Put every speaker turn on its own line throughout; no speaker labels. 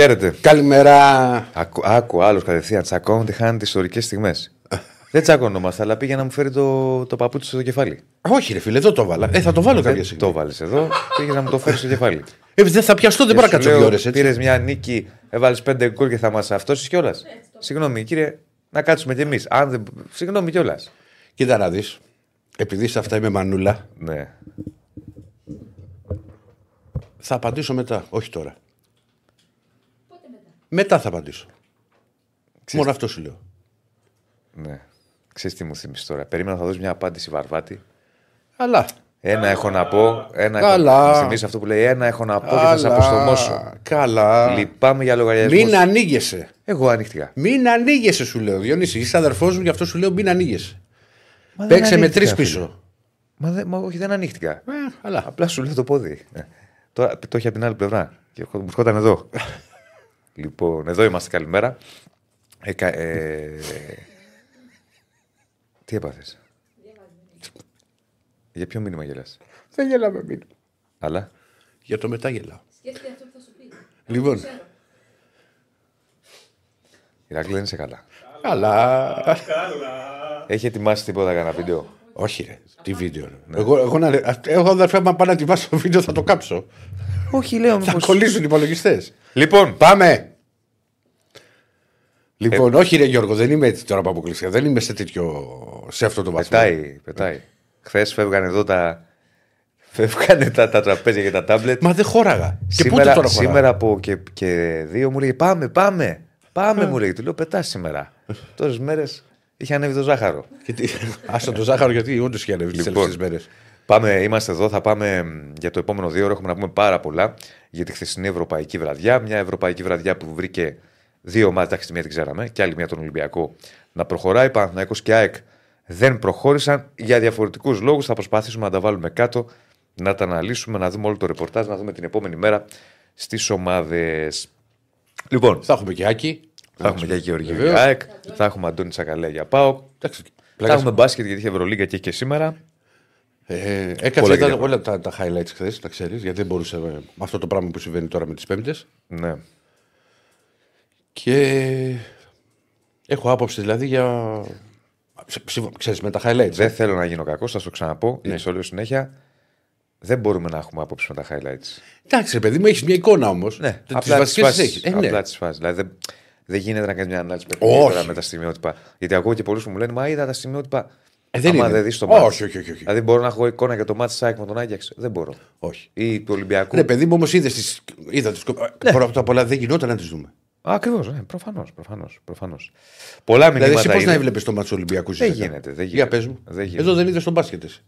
Χαίρετε.
Καλημέρα.
Άκου, άκου άλλος κατευθείαν. Τσακώνονται, χάνεται ιστορικές στιγμές. Δεν τσακωνόμαστε, αλλά πήγε να μου φέρει το, το παπούτσι στο κεφάλι.
Όχι, ρε φίλε, εδώ το βάλα. Ε, θα το βάλω κάποια
Δεν
στιγμή.
το βάλει εδώ, πήγε να μου το φέρει στο κεφάλι.
Ε, δεν θα πιαστώ, δεν μπορώ να κάτσω δύο ώρες έτσι.
Πήρες μια νίκη, έβαλες πέντε γκολ και θα μας αυτόσει κιόλας. Συγγνώμη, κύριε, να κάτσουμε κι εμείς. Δεν... Συγγνώμη κιόλας.
Κοίτα να δεις. Επειδή σε αυτά είμαι μανούλα,
Ναι.
θα απαντήσω μετά. Όχι τώρα. Μετά. θα απαντήσω. Μόνο αυτό σου λέω.
ναι. Ξέρεις τι μου θυμίσει τώρα. Περίμενα να θα δώσει μια απάντηση βαρβάτη.
Αλλά.
Ένα έχω να πω. Ένα
Καλά.
Έχω... Μου θυμίσει αυτό που λέει. Ένα έχω να πω και θα σε αποστομώσω.
Καλά.
Λυπάμαι για λογαριασμό.
Μην ανοίγεσαι.
Εγώ ανοίχτηκα.
Μην ανοίγεσαι, σου λέω. Διονύση, είσαι αδερφός μου, γι' αυτό σου λέω μην ανοίγεσαι.
Μα δεν
Παίξε με
ανοίχτηκα,
τρεις
φίλε.
πίσω.
Μα, δεν- μα όχι, δεν ανοίχτηκα.
Ε, αλλά.
Απλά σου λέω το πόδι. Ε, Τώρα το έχει από την άλλη πλευρά. Και μου ερχόταν εδώ. Λοιπόν, εδώ είμαστε. Καλημέρα. Ε, κα- ε, τι έπαθες; Για ποιο μήνυμα γελάς;
Δεν γελάμε μην.
Αλλά;
Για το μετά γελάω.
Σκέφτεται αυτό που θα σου πει.
Λοιπόν.
Η Ρακλή δεν είσαι καλά.
Καλά.
Έχει ετοιμάσει τίποτα κανένα βίντεο;
Όχι, ρε. Τι βίντεο. ρε. Εγώ, εγώ, να, εγώ αδερφέ, μα πάω να ετοιμάσω το βίντεο, θα το κάψω.
Όχι, λέω.
Θα κολλήσουν οι υπολογιστές.
Λοιπόν,
Πάμε. Λοιπόν, όχι ρε Γιώργο, δεν είμαι έτσι τώρα που αποκλειστικά. Δεν είμαι σε τέτοιο. σε αυτό το βαθμό.
πετάει. πετάει. Χθες φεύγανε εδώ τα. Φεύγανε τα, τα τραπέζια και τα τάμπλετ.
Μα δεν χώραγα. Και πού
σήμερα,
τώρα χώραγα;
σήμερα από και, και δύο μου λέει Πάμε, πάμε. Πάμε, μου λέει. Του λέω Πετάς σήμερα. Τόσες μέρες είχε ανέβει το ζάχαρο.
Και τι- Άσε το ζάχαρο γιατί όντως είχε ανέβει τις
Λοιπόν.
τελευταίες μέρες.
Πάμε, είμαστε εδώ. Θα πάμε μ, για το επόμενο δύο ώρο. Έχουμε να πούμε πάρα πολλά για τη χθεσινή Ευρωπαϊκή βραδιά. Μια Ευρωπαϊκή βραδιά που βρήκε δύο ομάδες. Εντάξει, τη μία την ξέραμε και άλλη μία τον Ολυμπιακό να προχωράει. Παναθηναϊκός και ΑΕΚ δεν προχώρησαν για διαφορετικούς λόγους. Θα προσπαθήσουμε να τα βάλουμε κάτω, να τα αναλύσουμε, να δούμε όλο το ρεπορτάζ, να δούμε την επόμενη μέρα στις ομάδες. Λοιπόν,
Θα έχουμε και άκη.
θα έχουμε για Γεωργίου
Βεβαίως.
για ΑΕΚ, θα έχουμε Αντώνη Τσακαλέ για ΠΑΟΚ.
Εντάξει,
Θα
πλάκα-
έχουμε μπάσκετ γιατί είχε Ευρωλίγκα και έχει και σήμερα.
Ε,
Πολλά
έκατσα
και
ήταν
διάφορα.
όλα τα, τα highlights χθες, τα ξέρεις, γιατί δεν μπορούσε ε, με αυτό το πράγμα που συμβαίνει τώρα με τις Πέμπτες.
Ναι.
Και έχω άποψη δηλαδή για. Ξέρεις με τα highlights.
Δεν θέλω να γίνω κακός, θα σου το ξαναπώ,
Ναι.
γιατί στο λέω συνέχεια. Δεν μπορούμε να έχουμε άποψη με τα highlights.
Εντάξει, ρε παιδί μου, έχεις μια εικόνα όμως.
Ναι,
τις
απλά τις
βασικές
φάσεις.
έχεις. Ε, ναι.
Απλά τις φάσεις. Δηλαδή δεν, δεν γίνεται να κάνεις μια ανάλυση παιχνιδιού
Όχι.
τώρα με τα στιγμιότυπα. Γιατί ακούω και πολλούς που μου λένε Μα είδα τα στιγμιότυπα.
Ε, δεν
Άμα
είναι.
δεν δεις το
Όχι,
ματς.
όχι, όχι, όχι.
Δηλαδή μπορώ να έχω εικόνα για το ματσάκι με τον Άγιαξ; Δεν μπορώ.
όχι.
Ή του Ολυμπιακού;
Ναι, παιδί μου, όμως είδες τις... είδα τις...
Ναι.
Πρώτα απ' όλα δεν γινόταν να τις δούμε.
Ακριβώς. Ναι, Προφανώς. Προφανώς, προφανώς. Πολλά
Δηλαδή,
μηνύματα.
εσύ πώς
είναι.
να έβλεπες το ματς Ολυμπιακός
Δεν
στις 10?
γίνεται, δεν
Για
γίνεται.
πες μου.
Δεν γίνεται.
Εδώ δεν είδες τον μπάσκετ. εσύ.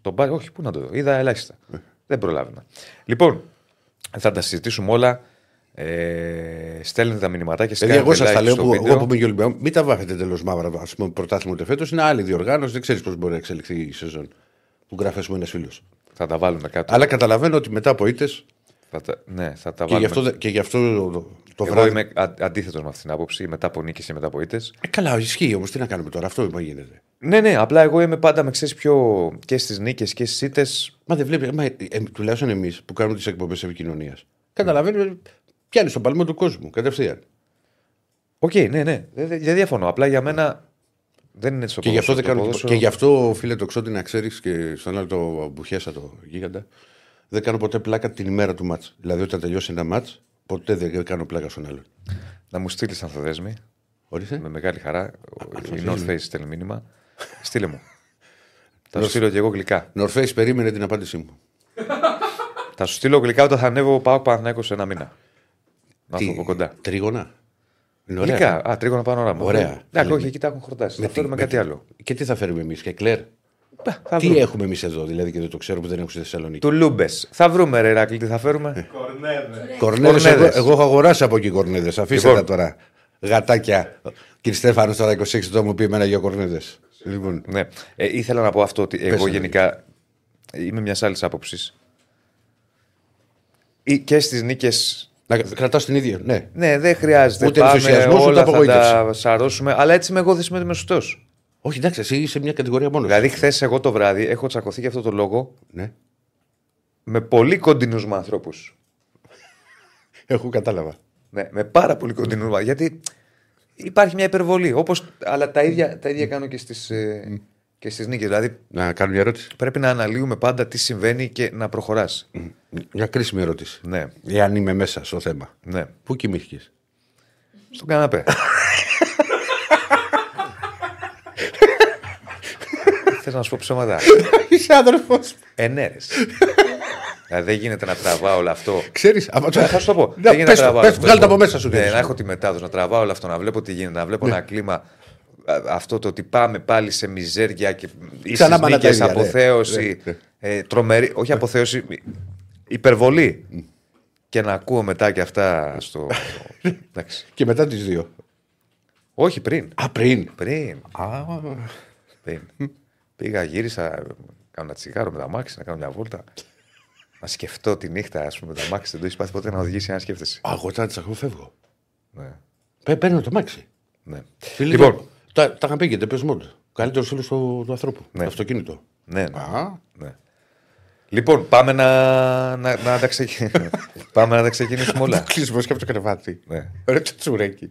Το μπα- όχι, πού να το δω. Είδα ελάχιστα.
Ε.
Δεν προλάβαινα. Λοιπόν, θα τα συζητήσουμε όλα. Ε, στέλνετε τα μηνυματάκια.
Δηλαδή, εγώ σας
like
τα λέω
στο
που
βίντεο.
εγώ που είμαι και Ολυμπιακό, μην τα βάφετε τέλο μαύρα. Α πούμε, πρωτάθλημα ούτε φέτος είναι άλλη διοργάνωση. Δεν ξέρεις πώς μπορεί να εξελιχθεί η σεζόν. Που γράφεις μου ένας φίλος.
Θα τα βάλουμε κάτω.
Αλλά καταλαβαίνω ότι μετά από ήττε
Θα τα, ναι, θα τα
και, γι'
βάλουμε.
αυτό, δε- και γι' αυτό το, το
Εγώ
βράδυ.
είμαι αντίθετος με αυτήν την άποψη. Μετά από νίκες και μετά από ήττες.
Ε, καλά, ισχύει όμως. Τι να κάνουμε τώρα, αυτό μα γίνεται.
Ναι, ναι, απλά εγώ είμαι πάντα με ξέρεις πιο και στις νίκες και στις ήττες.
Μα δεν βλέπει, μα, ε, ε, τουλάχιστον εμείς που κάνουμε τις εκπομπές επικοινωνίας. Καταλαβαίνουμε, πιάνεις τον παλμό του κόσμου κατευθείαν.
Οκ, ναι, ναι. Δεν, δεν- δεν διαφωνώ. Απλά για μένα δεν είναι στο
Και γι' αυτό, δεν
ποδόσφαιρο.
κάνω,
Το ποδόσφαιρο-
και γι' αυτό, φίλε, το ξότι να ξέρεις και στον άλλο το μπουχέσα το γίγαντα, δεν κάνω ποτέ πλάκα την ημέρα του μάτς. Δηλαδή, όταν τελειώσει ένα μάτς, ποτέ δεν κάνω πλάκα στον άλλον.
Να μου στείλεις αν θα δέσμη.
Ορίστε.
Με μεγάλη χαρά. Η
θέλει.
North Face στέλνει μήνυμα. Στείλε μου. Θα σου στείλω και εγώ γλυκά.
North Face περίμενε την απάντησή μου.
Θα σου στείλω γλυκά όταν θα ανέβω πάω Παναθηναϊκός σε ένα μήνα. Να έρθω από κοντά.
Τρίγωνα; Είναι ωραία.
Γλυκά. Α, τρίγωνα πανόραμα.
Ωραία.
Εντάξει, όχι, εκεί τα έχουν χορτάσει. Θα φέρουμε
με
κάτι
τι-
άλλο.
Και τι θα φέρουμε εμείς, και κλέρ.
Θα
Τι
βρούμε.
έχουμε εμείς εδώ, δηλαδή και δεν το ξέρω που δεν έχουμε στη Θεσσαλονίκη.
Του Λούμπε. Θα βρούμε, ρε Ρακλή, τι θα
Ε.
φέρουμε.
Κορνέδες, εγώ,
Κορνέδες.
εγώ έχω αγοράσει από εκεί κορνέδες. Αφήστε
Λοιπόν.
τα τώρα. Γατάκια. Κύριε Στέφανος, τώρα 26 το μου πει εμένα για κορνέδες. Λοιπόν.
Ναι. Ε, ήθελα να πω αυτό ότι εγώ
ένα,
γενικά είμαι μιας άλλης άποψης. Και στις νίκες.
Να κρατάς την ίδια. Ναι.
Ναι, δεν χρειάζεται.
Ούτε
Πάμε,
ενθουσιασμός, ούτε
όλα θα
απογοήτευση.
τα σαρώσουμε. Αλλά έτσι είμαι εγώ, δεν είμαι σωστό.
Όχι, εντάξει, εσύ είσαι μια κατηγορία μόνος.
Δηλαδή, χθες εγώ το βράδυ έχω τσακωθεί για αυτό το λόγο
Ναι.
με πολύ κοντινούς μου ανθρώπου.
Έχω κατάλαβα.
Ναι, με πάρα πολύ κοντινούς. Γιατί υπάρχει μια υπερβολή. Όπως, αλλά τα ίδια, τα ίδια κάνω και στις ε, και στις νίκες. Δηλαδή
Να κάνω μια ερώτηση.
πρέπει να αναλύουμε πάντα τι συμβαίνει και να προχωράς.
Μια κρίσιμη ερώτηση.
Ναι,
Εάν είμαι μέσα στο θέμα.
ναι.
Πού κοιμήθηκες;
Στον καναπέ. Θες να σου πω ψέματα.
Είσαι αδερφό.
Ενέρες. δηλαδή δεν γίνεται να τραβάω όλο αυτό.
Ξέρεις, άμα το.
Ναι, θα σου το πω.
Ναι,
Δεν γίνεται
πες
να
το,
τραβάω.
πες
αυτό.
το, βγάλε το από μέσα σου.
Ναι,
κύριε.
να έχω τη μετάδοση, να τραβάω όλο αυτό, να βλέπω τι γίνεται, να βλέπω ένα κλίμα. Α, Αυτό το ότι πάμε πάλι σε μιζέρια και
Ξανά
ίσες
μάνα τα
νίκες,
ίδια, ναι.
αποθέωση,
Ναι,
ε, τρομερή, όχι αποθέωση, υπερβολή. Και να ακούω μετά και αυτά στο. Εντάξει.
Και μετά τις δύο.
Όχι πριν.
Α, πριν.
Πριν.
Α,
πριν. Πήγα, γύρισα, κάνω ένα τσιγάρο με τα μάξι, να κάνω μια βόλτα. Να σκεφτώ τη νύχτα, ας πούμε, με τα μάξι. Δεν το έχεις πάθει ποτέ να οδηγήσει να σκέφτεσαι.
α, εγώ τσάντι εγώ φεύγω.
Ναι.
Παι- Παίρνω το μάξι.
ναι.
Φίλε,
Λοιπόν,
Τα, τα είχαν πει και πες μόνο. Καλύτερος φίλος του, του ανθρώπου.
Ναι.
Το αυτοκίνητο.
ναι, ναι.
Α,
Ναι. Λοιπόν, πάμε να, να, να, τα, ξεκι... πάμε να τα ξεκινήσουμε όλα.
κλείσιμο και από το κρεβάτι.
ναι.
Ρε το τσουρέκι.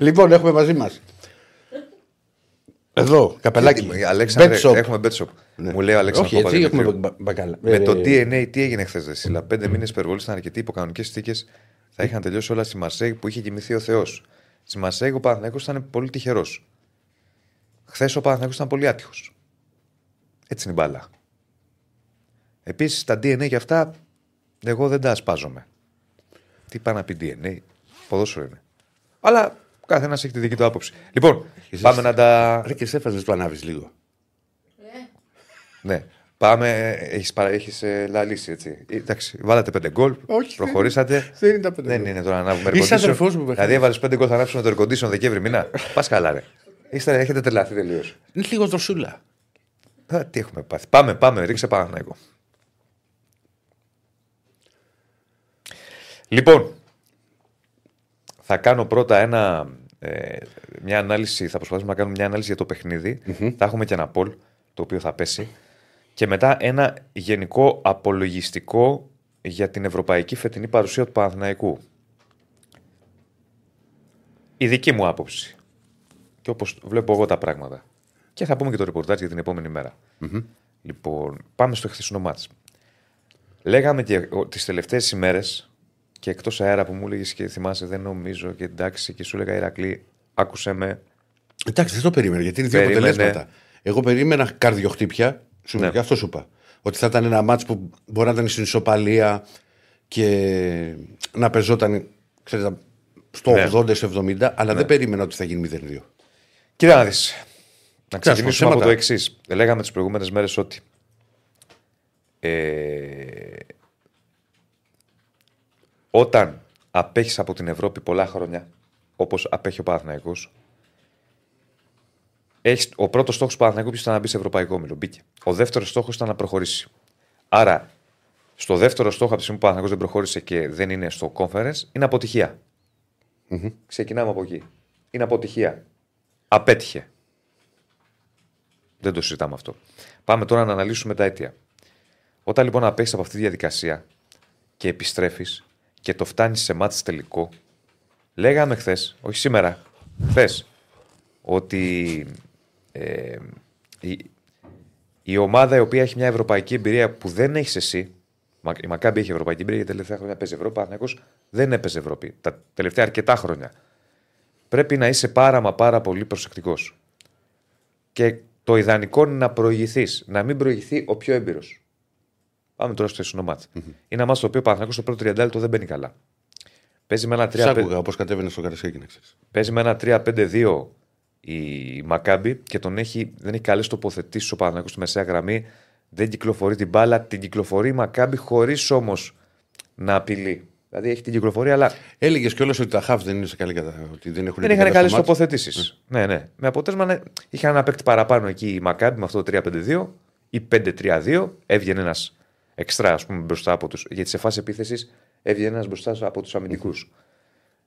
λοιπόν, έχουμε μαζί μας. Εδώ, καπελάκι.
Τι- Αλέξανδρε,
Bet shop.
έχουμε bet shop. Μου λέει ο Αλέξανδρος
Όχι, έτσι έχουμε
Παπαδημητρίου.
μπα- μπακάλα.
Με
Ε,
το DNA, τι έγινε χθες, Δε Σίλα; Πέντε μήνες υπερβολής ήταν αρκετοί υπό κανονικέ συνθήκε. Θα είχαν τελειώσει όλα στη Μαρσέγ που είχε κοιμηθεί ο Θεός. Στη Μαρσέγ ο Παναθυναϊκό ήταν πολύ τυχερός. Χθες ο Παναθυναϊκό ήταν πολύ άτυχος. Έτσι είναι η μπάλα. Επίσης τα DNA και αυτά εγώ δεν τα ασπάζομαι. Τι πάει να πει DNA, ποδόσφαιρο είναι. Αλλά καθένας έχει τη δική του άποψη. Λοιπόν, πάμε να τα.
Ρε και σε έφαζες το ανάβει λίγο.
Ναι. Πάμε, έχεις, παρα... έχεις ε, λαλήσει έτσι. Ε, Εντάξει, βάλατε πέντε γκολ,
Όχι,
προχωρήσατε.
Δεν είναι τα πέντε.
Δεν είναι τώρα να ανάβουμε
Είσαι
air condition.
αδερφός μου,
Δηλαδή έβαλες πέντε γκολ, θα ανάψουμε το air condition Δεκέμβρη μήνα. Πας καλά, ρε. Είστε, έχετε τρελαθεί τελείως.
Είναι λίγο δροσούλα.
Τι έχουμε πάθει. Πάμε, πάμε, ρίξε Παναθηναϊκό. Λοιπόν, θα κάνω πρώτα ένα, ε, μια ανάλυση, θα προσπαθήσουμε να κάνουμε μια ανάλυση για το παιχνιδι Θα έχουμε και ένα πολ, το οποίο θα πέσει. Και μετά ένα γενικό απολογιστικό για την ευρωπαϊκή φετινή παρουσία του Παναθηναϊκού. Η δική μου άποψη. Και όπως βλέπω εγώ τα πράγματα. Και θα πούμε και το ρεπορτάζ για την επόμενη μέρα. Λοιπόν, πάμε στο χθεσινό μάτς. Λέγαμε και τις τελευταίες ημέρες και εκτός αέρα που μου έλεγες και θυμάσαι, δεν νομίζω και εντάξει, και σου έλεγα Ηρακλή, άκουσε με.
Εντάξει, δεν το περίμενα γιατί είναι δύο
Περίμενε.
αποτελέσματα. Εγώ περίμενα καρδιοχτύπια. Σου
Ναι.
ναι. αυτό σου είπα. Ότι θα ήταν ένα μάτς που μπορεί να ήταν στην ισοπαλία και να πεζόταν ξέρετε, στο
Ναι.
80 στο 70, αλλά δεν περίμενα ότι θα γίνει 0-2.
Κοίτα να δει. Να
Κάτσε,
ξεκινήσουμε από
ψέματα.
το εξής. Λέγαμε τις προηγούμενες μέρες ότι. Ε, όταν απέχεις από την Ευρώπη πολλά χρόνια, όπως απέχει ο Παναθηναϊκός, έχεις, ο πρώτος στόχος του Παναθηναϊκού ποιος ήταν να μπει σε Ευρωπαϊκό Όμιλο. Μπήκε. Ο δεύτερος στόχος ήταν να προχωρήσει. Άρα, στο δεύτερο στόχο από τη στιγμή που ο Παναθηναϊκός δεν προχώρησε και δεν είναι στο conference, είναι αποτυχία. Ξεκινάμε από εκεί. Είναι αποτυχία. Απέτυχε. Δεν το συζητάμε αυτό. Πάμε τώρα να αναλύσουμε τα αίτια. Όταν λοιπόν απέχεις από αυτή τη διαδικασία και επιστρέφεις και το φτάνεις σε μάτς τελικό, λέγαμε χθες, όχι σήμερα, χθες, ότι ε, η, η ομάδα η οποία έχει μια ευρωπαϊκή εμπειρία που δεν έχεις εσύ, Μα- η Μακάμπη έχει ευρωπαϊκή εμπειρία γιατί τα τελευταία χρόνια παίζει Ευρώπη, ο Παναθηναϊκός δεν έπαιζε Ευρώπη τα τελευταία αρκετά χρόνια. Πρέπει να είσαι πάρα μα πάρα πολύ προσεκτικός. Και το ιδανικό είναι να προηγηθείς, να μην προηγηθεί ο πιο έμπειρος. Πάμε τώρα στο εσυνο μάτς. Είναι ένα μάτς το οποίο ο Παναθηναϊκός στο πρώτο 30 λεπτό δεν μπαίνει καλά. Παίζει με ένα
Σ'
3-5
άκουγα όπως κατέβαινε στο Καρασέκι, να ξέρεις.
Παίζει με ένα 3-5-2 η Μακάμπη και τον έχει, δεν έχει καλές τοποθετήσεις ο Παναθηναϊκός στη μεσαία γραμμή. Δεν κυκλοφορεί την μπάλα. Την κυκλοφορεί η Μακάμπη χωρίς όμως να απειλεί. Δηλαδή έχει την κυκλοφορία, αλλά
Έλεγες κιόλας ότι τα χαφ δεν είναι σε καλή κατάσταση. Ότι δεν έχουν
δεν
μπει
είχαν
καλά
καλές
στο μάτς.
τοποθετήσεις. Ναι, ναι. Με αποτέλεσμα ναι, είχαν ένα παίκτη παραπάνω εκεί η Μακάμπη με αυτό το 3-5-2 ή 5-3-2. Έβγαινε ένας εξτρά ας πούμε, μπροστά από του. Γιατί σε φάση επίθεσης έβγαινε ένας μπροστά από τους αμυντικούς.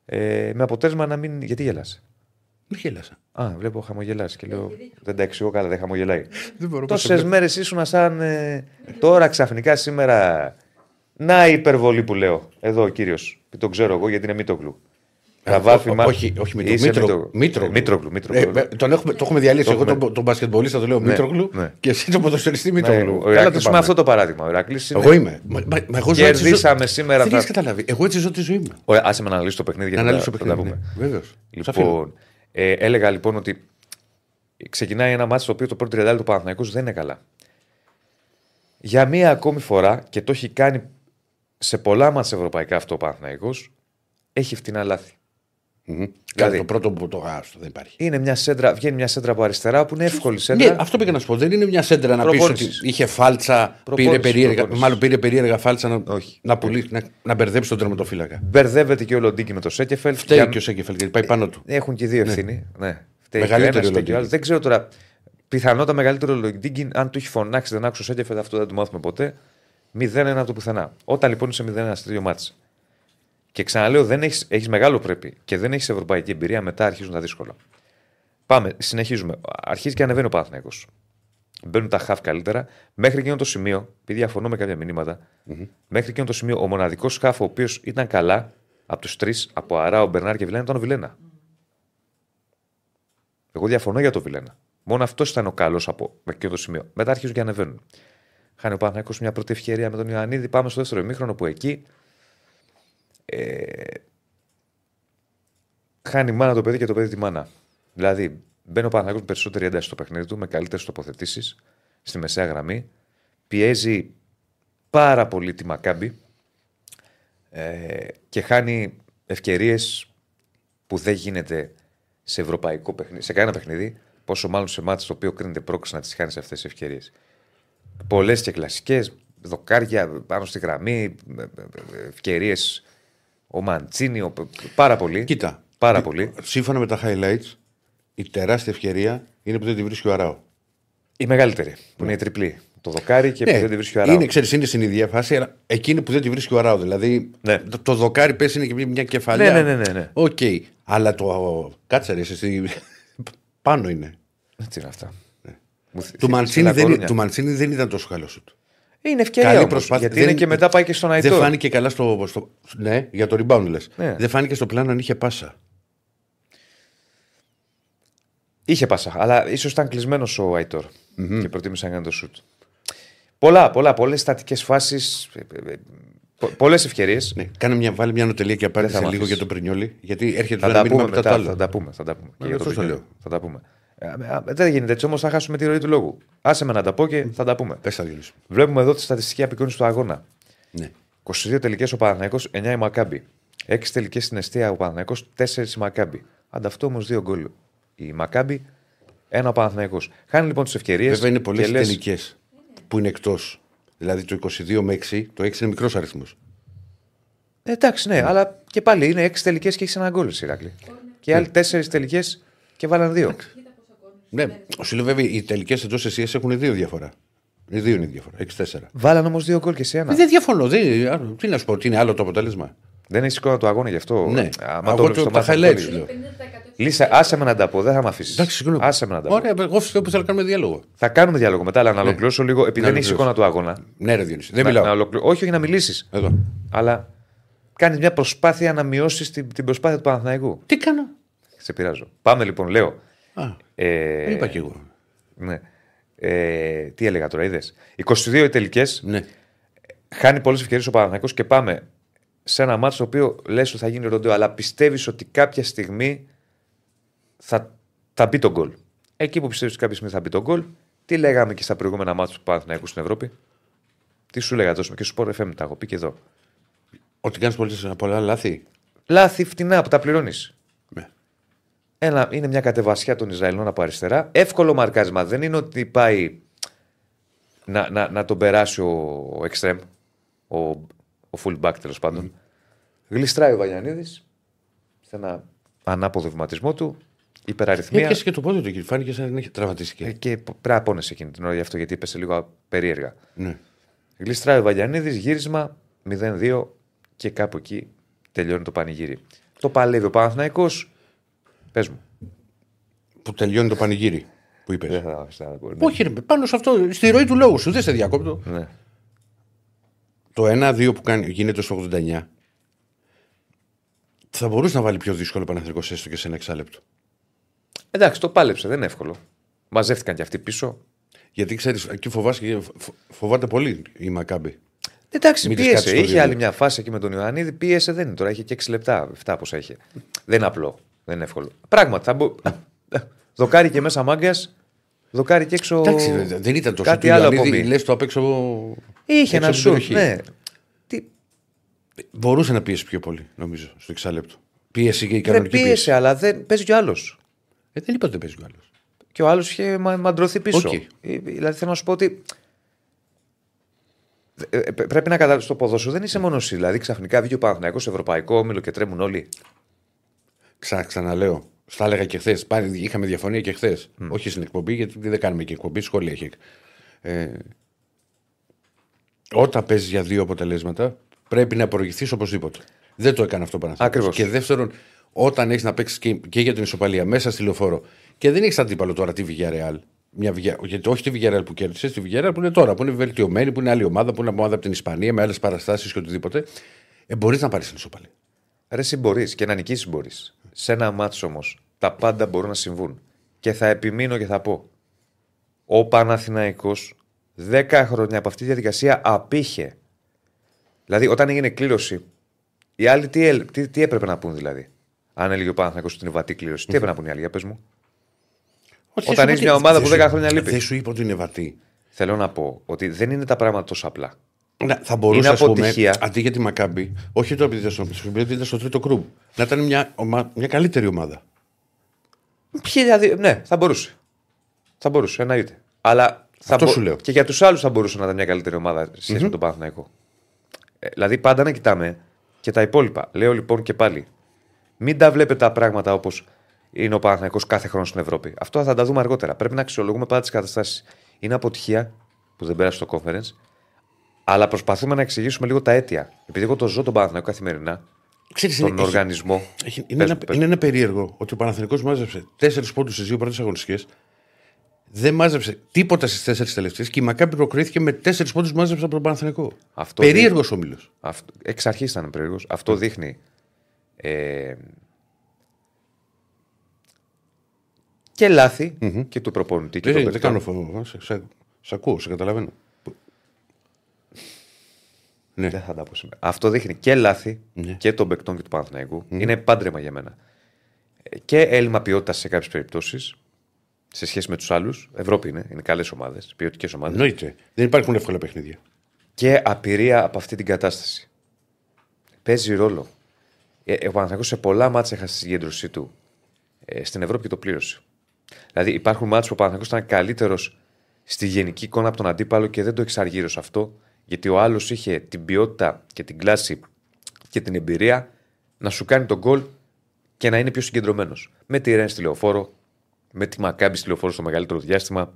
Ε, με αποτέλεσμα να μην. Γιατί γελάσαι.
Μη γέλασα.
Α, βλέπω χαμογελάσει και λέω. Δεν τα εξηγώ καλά, δεν χαμογελάει.
Δεν μπορώ πώς
Τόσες μέρες ήσουν σαν. ε, τώρα ξαφνικά σήμερα. Να η υπερβολή που λέω. Εδώ ο κύριος. Τον ξέρω εγώ γιατί είναι Μήτογλου.
Ε,
Καβάφι,
ό-
μα-
όχι, όχι Μήτρο-
Είσαι
Μήτρο-
Μήτρο-
Μήτρογλου.
Ε, Μήτρογλου, Μήτρογλου.
Ε, τον έχουμε, το έχουμε διαλύσει.
Το
Εγώ
έχουμε.
τον, τον μπασκετμπολίστα το λέω Μήτρογλου
ναι.
και εσύ τον ποδοσφαιριστή
Ναι,
Μήτρογλου.
ο
Καλά
Ηρακλής
το
με
πάμε.
αυτό το παράδειγμα. Ο Ηρακλής είναι...
Εγώ είμαι. Μα, μα, μα εγώ ζω έτσι, ζω-
Κερδίσαμε σήμερα.
Δεν
θα-
έχεις καταλάβει. Εγώ έτσι ζω τη ζωή μου.
Ωραία, άσε με να αναλύσω το παιχνίδι
Να
γιατί
αναλύσω
θα,
το
θα τα
παιχνίδι.
πούμε.
Ναι. Βεβαίως.
Λοιπόν, ε, έλεγα λοιπόν ότι ξεκινάει ένα μάτι το οποίο το πρώτο 30 του Παναθηναϊκούς δεν είναι καλά. Για μία ακόμη φορά και το έχει κάνει σε πολλά μάτς ευρωπαϊκά αυτό ο Παναθηναϊκός έχει φτηνά λάθη. Δηλαδή-
το πρώτο που το γάστο δεν υπάρχει.
Είναι μια σέντρα, βγαίνει μια σέντρα από αριστερά που είναι εύκολη σέντρα.
Ναι, αυτό πήγα να σου πω. Δεν είναι μια σέντρα να πεις ότι
Προπόνησης.
είχε φάλτσα, πήρε
Προπόνηση,
περίεργα,
προπόνηση.
μάλλον πήρε περίεργα φάλτσα να,
Όχι.
να, πουλήσει, να, να μπερδέψει τον τερματοφύλακα.
Μπερδεύεται και ο Λοντίνκι με το Σέκεφελ.
Φταίει
Για-
και ο Σέκεφελ γιατί πάει πάνω του.
Έχουν και οι δύο ευθύνη. Ναι. Φταίει και ο
Μεγαλύτερη
ένας
ο
φταίει και ο
Λοντίνγκι.
άλλος. Δεν ξέρω τώρα. Πιθανότατα μεγαλύτερο Λοντίνγκι, αν του έχει φωνάξει, δεν άκουσε ο Σέκεφελ, αυτό δεν το μάθουμε ποτέ. 0-1 από το πουθενά. Όταν λοιπόν είσαι 0-1 στο δύο μάτς και ξαναλέω, δεν έχεις, έχεις μεγάλο πρέπει και δεν έχεις ευρωπαϊκή εμπειρία, μετά αρχίζουν τα δύσκολα. Πάμε, συνεχίζουμε. Αρχίζει και ανεβαίνει ο Παναθηναϊκός. Μπαίνουν τα χαφ καλύτερα. Μέχρι εκείνο το σημείο, επειδή διαφωνώ με κάποια μηνύματα, μέχρι εκείνο το σημείο ο μοναδικός χαφ ο οποίος ήταν καλά από τους τρεις, από Αρά, ο Μπερνάρ και Βιλένα, ήταν ο Βιλένα. Εγώ διαφωνώ για το Βιλένα. Μόνο αυτός ήταν ο καλός από εκείνο το σημείο. Μετά αρχίζουν και ανεβαίνουν. Χάνει ο Παναθηναϊκός μια πρώτη ευκαιρία με τον Ιωαννίδη. Πάμε στο δεύτερο ημίχρονο που εκεί. Ε, χάνει η μάνα το παιδί και το παιδί τη μάνα. Δηλαδή, μπαίνει ο Παναθηναϊκός με περισσότερη ένταση στο παιχνίδι του, με καλύτερες τοποθετήσεις στη μεσαία γραμμή. Πιέζει πάρα πολύ τη Μακάμπη ε, και χάνει ευκαιρίες που δεν γίνεται σε ευρωπαϊκό παιχνίδι, σε κανένα παιχνίδι, πόσο μάλλον σε μάτς το οποίο κρίνεται πρόκληση να τις χάνεις αυτές τι ευκαιρίες. Πολλές και κλασικές, δοκάρια πάνω στη γραμμή, ευκαιρίες. Ο Μαντσίνη, ο... πάρα πολύ.
Κοίτα.
Πάρα πολύ.
Σύμφωνα με τα highlights, η τεράστια ευκαιρία είναι που δεν τη βρίσκει ο Αράο.
Η μεγαλύτερη, που είναι η τριπλή. Το δοκάρι και που δεν τη βρίσκει ο Αράο.
Ναι. είναι, ξέρεις, είναι στην ίδια φάση, αλλά εκείνη που δεν τη βρίσκει ο Αράο. Δηλαδή
Ναι.
το, το δοκάρι πέσει είναι και μια- μια κεφαλιά.
Ναι, ναι, ναι, ναι, ναι.
Οκ. Αλλά το. Κάτσε ρε, εσύ, πάνω είναι.
Έτσι είναι αυτά. Μου θυ-
Του
θυ-
Μαντσίνη,
Λα
δεν,
Κορούνια.
του Μαντσίνη δεν ήταν τόσο καλό σου.
Είναι ευκαιρία.
Καλή
όμως,
προσπάθεια.
Γιατί είναι
Δεν-
και μετά πάει και στον
Δεν
Αϊτόρ.
φάνηκε καλά στο, στο. Ναι, για το rebound λες.
Ναι.
Δεν φάνηκε στο πλάνο αν είχε πάσα.
Είχε πάσα, αλλά ίσως ήταν κλεισμένος ο αιτορ και προτίμησε να κάνει το σουτ. Πολλά, πολλά, πολλές στατικές φάσεις. Πολλές ευκαιρίες.
Ναι, κάνε μια, βάλει μια νοτελεία και απάντησε
Δεν θα μ'
λίγο για
αφήσεις.
το Πρινιόλι. Γιατί έρχεται
Θα
το
τα
ένα μήνυμα
πούμε
μετά το
μετά.
άλλο.
Θα τα πούμε. Θα τα πούμε. Και
Μα,
για το
αυτό το
Βικίνιο.
λέω.
Θα τα πούμε. Ε, α, ε, Δεν γίνεται έτσι όμως, θα χάσουμε τη ροή του λόγου. Άσε με να τα πω και θα τα πούμε.
Πες τα Διονύση.
Βλέπουμε εδώ τη στατιστική απεικόνιση του αγώνα.
Ναι.
22 τελικές ο Παναθηναϊκός, 9 η Μακάμπη. 6 τελικές στην αιστεία ο Παναθηναϊκός, 4 η Μακάμπη. Ανταυτό όμως 2 γκολ η Μακάμπη, ένα ο Παναθηναϊκός. Χάνει λοιπόν τις ευκαιρίες.
Βέβαια είναι πολλές τελικές που είναι εκτός. Δηλαδή το 22 με 6, το 6 είναι μικρός αριθμός.
Εντάξει, ναι, αλλά και πάλι είναι 6 τελικές και έχεις ένα γκολ η Ηράκλη. Και οι άλλοι 4 τελικές και βάλαν 2.
Ναι, σου λέω βέβαια οι τελικές εντός εσύ έχουν δύο διαφορά. Οι δύο είναι η διαφορά. 6-4.
Βάλαν όμως 2 γκολ και σε ένα.
Δεν διαφωνώ. Δεν, α, τι να σου πω, ότι είναι άλλο το αποτέλεσμα.
Δεν έχει εικόνα του αγώνα γι' αυτό.
Ναι.
Άμα
Εγώ
το βλέπεις
το-
στο
τα
μάτι,
highlights
αυτό
λέω.
Λύσα, άσε με να τα πω, δεν θα με αφήσεις.
Εντάξει, συγγνώμη.
Άσε με να τα πω.
Ωραία, εγώ φυσικά που θέλω να κάνουμε διάλογο.
Θα κάνουμε διάλογο μετά, αλλά να ολοκληρώσω λίγο, επειδή
Να
δεν έχεις
ολοκληρώσω.
εικόνα του αγώνα.
Ναι, ρε Διονύση. Δεν
να,
μιλάω.
να ολοκληρω- Όχι, όχι να μιλήσεις.
Εδώ.
Αλλά κάνεις μια προσπάθεια να μειώσεις την, την προσπάθεια του Παναθηναϊκού.
Τι κάνω;
Σε πειράζω. Πάμε λοιπόν, λέω.
Α,
Ε,
είπα κι εγώ.
ναι. Ε, τι έλεγα τώρα, είδες. 22 οι τελικές.
Ναι.
Χάνει πολλές ευκαιρίες ο Παναθηναϊκός και πάμε σε ένα μάτσο το οποίο λες ότι θα γίνει ροντέο, αλλά πιστεύεις ότι κάποια στιγμή θα, θα μπει το γκολ. Εκεί που πιστεύεις ότι κάποια στιγμή θα μπει το γκολ, τι λέγαμε και στα προηγούμενα μάτια του Παναθηναϊκού στην Ευρώπη; Τι σου λέγα τόσο και σου πω FM, τα έχω πει και εδώ.
Ότι κάνεις πολλά λάθη.
Λάθη φτηνά που τα πληρώνεις.
Ναι.
Ένα, είναι μια κατεβασιά των Ισραηλινών από αριστερά. Εύκολο μαρκάρισμα. Δεν είναι ότι πάει να, να, να τον περάσει ο, ο extreme, ο, ο fullback τέλος πάντων. Γλιστράει ο Βαγιανίδης σε ένα ανάποδο βηματισμό του. Υπεραριθμία.
Έπιασε και το πόδι του εκεί. Φάνηκε σαν να έχει τραυματιστεί.
Ε, και πρέπει να πόνεσαι εκείνη την ώρα γι' αυτό γιατί είπε λίγο περίεργα.
Ναι.
Γλιστράει ο Βαγιανίδης, γύρισμα 0-2 και κάπου εκεί τελειώνει το πανηγύρι. Το παλεύει ο Παναθηναϊκός. Πες μου.
Που τελειώνει το πανηγύρι που είπες.
Δεν θα- θα πω, ναι.
Όχι, ρε, πάνω σε αυτό, στη ροή του λόγου σου, δεν σε διακόπτω.
Ναι.
Το 1-2 που κάνει, γίνεται στο 89 θα μπορούσε να βάλει πιο δύσκολο Παναθρικό έστω και σε ένα εξάλεπτο.
Εντάξει, το πάλεψε, δεν είναι εύκολο. Μαζεύτηκαν και αυτοί πίσω.
Γιατί ξέρεις, εκεί φοβάσαι, φοβάται πολύ η Μακάμπη.
Εντάξει,
Μην της
πίεσε.
κάτσεις στο
Είχε
δύο.
άλλη μια φάση εκεί με τον Ιωαννίδη. Πίεσε, δεν είναι τώρα. Είχε και 6 λεπτά. 7 πόσα είχε. Δεν είναι απλό. Δεν είναι εύκολο. Πράγματι, θα μπο... Δοκάρι και μέσα μάγκας. Δοκάρι και έξω.
Εντάξει, δεν ήταν τόσο
κάτι
του
άλλο
Ιωαννίδη,
από μη.
λες το απ' έξω.
Είχε
έξω
ένα
από την περιοχή σουτ..
Ναι. Τι...
Μπορούσε να πίεσει πιο πολύ, νομίζω, στο εξάλεπτο. Πίεση και η
Δεν
κανονική
πίεσε,
πίεση.
αλλά δεν παίζει κι ο άλλος.
Ε, δεν είπα ότι δεν παίζει ο άλλος.
Και ο άλλος είχε μα- μαντρωθεί πίσω.
Οκ.
Ε, Δηλαδή θέλω να σου πω ότι. ε, ε, Πρέπει να καταλάβεις το ποδόσφαιρο δεν είσαι μόνο εσύ. Δηλαδή ξαφνικά βγήκε ο Παναθηναϊκό Ευρωπαϊκό όμιλο και τρέμουν όλοι.
Ξα, ξαναλέω. Στα έλεγα και χθες. Είχαμε διαφωνία και χθες. Όχι στην εκπομπή, γιατί δεν κάνουμε και εκπομπή, σχόλια έχει. Ε, όταν παίζεις για δύο αποτελέσματα, πρέπει να προηγηθείς οπωσδήποτε. Δεν το έκανε αυτό ο
Ακριβώς.
Και δεύτερον, όταν έχεις να παίξεις και, και για την ισοπαλία μέσα στη λεωφόρο και δεν έχεις αντίπαλο τώρα τη Villarreal. Μια, Villarreal- γιατί όχι τη Villarreal που κέρδισες, τη Villarreal που είναι τώρα, που είναι βελτιωμένη, που είναι άλλη ομάδα, που είναι ομάδα από την Ισπανία με άλλες παραστάσεις και οτιδήποτε. Ε, μπορείς να πάρεις την ισοπαλία.
Ρε, εσύ μπορείς και να νικήσεις μπορείς. Σε ένα μάτσο όμως τα πάντα μπορούν να συμβούν. Και θα επιμείνω και θα πω. Ο Παναθηναϊκός 10 χρόνια από αυτή τη διαδικασία απήχε. Δηλαδή, όταν έγινε κλήρωση, οι άλλοι τι, έλ- τι, τι έπρεπε να πούν δηλαδή; Αν έλεγε ο Παναθηναϊκός ότι είναι βατή κλήρωση, τι έπρεπε να πούν οι άλλοι, για πες μου;
Όχι,
Όταν
δεν
είσαι
σου
μια
είπα-
ομάδα
δεν
που
σου-
10 χρόνια λείπει.
Δεν σου είπα ότι είναι βατή.
Θέλω να πω ότι δεν είναι τα πράγματα τόσο απλά.
Να, θα μπορούσε
Είναι
ας πούμε,
αποτυχία.
αντί για τη Μακάμπη, όχι το επειδή ήταν στο, επειδή ήταν στο τρίτο κρούμπ, να ήταν μια, ομα- μια καλύτερη ομάδα.
Ποιοι δηλαδή, ναι, θα μπορούσε. Θα μπορούσε, εννοείται. Αλλά θα
Αυτό σου λέω.
και για τους άλλους θα μπορούσε να ήταν μια καλύτερη ομάδα σε σχεση με τον Παναθηναϊκό. Ε, δηλαδή πάντα να κοιτάμε και τα υπόλοιπα. Λέω λοιπόν και πάλι, μην τα βλέπετε τα πράγματα όπως είναι ο Παναθηναϊκός κάθε χρόνο στην Ευρώπη. Αυτό θα τα δούμε αργότερα. Πρέπει να αξιολογούμε πάντα τις καταστάσεις. Είναι αποτυχία που δεν πέρασε στο conference, αλλά προσπαθούμε να εξηγήσουμε λίγο τα αίτια. Επειδή εγώ το ζω τον Παναθηναϊκό καθημερινά,
Ξέρεις,
τον
είναι,
οργανισμό.
έχει- είναι,
Πες
ένα,
μου, πες
είναι ένα περίεργο ότι ο Παναθηναϊκός μάζεψε τέσσερις πόντους στις δύο πρώτες αγωνιστικές. Δεν μάζεψε τίποτα στις τέσσερις τελευταίες και η Μακάμπη προκρίθηκε με τέσσερις πόντους που μάζεψε από τον Παναθηναϊκό.
Αυτό
Περίεργος όμιλο.
Αυτό, εξ αρχής ήταν περίεργος. Αυτό δείχνει. Ε, και λαθη και του προπονητή και
Δεν,
των
δεν
παικτών.
κάνω φόβο. Σε, σε, σε ακούω, σε καταλαβαίνω. Ναι.
Δεν θα τα πω σήμερα. Αυτό δείχνει και λάθη
Ναι.
και των παικτών και του παναθηναικου Είναι πάντρεμα για μένα. Ε, Και έλλειμμα ποιότητας σε κάποιες περιπτώσεις σε σχέση με τους άλλους. Ευρώπη είναι, είναι καλές ομάδες, ποιοτικές ομάδες.
Εννοείται. Δεν υπάρχουν εύκολα παιχνίδια.
Και απειρία από αυτή την κατάσταση. Παίζει ρόλο. Ε, ο Παναθηναϊκός σε πολλά μάτια έχασε τη συγκέντρωσή του ε, στην Ευρώπη και το πλήρωσε. Δηλαδή υπάρχουν μάτια που ο Παναθηναϊκός ήταν καλύτερος στη γενική εικόνα από τον αντίπαλο και δεν το εξαργύρωσε αυτό, γιατί ο άλλος είχε την ποιότητα και την κλάση και την εμπειρία να σου κάνει τον γκολ και να είναι πιο συγκεντρωμένος. Με τη Ρεν στη λεωφόρο, με τη Μακάμπη στη λεωφόρο στο μεγαλύτερο διάστημα.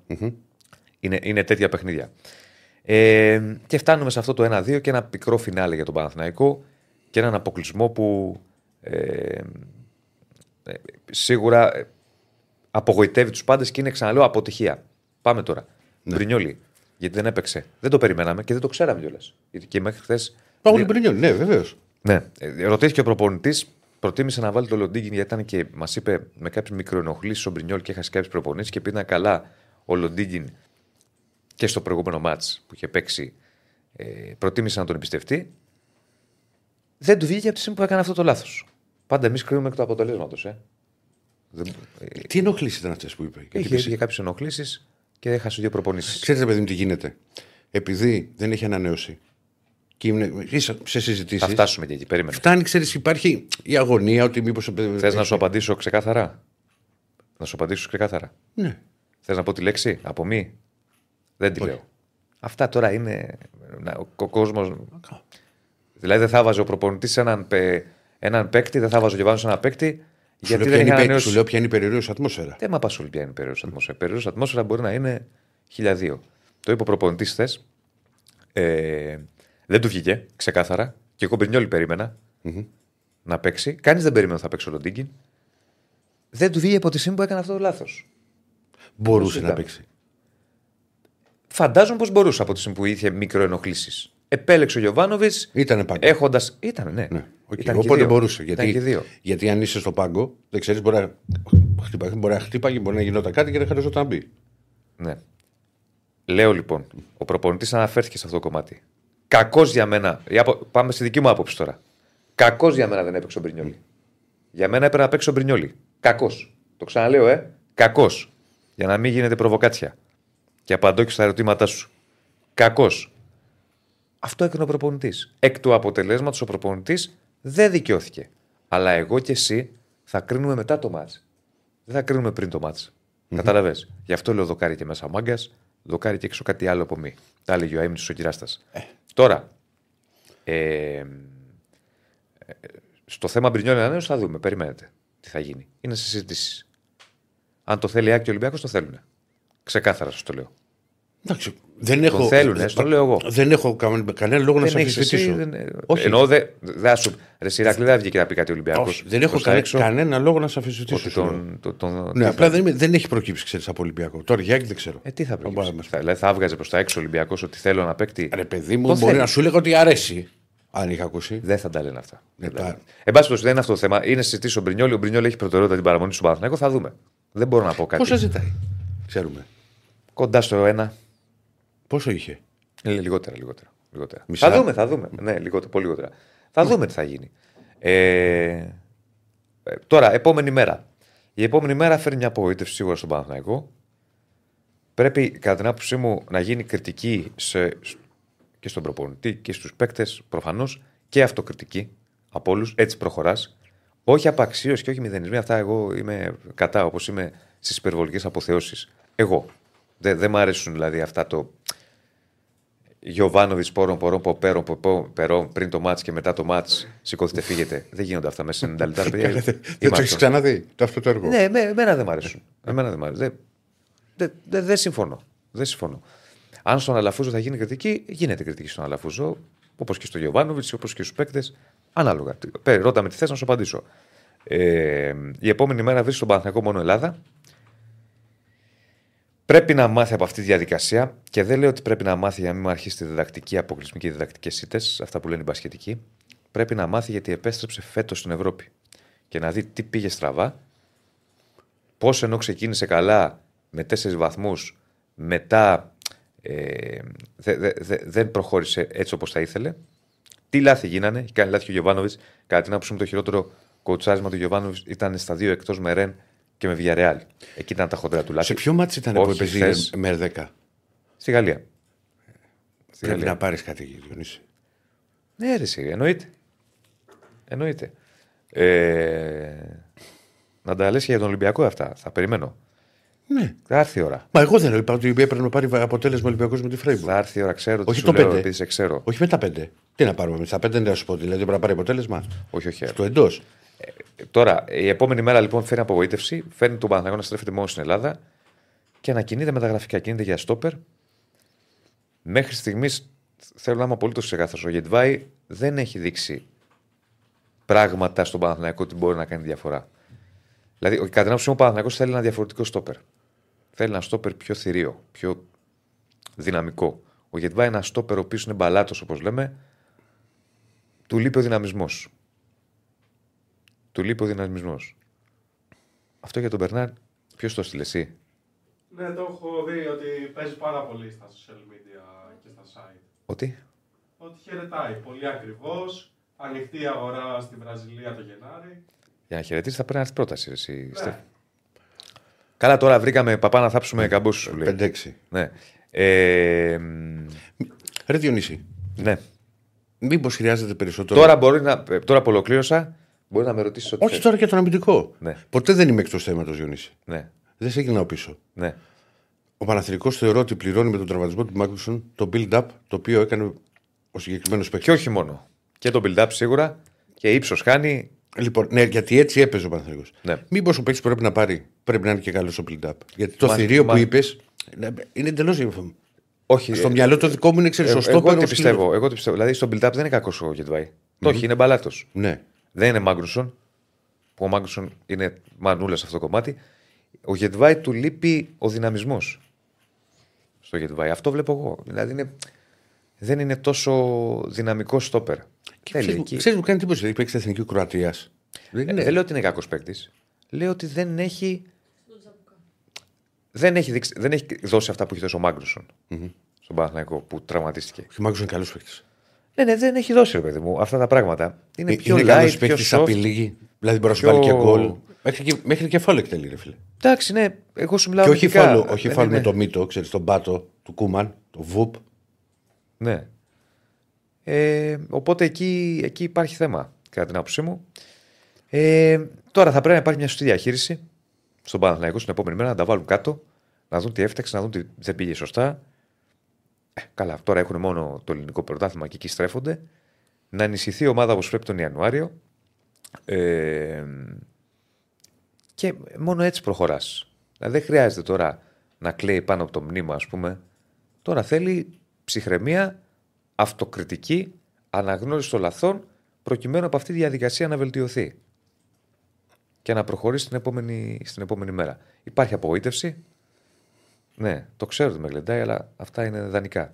Είναι, είναι τέτοια παιχνίδια. Ε, και φτάνουμε σε αυτό το 1-2 και ένα πικρό φινάλε για τον Παναθηναϊκό και έναν αποκλεισμό που ε, ε, σίγουρα ε, απογοητεύει τους πάντες και είναι ξαναλέω αποτυχία. Πάμε τώρα. Ναι. Μπρινιόλι. Γιατί δεν έπαιξε. Δεν το περιμέναμε και δεν το ξέραμε κιόλας. Γιατί και μέχρι χθες.
Παύλο Μπρινιόλ, ναι, βεβαίως.
Ναι. Ε, ρωτήθηκε ο προπονητής, προτίμησε να βάλει το Λοντίγκιν γιατί ήταν και μας είπε με κάποιε μικροενοχλήσει ο Μπρινιόλ και έχασε κάποιε προπονήσει και πήγαινε καλά ο Λοντίγκιν και στο προηγούμενο μάτς που είχε παίξει. Ε, προτίμησε να τον εμπιστευτεί. Δεν του βγήκε από τη στιγμή που έκανε αυτό το λάθος. Πάντα εμείς κρίνουμε εκ του αποτελέσματος. Ε. Δεν, ε,
Τι ενοχλήσεις ήταν αυτές που είπε. γιατί
είχε
είπες-
είχε κάποιες ενοχλήσεις και έχασε δύο προπονήσεις.
Ξέρετε, παιδί μου, τι γίνεται. Επειδή δεν έχει ανανέωση και είναι είσαι σε συζητήσει.
Θα φτάσουμε και εκεί. Περίμενε.
Φτάνει, ξέρεις, υπάρχει η αγωνία ότι μήπω.
Θες να σου απαντήσω ξεκάθαρα; Να σου απαντήσω ξεκάθαρα;
Ναι.
Θες να πω τη λέξη; Από μη; Δεν τη
Όχι.
λέω. Αυτά τώρα είναι. να- Ο, ο κόσμο. Δηλαδή δεν θα βάζει ο προπονητή έναν, παι- έναν παίκτη, δεν θα βάζει ο Γεβάνο έναν παίκτη.
Σου
Γιατί
λέω,
δεν
ποια
έχει
είναι, η πε-
ανανεώσει.
σου λέω ποια είναι η περιορία ατμόσφαιρα.
Δεν με απασχολεί ποια είναι η περίοδο ατμόσφαιρα. Η περίοδο ατμόσφαιρα μπορεί να είναι 1002. Το είπε ο προπονητής χθες. Ε, δεν του βγήκε ξεκάθαρα. Και εγώ Μπρινιόλι περίμενα να παίξει. Κανείς δεν περίμενε ότι θα παίξει ο Λοντίγκιν. Δεν του βγήκε από τη στιγμή που έκανε αυτό το λάθος.
Μπορούσε
ήταν.
να παίξει.
Φαντάζομαι πως μπορούσε από τη στιγμή που είχε μικροενοχλήσεις. Επέλεξε ο Γιωβάνοβιτς
Ήτανε πάγκο.
έχοντας. Ήταν, ναι.
Ναι. οκ.
Ήταν και
Οπότε
δύο.
μπορούσε.
Ήταν και
Γιατί,
δύο.
γιατί αν είσαι στο πάγκο, δεν ξέρεις, μπορεί να χτύπαγε, μπορεί να χτύπαγε, μπορεί να γινόταν κάτι και δεν χρειαζόταν να μπει.
Ναι. Λέω λοιπόν, ο προπονητής αναφέρθηκε σε αυτό το κομμάτι. Κακός για μένα. η απο- Πάμε στη δική μου άποψη τώρα. Κακός για μένα δεν έπαιξε ο Μπρινιόλι. Για μένα έπρεπε να παίξει ο Μπρινιόλι. Κακός. Το ξαναλέω, ε. Κακός. Για να μην γίνεται προβοκάτσια. Και απαντώ και στα ερωτήματά σου. Κακός. Αυτό έκανε ο προπονητής. Εκ του αποτελέσματος ο προπονητής δεν δικαιώθηκε. Αλλά εγώ και εσύ θα κρίνουμε μετά το μάτς. Δεν θα κρίνουμε πριν το μάτς. Κατάλαβες; Γι' αυτό λέω δοκάρι και μέσα μάγκας, δοκάρι και έξω κάτι άλλο από μη. Τα έλεγε ο Αίμνης ο Κυράστας. Τώρα, ε, ε, στο θέμα Μπρινιόλ Ανέο θα δούμε. Περιμένετε τι θα γίνει. Είναι σε συζητήσεις. Αν το θέλει η Άκη και ο Ολυμπιακός, το θέλουν. Ξεκάθαρα σας το λέω.
Εντάξει, δεν έχω,
θέλουνε, στο λέω εγώ.
Δεν έχω κα- κανένα λόγο να σε
έχεις εσύ,
αμφισβητήσω.
δεν-
Όχι.
Εννοώ δεν δε σου. Ρε Σιράκλη, δεν βγήκε να πει κάτι Ολυμπιακός.
Όχι, δεν έχω κανε- κανένα λόγο να σε αμφισβητήσω.
Ότι
σου λέω.
τον, τον, τον,
Ναι,
τι
απλά
θα-
δεν, είμαι- δεν έχει προκύψει, ξέρεις, από Ολυμπιακό. Τώρα Γιάκη δεν ξέρω.
Ε, τι θα
Δεν μπορεί να
προκύψει.
μας
Θα, δηλαδή θα έβγαζε προς τα έξω Ολυμπιακός ότι θέλω να παίκτη.
Ρε παιδί μου,
Το
μπορεί
θέλει.
να σου λέγα ότι αρέσει. Αν είχα ακούσει.
Δεν θα τα λένε αυτά.
Ναι,
Δεν τα
τα-
λένε. Εν πάση περιπτώσει, δεν είναι αυτό το θέμα. Είναι συζητήσει ο Μπρινιόλη. Ο Μπρινιόλη έχει προτεραιότητα την παραμονή του Παναθηναϊκού. Θα δούμε. Δεν μπορώ να πω κάτι.
Πόσα ζητάει; Ξέρουμε.
Κοντά στο ένα.
Πόσο είχε;
Ε, λιγότερα, λιγότερα. λιγότερα.
Μισά;
Θα δούμε, θα δούμε. Ναι, λιγότερα, πολύ λιγότερα. Θα δούμε τι θα γίνει. Ε, ε, τώρα, επόμενη μέρα. Η επόμενη μέρα φέρνει μια απογοήτευση σίγουρα στον Παναθηναϊκό. Πρέπει, κατά την άποψή μου, να γίνει κριτική σε, και στον προπονητή και στους παίκτες, προφανώς, και αυτοκριτική από όλους. Έτσι προχωράς. Όχι απαξίωση και όχι μηδενισμοί. Αυτά εγώ είμαι κατά, όπως είμαι στις υπερβολικές αποθεώσεις. Εγώ. Δεν δεν μ' αρέσουν δηλαδή αυτά το. Γιωβάνοβιτς, πόρων, πορών, ποπέρων, ποπό- περών, πριν το μάτς και μετά το μάτς. Σηκώθείτε, φύγετε. δεν γίνονται αυτά μέσα σε 90 λεπτά. παιδιά.
Δεν το
Είμαστε.
έχει ξαναδεί το αυτό το έργο.
Ναι, με, εμένα δεν μ' αρέσουν. Εμένα δεν μ' αρέσουν. Δεν, δεν, δεν, δεν συμφωνώ. Δεν συμφωνώ. Αν στον Αλαφούζο θα γίνει κριτική, γίνεται κριτική στον Αλαφούζο, όπως και στο Γιωβάνοβιτς, όπως και στους παίκτες. Ανάλογα. Πέ, ρώτα με τι θε να σου απαντήσω. Ε, η επόμενη μέρα βρίσκει στον Παναθηναϊκό μόνο Ελλάδα. Πρέπει να μάθει από αυτή τη διαδικασία και δεν λέω ότι πρέπει να μάθει για να μην μου αρχίσει τη διδακτική αποκλεισμή και διδακτικές ήττε, αυτά που λένε οι μπασχετικοί. Πρέπει να μάθει γιατί επέστρεψε φέτος στην Ευρώπη και να δει τι πήγε στραβά, πώς ενώ ξεκίνησε καλά με τέσσερις βαθμούς, μετά ε, δε- δε- δε- δεν προχώρησε έτσι όπως θα ήθελε. Τι λάθη γίνανε, έχει κάνει λάθη και ο Γιωβάνοβιτς. Κατά την άποψή μου, το χειρότερο κοτσάρισμα του Γιωβάνοβιτς ήταν στα δύο εκτός με Ρεν και με Βιαρεάλ. Εκεί ήταν τα χοντρά του λάθη.
Σε ποιο μάτι ήταν
Όχι,
που έπαιζε
χθες.
με R10.
Στη Γαλλία. Στη
Πρέπει
Γαλλία.
να πάρεις κάτι, Διονύση.
Ναι, ρε, εσύ, εννοείται. Εννοείται. Ε, να τα λες και για τον Ολυμπιακό αυτά. Θα περιμένω.
Ναι.
Θα έρθει η ώρα.
Μα εγώ δεν είπα ότι έπρεπε να πάρει αποτέλεσμα Ολυμπιακός με τη Φρέιμπουργκ.
Θα έρθει η ώρα, ξέρω. τι
Όχι
σου
το
λέω,
πέντε.
επειδή σε ξέρω.
Όχι με τα πέντε. Τι να πάρουμε με τα πέντε, δεν θα σου πω. Δηλαδή πρέπει να πάρει αποτέλεσμα.
Όχι, όχι.
Στο εντός.
Ε, Τώρα, η επόμενη μέρα λοιπόν φέρνει απογοήτευση. Φέρνει τον Παναθηναϊκό να στρέφεται μόνο στην Ελλάδα και να κινείται με τα γραφικά. Κινείται για στόπερ. Μέχρι στιγμής θέλω να είμαι απολύτως ξεκάθαρος. Ο Γετβάη δεν έχει δείξει πράγματα στον Παναθηναϊκό ότι μπορεί να κάνει διαφορά. Δηλαδή, κατά την άποψή μου, ο Παναθηναϊκός θέλει ένα διαφορετικό στόπερ. Θέλει ένα στόπερ πιο θηρίο, πιο δυναμικό. Ο Γετβάη είναι ένα στόπερ ο οποίος είναι μπαλάτος, όπως λέμε. Του λείπει ο δυναμισμός. Του λείπει ο δυναμισμός. Αυτό για τον Μπερνάρ, ποιος το έστειλε εσύ;
Ναι, το έχω δει ότι παίζει πάρα πολύ στα social media και στα site.
Ότι;
Ότι χαιρετάει πολύ ακριβώς. Ανοιχτή αγορά στη Βραζιλία το Γενάρη.
Για να χαιρετήσεις θα πρέπει να έρθει πρόταση. Εσύ,
Ναι.
Στέφη. Καλά, τώρα βρήκαμε παπά να θάψουμε καμπόσου σου λέει.
5-6.
Ναι. Ε, μ,
Ρε Διονύση,
ναι.
μήπως χρειάζεται περισσότερο.
Τώρα, μπορεί να, ε, τώρα που ολοκλήρωσα, μπορεί να με ρωτήσεις ό,τι
Όχι
θες.
τώρα για τον αμυντικό.
Ναι.
Ποτέ δεν είμαι εκτός θέματος, Διονύση.
Ναι.
Δεν σε γυρνάω πίσω.
ναι.
Ο Παναθηνικός θεωρώ ότι πληρώνει με τον τραυματισμό του Μάγκουσον το build-up το οποίο έκανε ο συγκεκριμένος παίκτης.
Και όχι μόνο. Και το build-up σίγουρα και ύψος χάνει.
Λοιπόν, ναι, γιατί έτσι έπαιζε ο Παναθηνικός.
Ναι.
Μήπως ο παίκτης πρέπει να πάρει, πρέπει να είναι και καλός στο build-up. Γιατί το
Μα-
θηρίο
μα-
που είπε είναι εντελώς.
Όχι.
Στο
ε,
μυαλό το δικό μου είναι ξέρεις
ε,
σωστό
εγώ
πέρα
τι
ο
πιστεύω. Εγώ τι πιστεύω. Δηλαδή στο build-up δεν είναι κακός ο Γετβάη. Το όχι, είναι μπαλάτος.
Ναι.
Δεν είναι Μάγκρουσον. Που ο Μάγκρουσον είναι μανούλας σε αυτό το κομμάτι. Ο Γετβάη του λείπει ο δυναμισμός. Στο Γετβάη. Αυτό βλέπω εγώ. Δηλαδή είναι. δεν είναι τόσο δυναμικό στόπερ. Θέλει εκεί.
Ξέρεις, μου κάνει εντύπωση. Έχει παίξει εθνική Κροατίας. Δεν
Ε,
είναι.
Δεν λέω ότι είναι κακός παίκτης. Λέω ότι δεν έχει. Δεν έχει, δείξει- δεν έχει δώσει αυτά που έχει δώσει ο μαγκρουσον στον Παναθηναϊκό που τραυματίστηκε.
Ο Μάγκο είναι καλός παίκτης.
Ναι, ναι, δεν έχει δώσει, ρε παιδί μου, αυτά τα πράγματα. Είναι πιο
είναι
light,
καλός
πιο
παίκτης
soft.
απειλή. Δηλαδή μπορεί να σου
πιο-
βάλει και γκολ. Μέχρι και, μέχρι και φόλο εκτελεί, ρε φίλε.
Εντάξει, ναι, εγώ σου μιλάω
Και όχι
αμυντικά.
φόλο, όχι
Δεν
φόλο με
είναι-
το μύτο, ξέρεις, τον πάτο του Κούμαν, το Βουπ.
Ναι. Ε, οπότε εκεί, εκεί υπάρχει θέμα, κατά την άποψή μου. Ε, τώρα θα πρέπει να υπάρχει μια σωστή διαχείριση στον Παναθηναϊκό στην επόμενη μέρα, να τα βάλουν κάτω, να δουν τι έφταξε, να δουν τι δεν πήγε σωστά. Ε, καλά, τώρα έχουν μόνο το ελληνικό πρωτάθλημα και εκεί στρέφονται. Να ενισχυθεί η ομάδα όπως πρέπει τον Ιανουάριο. Ε, και μόνο έτσι προχωράς. Δηλαδή δεν χρειάζεται τώρα να κλαίει πάνω από το μνήμα, ας πούμε. Τώρα θέλει ψυχραιμία, αυτοκριτική, αναγνώριση των λαθών, προκειμένου από αυτή τη διαδικασία να βελτιωθεί και να προχωρήσει στην επόμενη, στην επόμενη μέρα. Υπάρχει απογοήτευση. Ναι, το ξέρω ότι με γλεντάει, αλλά αυτά είναι δανεικά.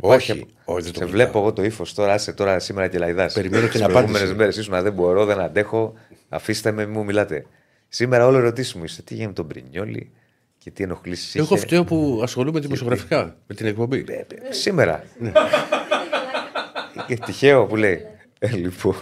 Όχι,
απο-
όχι, δεν το
Σε
γλεντάω.
βλέπω εγώ το ύφος τώρα, σε τώρα σήμερα και λαϊδάς.
Περιμένω την
προηγούμενες
απάντηση.
μέρες ήσουν δεν μπορώ, δεν αντέχω. Αφήστε με, μη μου μιλάτε. Σήμερα όλο ερωτήσεις μου είστε. Τι γίνεται με τον Μπρινιόλι και τι ενοχλήσεις
Εγώ φταίω που ασχολούμαι δημοσιογραφικά με την εκπομπή.
Σήμερα. Και τυχαίο που λέει. Ε, λοιπόν.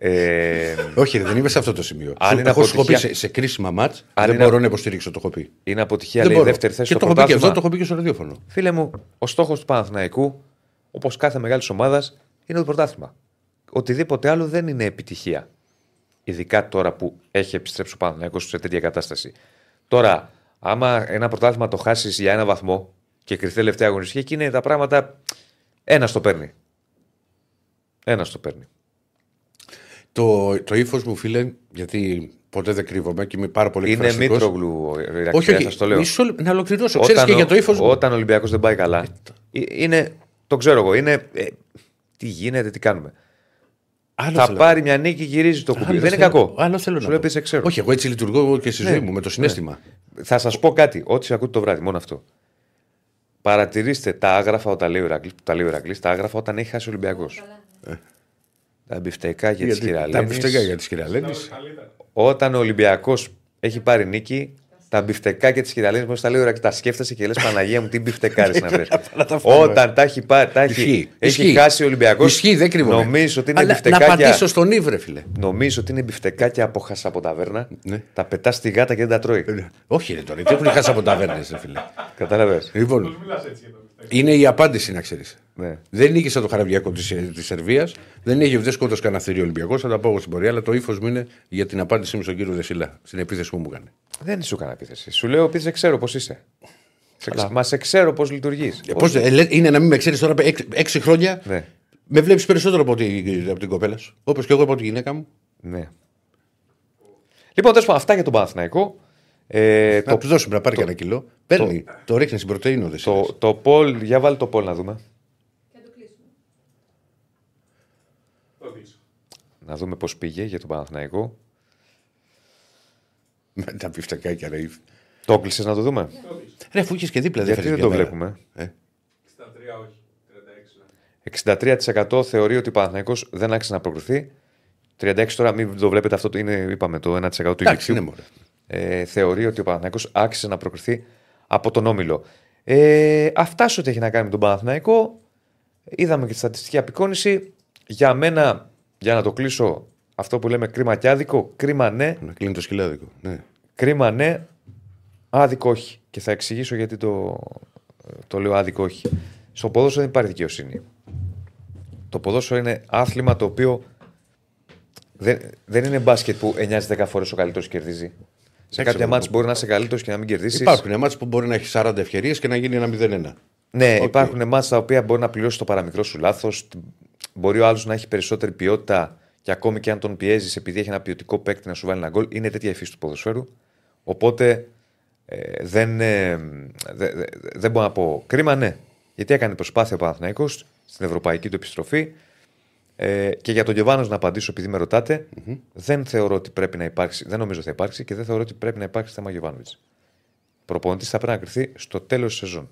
Ε,
Όχι, ρε, δεν είμαι σε αυτό το σημείο.
Αν
Σου-
είναι
έχω σου πω πει
αποτυχία-
σε, σε κρίσιμα μάτς.
Αν
Δεν
είναι-
μπορώ να υποστηρίξω, το έχω πει.
είναι αποτυχία,
Δεν
λέει, η
μπορώ.
δεύτερη θέση
Και
στο
το έχω πει και αυτό,
πρωτάθλημα.
το έχω πει και στο ραδιόφωνο.
Φίλε μου, ο στόχος του Παναθηναϊκού, όπως κάθε μεγάλης ομάδας, είναι το πρωτάθλημα. Οτιδήποτε άλλο δεν είναι επιτυχία. Ειδικά τώρα που έχει επιστρέψει ο Παναθηναϊκός σε τέτοια κατάσταση. Τώρα, άμα ένα πρωτάθλημα το χάσεις για ένα βαθμό και κρυφτεί τελευταία αγωνιστική, εκεί είναι τα πράγματα. Ένας το παίρνει. Ένας το παίρνει.
Το, το ύφος μου, φίλε, γιατί ποτέ δεν κρύβομαι και είμαι πάρα πολύ
Είναι
εκφραστικός.
Μήτρογλου ο Ηρακλής,
Όχι, όχι.
σας το λέω.
Μισό λεπτό, να ολοκληρώσω. Ξέρεις και
ο-
για το ύφος μου.
Όταν ο Ολυμπιακός δεν πάει καλά. ε, Είναι, το ξέρω εγώ. Είναι. ε, τι γίνεται, τι κάνουμε.
Άλλο
θα
θέλω.
πάρει μια νίκη, γυρίζει το κουμπί.
Άλλο
δεν είναι
θέλω-
κακό.
Άλλο θέλω
Σου
να
λέω
πω.
επειδή σε ξέρω.
Όχι, εγώ έτσι λειτουργώ και στη
Ναι,
ζωή μου με το συνέστημα.
Θα σας πω κάτι. Ό,τι σε ακούτε το βράδυ, μόνο αυτό. Παρατηρήστε τα άγραφα όταν λέει ο Ηρακλής, τα λέει ο Ηρακλής, τα άγραφα όταν έχει χάσει ο Ολυμπιακός. Τα μπιφτεκάκια τη
Γιατί Τα
Κυραλένη.
μπιφτεκά για τη Κυραλένη.
Καλύτερα.
Όταν ο Ολυμπιακός έχει πάρει νίκη, τα μπιφτεκάκια τη Κυραλένη μου τα λέει ο Ηρακλής, τα σκέφτεσαι και λες Παναγία μου, τι μπιφτεκάρε να βρει. Όταν τα έχει πάρει, τα έχει,
Ισχύει.
έχει
Ισχύει.
χάσει ο Ολυμπιακός.
Ισχύει, δεν κρύβομαι.
Νομίζω ότι είναι
Αλλά να
μπιφτεκάκια.
πατήσω στον Ήβρε, φίλε.
Νομίζω ότι είναι μπιφτεκάκια από χάσα από ταβέρνα.
Ναι.
Τα πετάς στη γάτα και δεν τα τρώει.
Όχι, ρε τώρα, τι έχουν χάσει από ταβέρνε, φίλε.
Κατάλαβες.
Λοιπόν,
Πώς μιλάς έτσι για το μυστέκι.
είναι η απάντηση να ξέρεις.
Ναι.
Δεν νίκησα το χαραβιακό της της Σερβίας, δεν έχει δεν σκότωσε κανένα θηρίο Ολυμπιακός, θα τα πω εγώ στην πορεία, αλλά το ύφος μου είναι για την απάντησή μου στον κύριο Δεσίλα, στην επίθεση που μου έκανε.
Δεν σου έκανα επίθεση. Σου λέω επειδή σε ξέρω πώς είσαι. Σε ξε- Μα σε ξέρω πώς λειτουργείς.
Ε, πώς, ε, λέ- είναι να μην με ξέρεις τώρα έξι, έξι χρόνια,
Ναι.
με βλέπεις περισσότερο από, τη, από την κοπέλα σου. Όπως και εγώ από τη γυναίκα μου.
ναι. Λοιπόν, τέλος πάντων, αυτά για τον Παναθηναϊκό. Ε,
Να
το,
τους δώσουμε να πάρει και ένα κιλό. Παίρνει, το, ρίχνει στην πρωτενη ο Δεσίλας.
το, το Πολ, για βάλει το Πολ να δούμε.
Το κλείσω.
Να δούμε πώς πήγε για τον Παναθηναϊκό.
Με τα πιφτακάκια, ρε.
Το έκλεισε να το δούμε.
Το κλείσω.
Ρε, αφού είχες και δίπλα,
Γιατί
φέρεις
δεν το
μια μέρα.
βλέπουμε.
Ε,
63 όχι. 36 ναι.
63% θεωρεί ότι ο Παναθηναϊκός δεν άξιζε να προκριθεί. 36% τώρα, μην το βλέπετε αυτό, το είναι, είπαμε, το 1% του
Εντάξει,
YouTube.
είναι μωρέ.
Ε, θεωρεί ότι ο Παναθηναϊκός άξιζε να προκριθεί από τον Όμιλο. Ε, αυτά σε ό,τι έχει να κάνει με τον Παναθηναϊκό. Είδαμε και τη στατιστική απεικόνηση. Για μένα, για να το κλείσω, αυτό που λέμε κρίμα και άδικο, κρίμα ναι,
Να κλείνει το σκυλάδικο. Ναι.
κρίμα ναι, άδικο όχι. Και θα εξηγήσω γιατί το, το λέω άδικο όχι. Στο ποδόσφαιρο δεν υπάρχει δικαιοσύνη. Το ποδόσφαιρο είναι άθλημα το οποίο δεν, δεν είναι μπάσκετ που 9-10 φορές ο καλύτερος κερδίζει. Σε κάποια
ξέρω,
ματς μπορεί να είσαι καλύτερος και να μην κερδίσεις.
Υπάρχουν ματς που μπορεί να έχεις 40 ευκαιρίες και να γίνει ένα 0-1.
Ναι,
Οκ.
υπάρχουν ματς τα οποία μπορεί να πληρώσει το παραμικρό σου λάθος. Μπορεί ο άλλος να έχει περισσότερη ποιότητα και ακόμη και αν τον πιέζεις επειδή έχει ένα ποιοτικό παίκτη να σου βάλει ένα γκολ. Είναι τέτοια η φύση του ποδοσφαίρου. Οπότε ε, δεν, ε, δε- δε- δεν μπορώ να πω. Κρίμα, ναι. Γιατί έκανε προσπάθεια ο Παναθηναϊκός στην ευρωπαϊκή του επιστροφή. Ε, και για τον Γεβάνο να απαντήσω, επειδή με ρωτατε δεν θεωρώ ότι πρέπει να υπάρξει, δεν νομίζω θα υπάρξει και δεν θεωρώ ότι πρέπει να υπάρξει θέμα Γεβάνοβιτ. Προπονητής θα πρέπει να κρυθεί στο τέλος της σεζόν.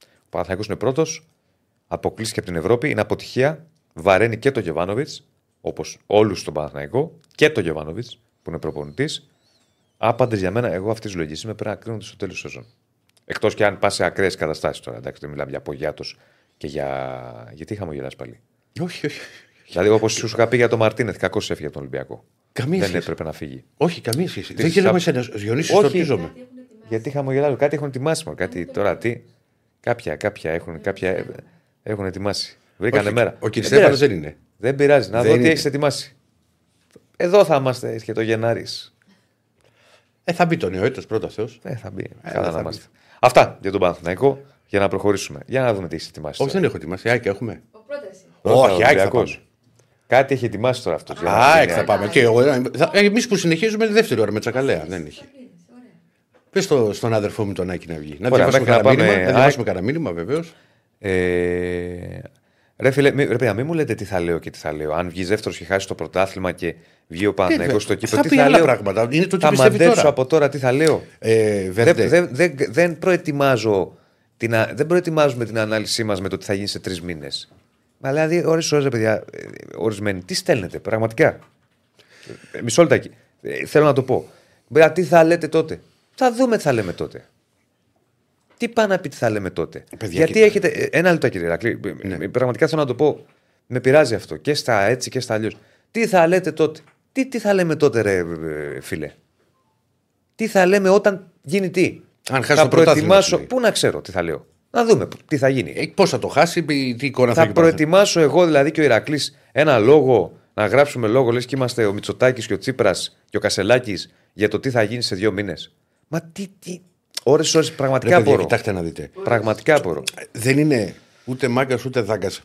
Ο Παναθηναϊκός είναι πρώτος. αποκλείστηκε από την Ευρώπη. Είναι αποτυχία. Βαραίνει και το Γεβάνοβιτ, όπως όλους στον Παναθηναϊκό, και το Γεβάνοβιτ που είναι προπονητής. Άπαντες για μένα, εγώ αυτή τη λογική είμαι πρέπει να κρίνονται στο τέλος της σεζόν. Εκτός και αν πας σε ακραίες καταστάσεις τώρα. Εντάξει, δεν μιλάμε για απογιάτο και για. Γιατί χαμογελά πάλι;
Όχι, όχι.
Δηλαδή, όπως σου είχα πει για τον Μαρτίνεθ, κακώ έφυγε από τον Ολυμπιακό.
Καμία
δεν
σχέση.
έπρεπε να φύγει.
Όχι, καμία σχέση.
Τις
Δεν γελάμε
σα-
σε ένα. Διονύση,
Όχι.
στορκίζομαι.
Γιατί χαμογελάζω, κάτι έχουν ετοιμάσει. Μα, κάτι τώρα τι. Κάποια, κάποια έχουν, κάποια ε, έχουν ετοιμάσει. Βρήκανε
Όχι,
μέρα.
Ο κ.
Δεν
Στέφανο
πειράζει.
δεν είναι.
Δεν πειράζει. Να
Δεν
δω τι
είναι.
έχεις ετοιμάσει. Εδώ θα είμαστε και το Γενάρης.
Ε, θα μπει το νέο έτος πρώτα Θεός.
Ε, θα μπει.
θα
Καλά να
μπει.
είμαστε. Αυτά για τον Παναθηναϊκό για να προχωρήσουμε. Για να δούμε τι έχεις ετοιμάσει.
Όχι,
τώρα.
δεν έχω ετοιμάσει. Άκη έχουμε.
Ο πρόταση.
Πρώτα,
Όχι, Άκη θα
Ολυμπιακός.
πάμε.
Κάτι έχει ετοιμάσει τώρα αυτός.
Α, θα πάμε. Και εγώ, εμείς που συνεχίζουμε είναι δεύτερη ώρα με τσακαλέα. Δεν έχει. Πες το, στον αδερφό μου τον Άκη να βγει. Να
Ωραία,
διαβάσουμε
μέχρι να
κανένα
πάμε,
μήνυμα. Να
Άκη.
διαβάσουμε κανένα μήνυμα, βεβαίως.
Ε, ρε φίλε, μη, ρε παιδιά, μην μου λέτε τι θα λέω και τι θα λέω. Αν βγεις δεύτερος και χάσεις το πρωτάθλημα και βγει ο Παναθηναϊκός στο κήπο,
θα
τι
πει
θα
άλλα
λέω;
πράγματα. Είναι το τι
Θα
πιστεύει
μαντέψω
τώρα.
από τώρα τι θα λέω;
Ε,
Δεν,
Βέρντε,
δεν, δεν, δεν προετοιμάζω την, α- δεν προετοιμάζουμε την ανάλυσή μας με το τι θα γίνει σε τρεις μήνες. Μα δηλαδή, ώρες ώρες, παιδιά, ε, ορισμένοι, τι στέλνετε, πραγματικά. Ε, Μισό λεπτάκι. Ε, θέλω να το πω. Μπρά, τι θα λέτε τότε; Θα δούμε τι θα λέμε τότε. Τι πάει να πει τι θα λέμε τότε;
Παιδιά,
Γιατί
κοίτα.
έχετε. ε, Ένα λεπτό, κύριε Ρακλή. Ε, Πραγματικά θέλω να το πω. Με πειράζει αυτό. Και στα έτσι και στα αλλιώς. Τι θα λέτε τότε; Τι, τι θα λέμε τότε, ρε ε, φίλε; Τι θα λέμε όταν γίνει τι;
Αν χάσει
θα
το πρωτάθλημα,
προετοιμάσω.
σου λέει.
Πού να ξέρω τι θα λέω. Να δούμε τι θα γίνει.
Ε, Πώς θα το χάσει, τι εικόνα θα
θα
έχει.
προετοιμάσω εγώ δηλαδή και ο Ηρακλής ένα λόγο, να γράψουμε λόγο, λες και είμαστε ο Μητσοτάκης και ο Τσίπρας και ο Κασελάκης για το τι θα γίνει σε δύο μήνες. Μα τι. τι... Ώρες, ώρες,
Ρε,
πραγματικά
παιδιά,
μπορώ.
κοιτάξτε να δείτε.
Πραγματικά μπορώ.
Δεν είναι ούτε μάγκας ούτε δάγκας.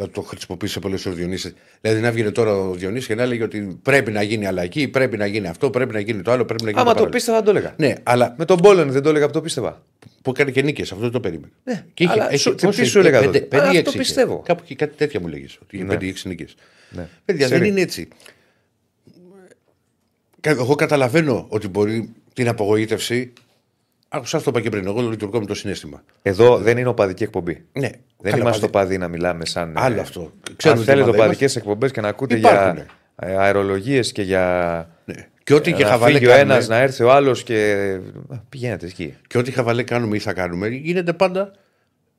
Θα το χρησιμοποιήσει πολλές ο Διονύσης. Δηλαδή να βγαίνει τώρα ο Διονύσης και να λέγει ότι πρέπει να γίνει αλλαγή, πρέπει να γίνει αυτό, πρέπει να γίνει το άλλο, πρέπει να γίνει
Άμα
το
το
άλλο.
πίστευα, θα το έλεγα.
Ναι, αλλά
Με τον Πόλεν δεν το έλεγα που το πίστευα.
που έκανε και νίκες, αυτό δεν το περίμενε.
Ναι,
και είχε,
αλλά
έχει,
σου-
πόσο
τι
είχε,
σου έλεγα
πέντε-
τότε;
πέντε
Α,
ή
αυτό
έξι είχε.
πιστεύω.
Κάπου και κάτι τέτοια μου λέγες. Ότι είχε
Ναι.
5 ή 6 νίκες.
Ναι.
Παιδιά, δεν
Ξέρει.
είναι έτσι. Κα- Εγώ καταλαβαίνω ότι μπορεί την απογοήτευση. Σα το είπα και πριν. Εγώ λειτουργώ με το συνέστημα.
Εδώ δεν είναι οπαδική εκπομπή.
Ναι,
Δεν
καλά,
είμαστε
πάλι.
οπαδοί να μιλάμε σαν.
Άλλο
ε,
αυτό.
Αν
Ξέρουμε τι
θέλετε
ομάδα
οπαδικές εκπομπές και να ακούτε
Υπάρχουνε.
για αερολογίες και για.
Ναι. Και ό,τι και
να
χαβαλέ
φύγει ο
κάνουμε,
ένας, να έρθει ο άλλος και. Α, Πηγαίνετε εκεί.
και ό,τι χαβαλέ κάνουμε ή θα κάνουμε γίνεται πάντα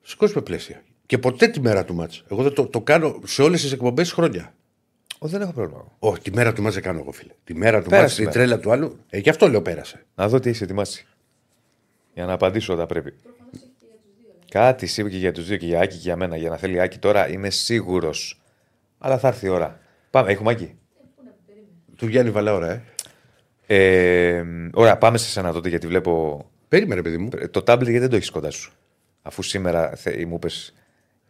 σε κόσμο πλαίσια. Και ποτέ τη μέρα του μάτς. Εγώ δεν το, το κάνω σε όλες τις εκπομπές χρόνια.
Ω, δεν έχω πρόβλημα. εγώ.
Όχι, τη μέρα του μάτς δεν κάνω εγώ, φίλε. Τη μέρα του
Πέρασε
μάτς,
η
τη
μέρα.
τρέλα του άλλου. Ε, γι' αυτό λέω πέρασε.
Να δω τι έχει ετοιμάσει. Για να απαντήσω όταν πρέπει. Κάτι σίγουρα και για τους δύο και για Άκη και για μένα. Για να θέλει Άκη τώρα είμαι σίγουρος. Αλλά θα έρθει η ώρα. Πάμε, έχουμε Άκη.
Του Γιάννη Βαλαώρα, ε.
Ε, ωραία, πάμε σε σένα τότε γιατί βλέπω.
Περίμενε, παιδί μου.
Το τάμπλετ γιατί δεν το έχεις κοντά σου; Αφού σήμερα θε, μου είπες,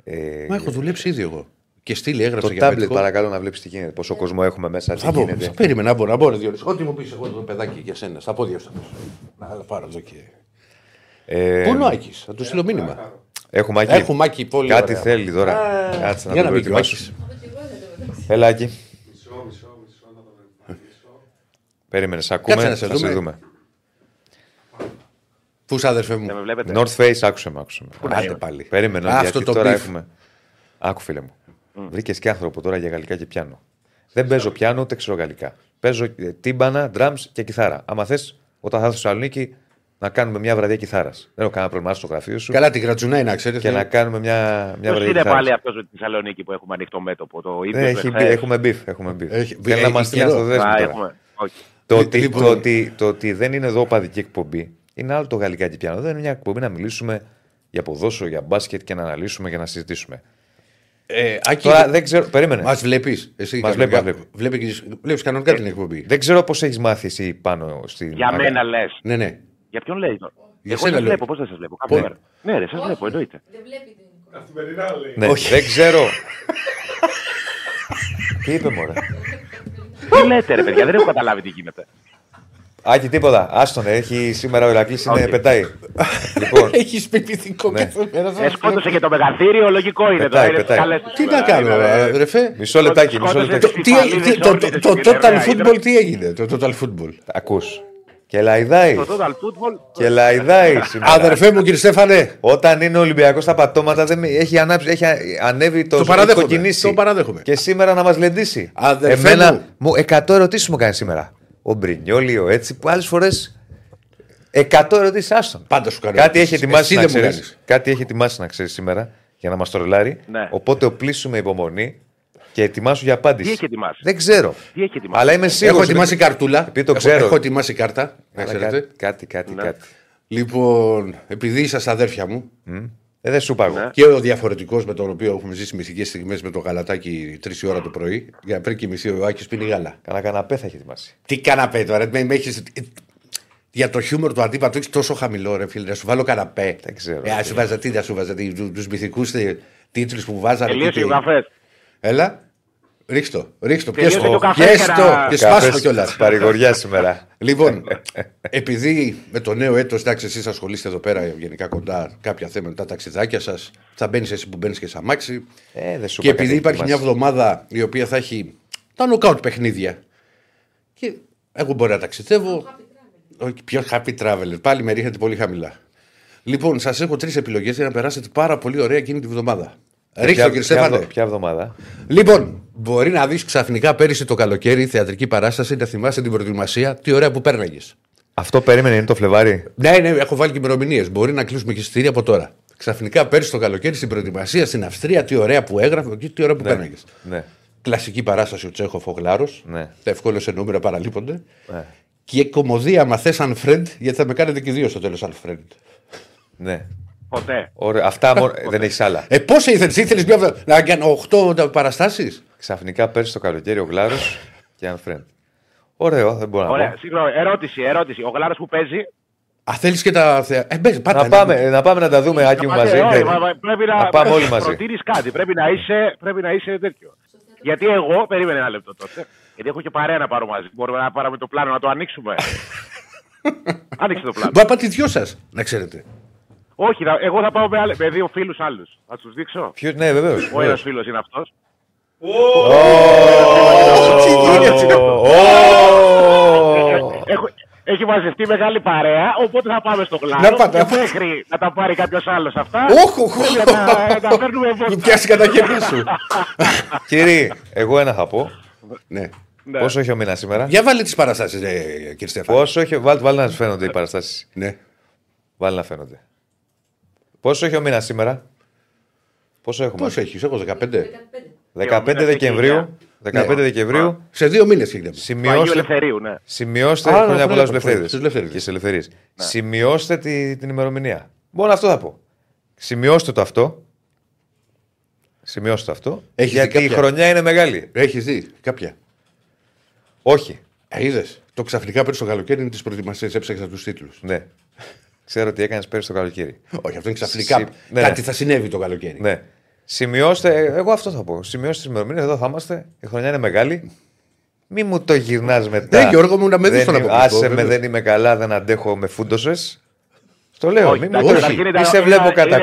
Ε,
Μα έχω δουλέψει ήδη εγώ. Και στείλει, έγραψε
το
για
τάμπλετ
παιδικό.
παρακαλώ να βλέπεις τι γίνεται. Πόσο κόσμο έχουμε μέσα, τι
Θα μπω,
γίνεται.
θα περίμενα, να μπορώ, να μπορώ, Διονύση. Ό,τι μου πεις εγώ το παιδάκι για σένα, στα πόδια σου. θα πέσω. Να αλλά πάρω εδώ και.
Ε,
Πού είναι ο Άκης, θα του στείλω μήνυμα.
Έχουμε Άκη.
Έχουμε Άκη, πολύ
Κάτι
ωραία.
θέλει τώρα.
Α,
Κάτσε να
για
το
να μην και ο
προετοιμάσω.
Άκης.
Έλα, Άκη.
Μισό, μισό, μισό, να το προετοιμάσω.
Περίμενε, σε ακούμε.
Κάτσε να σε
θα σε
δούμε.
δούμε.
Πού είσαι, αδερφέ
Δεν με
μου.
βλέπετε;
North Face, άκουσε με, άκουσε με.
Άντε πάλι.
Περίμενε,
Αυτό
γιατί
το
τώρα
beef.
έχουμε. Άκου, φίλε μου. Βρήκες και άνθρωπο τώρα για γαλλικά και πιάνο. Δεν παίζω πιάνο, ούτε ξέρω γαλλικά. Παίζω ε, τίμπανα, drums και κιθάρα. Άμα θες, όταν θα έρθω στη Θεσσαλονίκη, να κάνουμε μια βραδιά κιθάρας. Δεν έχω κανένα πρόβλημα στο γραφείο σου
Καλά, την γρατσουνάει να ξέρετε.
και να κάνουμε μια, μια
Ποιο
βραδιά
είναι
κιθάρας.
πάλι αυτός με τη Θεσσαλονίκη που έχουμε ανοιχτό μέτωπο. Το ίδιο.
Ε, έχει, μπει- έχουμε beef. Έχουμε beef.
Έχει-
Θέλει
έχει
να μας στείλει
καιρό.
αυτό δέσμο τώρα.
έχουμε. Όχι.
Το
Λι-
ότι,
λοιπόν-
το, ότι, το ότι δεν είναι εδώ οπαδική εκπομπή είναι άλλο το γαλλικά και πιάνο. Δεν είναι μια εκπομπή να μιλήσουμε για ποδόσφαιρο, για μπάσκετ και να αναλύσουμε και να συζητήσουμε.
Ε, Άκη,
Τώρα δεν ξέρω. Περίμενε.
Μας βλέπεις. Εσύ
Μας
κανονικά-
βλέπεις, μας
Βλέπεις, βλέπεις κανονικά την εκπομπή.
Δεν ξέρω πώς έχεις μάθει εσύ πάνω στην.
Για μένα λες.
Ναι, ναι.
Για ποιον λέει τώρα;
Για
Εγώ
σένα
δεν
λέω.
βλέπω, πώς δεν σας βλέπω; Κάθε
Πώς;
μέρα. Ναι, ρε, σας βλέπω, εννοείται.
Δεν βλέπει την εικόνα.
Καθημερινά λέει.
Ναι,
Όχι.
δεν ξέρω. τι είπε μωρέ;
Τι λέτε, ρε παιδιά, δεν έχω καταλάβει τι γίνεται.
Άκη, τίποτα. Άστον, έχει σήμερα ο Ηρακλής είναι
Όχι.
πετάει. λοιπόν,
Έχει πεπιθικό
Ναι.
κάθε μέρα.
Ε, σκότωσε και το μεγαθύριο, λογικό είναι
Πετάει,
τώρα. είναι
πετάει.
καλές-
Τι να κάνω, ε, ρεφέ.
μισό λεπτάκι, μισό
Σκότωσε
λεπτάκι.
Τι,
Κεφαλίδες
τι- το,
όρνητες
το, το
στην
total
Κεραία,
football τι έγινε, το total football;
Ακούς. Και λαϊδάει.
Το total football.
Και λαϊδάει σήμερα.
Αδερφέ μου, κύριε Στέφανε,
Όταν είναι ο Ολυμπιακός στα πατώματα, δεν... με- έχει, ανάψει, έχει ανέβει το,
Το παραδέχομαι.
έχει κοκκινήσει.
Το παραδέχομαι.
Και σήμερα να μας λεντήσει.
Αδερφέ
Εμένα,
μου.
μου 100 ερωτήσεις μου κάνει σήμερα. Ο Μπρινιόλι, ο έτσι, που άλλες φορές. 100 ερωτήσεις, άστον.
Πάντα σου κάνω
Κάτι έχει
ερωτήσεις.
ετοιμάσει
Εσύ
να
δεν μου
ξέρεις.
κάνεις.
Κάτι έχει ετοιμάσει να ξέρεις σήμερα για να μας τρολάρει.
Ναι.
Οπότε οπλίσου με υπομονή και ετοιμάσου για απάντηση.
Τι έχει ετοιμάσει;
Δεν ξέρω.
Τι έχει ετοιμάσει;
Αλλά είμαι σίγουρος.
Έχω ετοιμάσει καρτούλα.
Επειδή το
Έχω-
ξέρω.
Έχω ετοιμάσει κάρτα. Να
Αλλά
ξέρετε.
κάτι, κάτι, κάτι.
Ναι.
κάτι.
Λοιπόν, επειδή είσαστε αδέρφια μου
Ε, δεν σου είπα εγώ.
Ναι.
και ο διαφορετικός με τον οποίο έχουμε ζήσει μυστικές στιγμές με το γαλατάκι 3 η ώρα το πρωί, για πριν κοιμηθεί ο Άκης πίνει γάλα.
Κανα καναπέ θα έχει ετοιμάσει.
Τι καναπέ τώρα, με, με έχεις- Για το χιούμορ του αντίπατου έχεις τόσο χαμηλό, ρε φίλε. Να σου βάλω καναπέ.
Δεν ξέρω.
Ε, ας, σου βάζα τι, να σου βάζα του μυθικούς τίτλους που βάζανε.
Τελείωσε
τι-
ο καφές.
Έλα. Ρίξτο, ρίξτο,
Τελείωσε
πιέστο.
και ο καφές
Πιέστο
και να-
και σπάσω κιόλας.
Καφές Παρηγοριά σήμερα.
Λοιπόν, επειδή με το νέο έτος, εντάξει, εσείς ασχολείστε εδώ πέρα γενικά κοντά κάποια θέματα, τα ταξιδάκια σας, θα μπαίνεις εσύ που μπαίνεις και σαν μάξι.
Ε, δεν σου
Και
είπα κάτι
επειδή υπάρχει μια
ετοιμάσει.
εβδομάδα η οποία θα έχει τα νοκάουτ παιχνίδια. Και εγώ μπορεί να ταξιδεύω. Όχι, πιο happy traveler. Πάλι με ρίχνετε πολύ χαμηλά. Λοιπόν, σας έχω τρεις επιλογές για να περάσετε πάρα πολύ ωραία εκείνη τη βδομάδα. Ρίξτε,
Ποια-
κύριε
ποια
Στέφανε.
βδο- Ποια εβδομάδα;
Λοιπόν, μπορεί να δεις ξαφνικά πέρυσι το καλοκαίρι θεατρική παράσταση, να θυμάσαι την προετοιμασία, τι ωραία που πέρναγες.
Αυτό περίμενε είναι το Φλεβάρι.
Ναι, ναι, έχω βάλει και ημερομηνίες. Μπορεί να κλείσουμε και εισιτήρια από τώρα. Ξαφνικά πέρυσι το καλοκαίρι στην προετοιμασία στην Αυστρία, τι ωραία που έγραφε και τι ωραία που πέρναγες.
Ναι.
Κλασική παράσταση ο Τσέχοφ ο Γλάρος.
Ναι.
Τα ευκόλυε σε νούμερα παραλείπονται.
Ναι.
Και κομμωδία μα θες αν friend, γιατί θα με κάνετε και δύο στο τέλος αν friend.
ναι.
Ποτέ.
Ωραία. Αυτά μόνο- δεν έχεις άλλα.
Ε, πώ ήθελε, ήθελε μια βδο- να κάνω 8 παραστάσεις;
Ξαφνικά πέρσι το καλοκαίρι ο Γλάρος και αν friend. Ωραίο, δεν μπορώ να
Ωραία,
πω.
συγγνώμη, ερώτηση, ερώτηση. Ο γλάρος που παίζει;
Α, θέλεις και τα. θέα- Ε, μπες, πάτε,
Να πάμε, να πάμε να τα δούμε, Άκη μου, μαζί.
Ε, όχι,
Ναι.
μα- μα- πρέπει να,
Να πάμε όλοι μαζί.
προτείνεις κάτι. Πρέπει να είσαι, πρέπει να είσαι τέτοιο. Γιατί εγώ, περίμενε ένα λεπτό τότε. Γιατί έχω και παρέα να πάρω μαζί. Μπορούμε να πάρουμε το πλάνο να το ανοίξουμε. Άνοιξε το πλάνο.
Μπα, πάτε δυο σας, να ξέρετε.
Όχι, θα- εγώ θα πάω με, άλλε- με δύο φίλους άλλους. Θα τους δείξω.
Ποιος- ναι, βεβαίως.
Ο ένας φίλος είναι αυτός. Έχει μαζευτεί μεγάλη παρέα, οπότε θα πάμε στο
Να
κλάδο.
πάτε,
Και
να πάτε.
μέχρι να τα πάρει κάποιος άλλος αυτά.
Όχι, όχι.
πρέπει να- να τα παίρνουμε
Μου
βόλτα.
πιάσει κατά χέρια σου.
Κύριε, εγώ ένα θα πω.
ναι.
Ναι.
Πόσο έχει ο μήνα σήμερα;
Για βάλε τις παραστάσεις, κύριε Στέφαν.
Πόσο έχει. Βάλτε, βάλτε να σα φαίνονται οι παραστάσεις.
Ναι.
Βάλτε να φαίνονται. Πόσο έχει ο μήνας σήμερα; Πόσο έχουμε;
Πώ έχεις, έχω 15.
15
Δύο
Δεκεμβρίου. 15
Ναι.
Δεκεμβρίου.
Σε δύο μήνες έχει να πει.
Του Αγίου
Σημειώστε,
Ελευθερίου, ναι.
σημειώστε
Α,
χρόνια
ναι,
πολλά
ναι,
στους
ναι,
ελευθερίδες.
στους ελευθερίδες.
Και στι ελευθερίες. Σημειώστε τη, την ημερομηνία. Μόνο αυτό θα πω. Σημειώστε το αυτό. Σημειώστε το αυτό.
Έχεις
γιατί
δει
η
κάποια;
χρονιά είναι μεγάλη.
Έχεις δει κάποια;
Όχι.
Ε, είδες. Το ξαφνικά πέρυσι το καλοκαίρι είναι τι προετοιμασίε. Έψαξα τους τίτλους.
Ναι. Ξέρω τι έκανες πέρυσι το καλοκαίρι.
Όχι, αυτό είναι ξαφνικά.
Συ- ναι,
Κάτι
ναι.
θα συνέβη το καλοκαίρι.
Ναι. Σημειώστε, ε, εγώ αυτό θα πω. Σημειώστε τις ημερομηνίες, εδώ θα είμαστε. Η χρονιά είναι μεγάλη. Μη μου το γυρνάς μετά.
Ναι, Γιώργο μου, να με δεις
Δεν
στον
είμαι-
αποκλειστικό,
Άσε με,
βεβαίως.
δεν είμαι καλά, δεν αντέχω, με φούντωσες. Στο λέω,
Όχι,
μη μου
εντάξει,
το
καταρχήν
μη
ήταν-
σε βλέπω
είναι-
κατά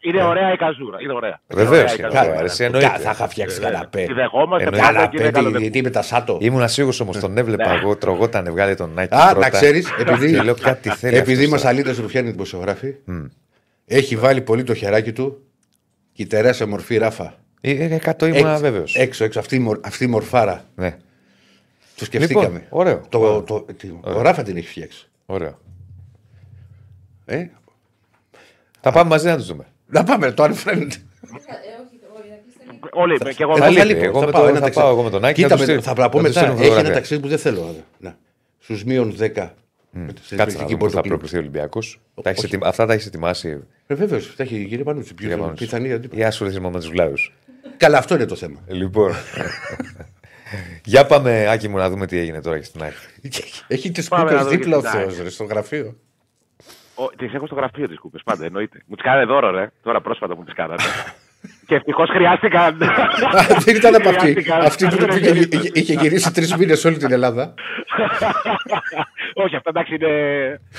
είναι-
κόκκι.
αλλά Είναι ωραία η καζούρα. Είναι ωραία.
Βεβαίως
Είναι ωραία η
είναι
καζούρα.
ωραία, εσύ εννοείται.
Κα- Θα είχα φτιάξει καναπέ.
Τη δεχόμαστε
Εννοείται.
πάντα και είναι
Καναπέ,
καλό.
τι- τι με τα σάτο;
Ήμουν σίγουρο όμως, τον έβλεπα εγώ, τρογόταν, βγάλε τον Nike.
Α,
πρώτα.
να ξέρεις, επειδή,
Και λέω κάτι θέλει.
επειδή
αυτός
μα αλήτε ρουφιάνοι δημοσιογράφοι, έχει βάλει πολύ το χεράκι του και η Τερέσα μορφή ράφα.
τώρα. Ε, Εκατό ήμουν βέβαιος.
Έξω, έξω, αυτή, η μορ- αυτή η μορφάρα.
Ναι,
Το σκεφτήκαμε.
Λοιπόν, ωραίο.
Το, το, τι- ο Ράφα την έχει φτιάξει.
ωραίο.
Ε;
Θα πάμε μαζί να τους δούμε.
Να πάμε, το unfriend.
Όλοι, και εγώ
Θα
μαζί.
λείπει.
λείπω,
εγώ με
πάω
το-
ένα
θα
ταξίδι.
πάω εγώ με τον Άκη,
Κοίτα,
να του
με-
στείλω-
θα πω
να του
μετά.
στείλω
Έχει ένα
φωτογραφία.
ταξίδι που δεν θέλω. Ναι. Στους μείον 10.
Κάτσε να δούμε πού θα προκληθεί ο Ολυμπιακός. Αυτά τα έχεις ετοιμάσει
Βεβαίως, τα έχει η κυρία Πανούτσι. Ποιο
για
είναι
πάνω σου.
πιθανή αντίπαλη.
ή ασχοληθεί μόνο με τους βλάβου.
Καλά, αυτό είναι το θέμα.
Λοιπόν. Για πάμε, Άκη μου, να δούμε τι έγινε τώρα και στην Άκη.
Έχει τι
Πάμε να
κούκκε
δούμε
δίπλα ο
και την
Θεό στο γραφείο.
Τις έχω στο γραφείο τις κούπες, πάντα εννοείται. Μου τις κάνανε δώρο, ρε. Τώρα πρόσφατα μου τις κάνανε. και ευτυχώς χρειάστηκαν.
Α, Δεν ήταν από αυτή.
Χρειάστηκαν.
Αυτή που που είχε- είχε- είχε γυρίσει τρεις μήνες όλη την Ελλάδα.
Όχι, αυτά εντάξει είναι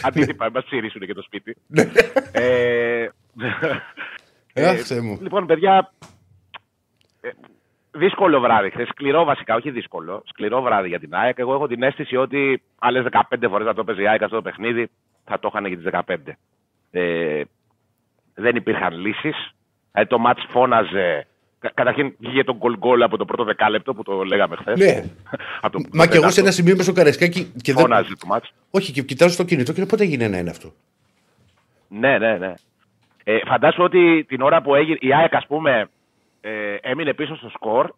αντίτυπα. Μα ψηρίσουν και το σπίτι. ε,
Ε, αχ, Θεέ μου.
Λοιπόν, παιδιά, ε, δύσκολο βράδυ. Χθες, σκληρό βασικά, όχι δύσκολο. Σκληρό βράδυ για την ΑΕΚ. Εγώ έχω την αίσθηση ότι άλλες 15 φορές να το παίζει η ΑΕΚ αυτό το παιχνίδι θα το είχαν για τις 15. Ε, δεν υπήρχαν λύσεις. Ε, το μάτς φώναζε. Κα- Καταρχήν βγήκε τον γκολ γκολ από το πρώτο δεκάλεπτο που το λέγαμε χθες.
Ναι. Μα και εγώ σε ένα σημείο με στο Καρεσκάκι και δεν.
Φώναζε το μάτς.
Όχι, και κοιτάζω στο κινητό και λέω, πότε έγινε ένα-ένα αυτό;
Ναι, ναι, ναι. Ε, φαντάσου ότι την ώρα που έγινε η ΑΕΚ, ας πούμε, ε, έμεινε πίσω στο σκορ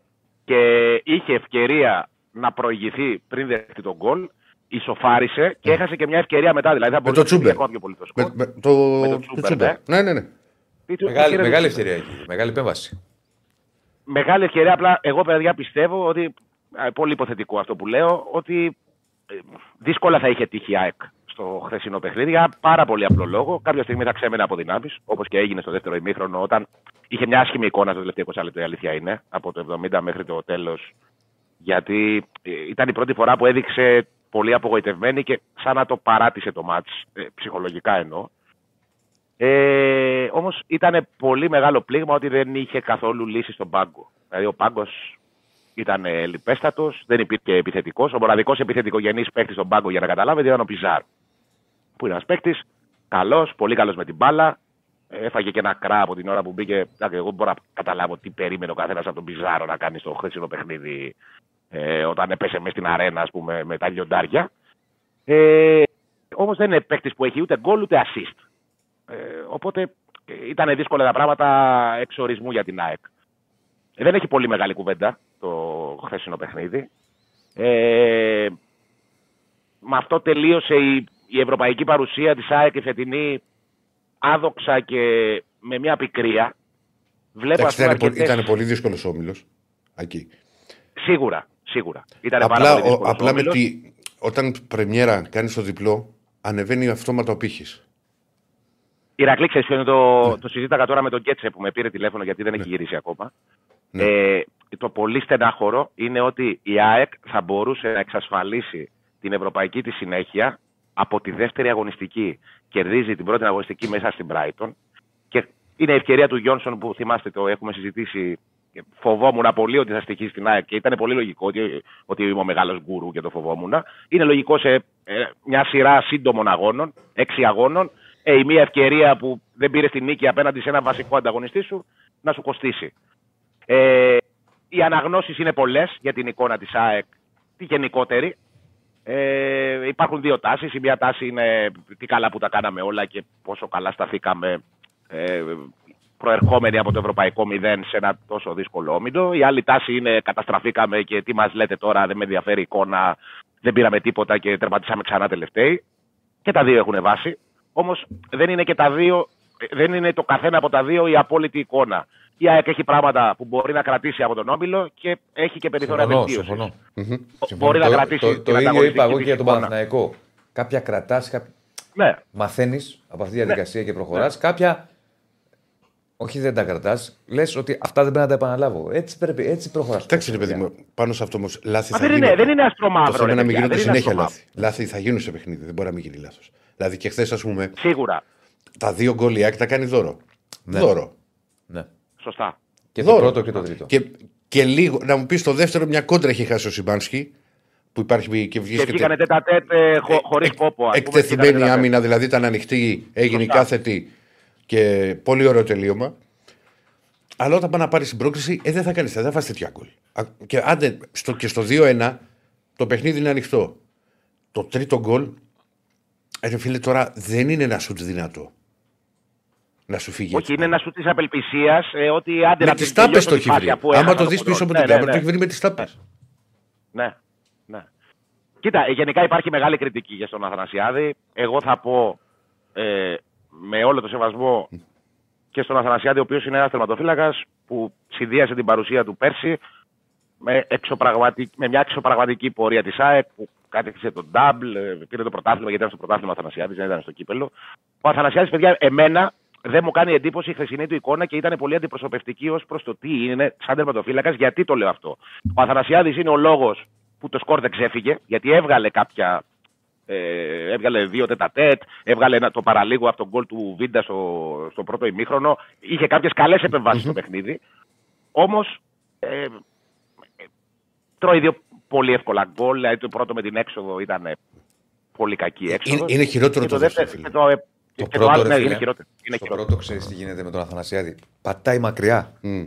και είχε ευκαιρία να προηγηθεί πριν δεχτεί τον γκολ, ισοφάρισε και έχασε και μια ευκαιρία μετά. Δηλαδή θα
Ναι. Με
μπορούσε
το
να φύγει
Τσούμπερ.
ακόμα πιο πολύ το
Με,
σκορ.
με, το,
Με τον
το
Τσούμπερ,
Τσούμπερ. Ναι, ναι, ναι.
Τι του-
Μεγάλη,
κύριε
μεγάλη
Τσούμπερ.
ευκαιρία εκεί. Μεγάλη επέμβαση.
Μεγάλη ευκαιρία. Απλά εγώ, παιδιά, πιστεύω ότι. α, Πολύ υποθετικό αυτό που λέω, ότι ε, δύσκολα θα είχε τύχει η ΑΕΚ στο χθεσινό παιχνίδι για πάρα πολύ απλό λόγο. Κάποια στιγμή θα ξέμενε από δυνάμεις, όπως και έγινε στο δεύτερο ημίχρονο, όταν είχε μια άσχημη εικόνα στο τελευταίο 20 λεπτό. Η αλήθεια είναι, από το 70 μέχρι το τέλος. Γιατί ε, ήταν η πρώτη φορά που έδειξε πολύ απογοητευμένη και σαν να το παράτησε το μάτς, ε, ψυχολογικά εννοώ. Ε, Όμως ήταν πολύ μεγάλο πλήγμα ότι δεν είχε καθόλου λύση στον πάγκο. Δηλαδή ο πάγκος ήταν λιπέστατος, δεν υπήρχε επιθετικός. Ο μοναδικός επιθετικογενής παίκτης στον πάγκο για να καταλάβετε ήταν ο Πιζάρ. Που είναι ένας παίκτης καλός, πολύ καλός με την μπάλα. Έφαγε και ένα κρά από την ώρα που μπήκε. Εντάξει, Εγώ μπορώ να καταλάβω τι περίμενε ο καθένας από τον Πιζάρο να κάνει στο χθεσινό παιχνίδι ε, όταν έπεσε μες στην αρένα, ας πούμε, με τα λιοντάρια. Ε, Όμως δεν είναι παίκτης που έχει ούτε γκολ ούτε assist. Ε, οπότε ε, ήταν δύσκολα τα πράγματα εξορισμού για την ΑΕΚ. Ε, δεν έχει πολύ μεγάλη κουβέντα το χθεσινό παιχνίδι. Ε, με αυτό τελείωσε η, η ευρωπαϊκή παρουσία της ΑΕΚ η φετινή άδοξα και με μια πικρία. Βλέπω ας
Εντάξει,
πούμε
ήταν, πολύ,
αρκετές-
ήταν πολύ δύσκολος ο όμιλος. Εκεί.
Σίγουρα, σίγουρα. Ήταν πάρα
Απλά,
πολύ
ο,
δύσκολος
απλά με
όμιλος.
τη, όταν πρεμιέρα κάνεις το διπλό, ανεβαίνει αυτόματα ο πύχης.
Ηρακλή, ξέρεις ποιο είναι το, το συζήταγα τώρα με τον Κέτσε που με πήρε τηλέφωνο γιατί δεν έχει γυρίσει ακόμα.
Ναι.
Ε, το πολύ στενάχωρο είναι ότι η ΑΕΚ θα μπορούσε να εξασφαλίσει την ευρωπαϊκή της συνέχεια από τη δεύτερη αγωνιστική. Κερδίζει την πρώτη αγωνιστική μέσα στην Brighton και είναι η ευκαιρία του Γιόνσον που θυμάστε το έχουμε συζητήσει. Και Φοβόμουν πολύ ότι θα στοιχήσει στην ΑΕΚ και ήταν πολύ λογικό ότι, ότι είμαι ο μεγάλος γκουρού και το φοβόμουν. Είναι λογικό σε ε, μια σειρά σύντομων αγώνων, έξι αγώνων, ε, η μία ευκαιρία που δεν πήρε τη νίκη απέναντι σε ένα βασικό ανταγωνιστή σου να σου κοστίσει. Ε, οι αναγνώσεις είναι πολλές για την εικόνα της ΑΕΚ, τη γενικότερη. Ε, υπάρχουν δύο τάσεις. Η μία τάση είναι τι καλά που τα κάναμε όλα και πόσο καλά σταθήκαμε ε, προερχόμενοι από το ευρωπαϊκό μηδέν σε ένα τόσο δύσκολο όμιλο. Η άλλη τάση είναι καταστραφήκαμε και τι μας λέτε τώρα, δεν με ενδιαφέρει η εικόνα, δεν πήραμε τίποτα και τερματίσαμε ξανά τελευταίοι. Και τα δύο έχουν βάση. Όμως δεν είναι και τα δύο, δεν είναι το καθένα από τα δύο η απόλυτη εικόνα. Η ΑΕΚ έχει πράγματα που μπορεί να κρατήσει από τον Όμιλο και έχει και περιθώρια
Συμφωνώ,
βελτίωσης.
συμφωνώ.
Μπορεί να
το,
κρατήσει
το,
την
το ίδιο
ανταγωνιστική
είπα εγώ
της
και για τον
εικόνα.
Παναθηναϊκό. Κάποια κρατάς, κάποια...
Ναι,
μαθαίνεις από αυτή τη διαδικασία και προχωράς.
Ναι.
Κάποια. Όχι, δεν τα κρατάς. Λες ότι αυτά δεν πρέπει να τα επαναλάβω. Έτσι, πρέπει, έτσι προχωράς.
Εντάξει, ρε παιδί μου, πάνω σε αυτό όμως λάθη
Μα
θα
δεν είναι,
γίνονται.
δεν είναι αστρό
Το
μαύρο.
θέμα
ρε
είναι να μην
παιδιά,
γίνονται
δεν είναι
συνέχεια
αστρό μαύρο.
λάθη. Λάθη θα γίνουν σε παιχνίδι, δεν μπορεί να μην γίνει λάθος. Δηλαδή και χθες, ας πούμε,
Σίγουρα.
τα δύο γκολ η ΑΕΚ τα κάνει δώρο. Δώρο.
Ναι.
Σωστά.
Και
Δώρο.
το πρώτο και το τρίτο.
Και, και λίγο, να μου πεις το δεύτερο, μια κόντρα έχει χάσει ο Σιμπάνσκι που υπάρχει και
Και
βρίσκεται.
βγήκανε τέτα τέτ ε, χω, χωρίς
εκ-
κόπο. ας πούμε,
Εκτεθειμένη
βγήκανε τέτα-τέτ.
άμυνα, δηλαδή ήταν ανοιχτή, έγινε
Σωστά.
κάθετη και πολύ ωραίο τελείωμα. Αλλά όταν πάει να πάρει την πρόκληση, ε, δεν θα κάνεις, δεν θα φας τέτοια γκολ. Α, Και, άντε, στο, και στο 2-1 το παιχνίδι είναι ανοιχτό. Το τρίτο γκολ, ε, ρε φίλε, τώρα δεν είναι ένα σουτ δυνατό. Να σου φύγει.
Όχι, είναι ένα σου της απελπισίας ε, ότι άντε
με
να
τις
την
τάπες
τελειώσω
το
τη
έχει
φάση
βρει.
αφού
Άμα
έχασα
το δεις
ποδόσφαιρο.
πίσω από
Ναι,
την
ναι,
κάμερα,
ναι.
το έχει βρει με τις τάπες.
Ναι, ναι. Κοίτα, ε, γενικά υπάρχει μεγάλη κριτική για τον Αθανασιάδη. Εγώ θα πω ε, με όλο το σεβασμό και στον Αθανασιάδη, ο οποίος είναι ένας τερματοφύλακας που συνδύασε την παρουσία του πέρσι με, εξωπραγματικ- με μια εξωπραγματική πορεία της ΑΕΚ που κάτεξε τον Νταμπλ, ε, πήρε το πρωτάθλημα γιατί ήταν στο πρωτάθλημα ο Αθανασιάδης, δεν ήταν στο κύπελο. Ο Αθανασιάδης, παιδιά, εμένα δεν μου κάνει εντύπωση η χθεσινή του εικόνα και ήταν πολύ αντιπροσωπευτική ως προς το τι είναι σαν τερματοφύλακας. Γιατί το λέω αυτό. Ο Αθανασιάδης είναι ο λόγος που το σκορ δεν ξέφυγε, γιατί έβγαλε κάποια. Ε, έβγαλε δύο τετατέτ, έβγαλε ένα, το παραλίγο από τον γκολ του Βίντα στο, στο πρώτο ημίχρονο. Είχε κάποιες καλές επεμβάσεις στο παιχνίδι. Όμως ε, τρώει δύο πολύ εύκολα γκολ. Δηλαδή το πρώτο με την έξοδο ήταν πολύ κακή έξοδος.
Είναι, είναι χειρότερο
και
το,
το δεύτερο.
δεύτερο.
Και το, ε,
Το
και
πρώτο,
άλλο,
ρε
ναι,
φίλε,
είναι χειρότερο. Είναι
Στο
χειρότερο.
πρώτο ξέρεις τι γίνεται με τον Αθανασιάδη. Πατάει μακριά.
Μμ.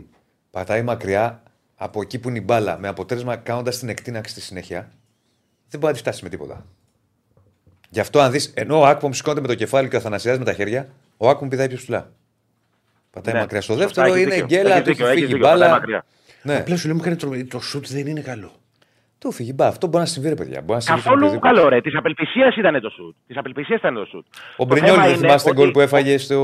Πατάει μακριά από εκεί που είναι η μπάλα. Με αποτέλεσμα κάνοντας την εκτείναξη στη συνέχεια. Δεν μπορεί να τη φτάσει με τίποτα. Γι' αυτό αν δεις, ενώ ο Άκπομ σηκώνεται με το κεφάλι και ο Αθανασιάδης με τα χέρια, ο Άκπομ πηδάει πιο ψηλά. Πατάει
Ναι.
μακριά. Στο
Σωστά,
δεύτερο
έχεις
είναι
δίκιο.
γκέλα,
Έχεις
του έχει
δίκιο, έχεις
φύγει η
δίκιο, πατάει
μπάλα.
μακριά.
Ναι,
Απλά σου λέμε κάνει τρομερή. Το σουτ δεν είναι καλό.
του φύγει η μπάλα. Αυτό μπορεί να συμβεί, ρε παιδιά. Μπορεί να συμβεί σε
Καθόλου
οποιοδήποτε.
καλό, ρε. Της απελπισίας ήταν το σουτ. Της απελπισίας ήταν το σουτ.
Ο
Το
Μπρινιόλ
θέμα
δεν
είναι
θυμάστε
ότι-
γκολ που έφαγε στο.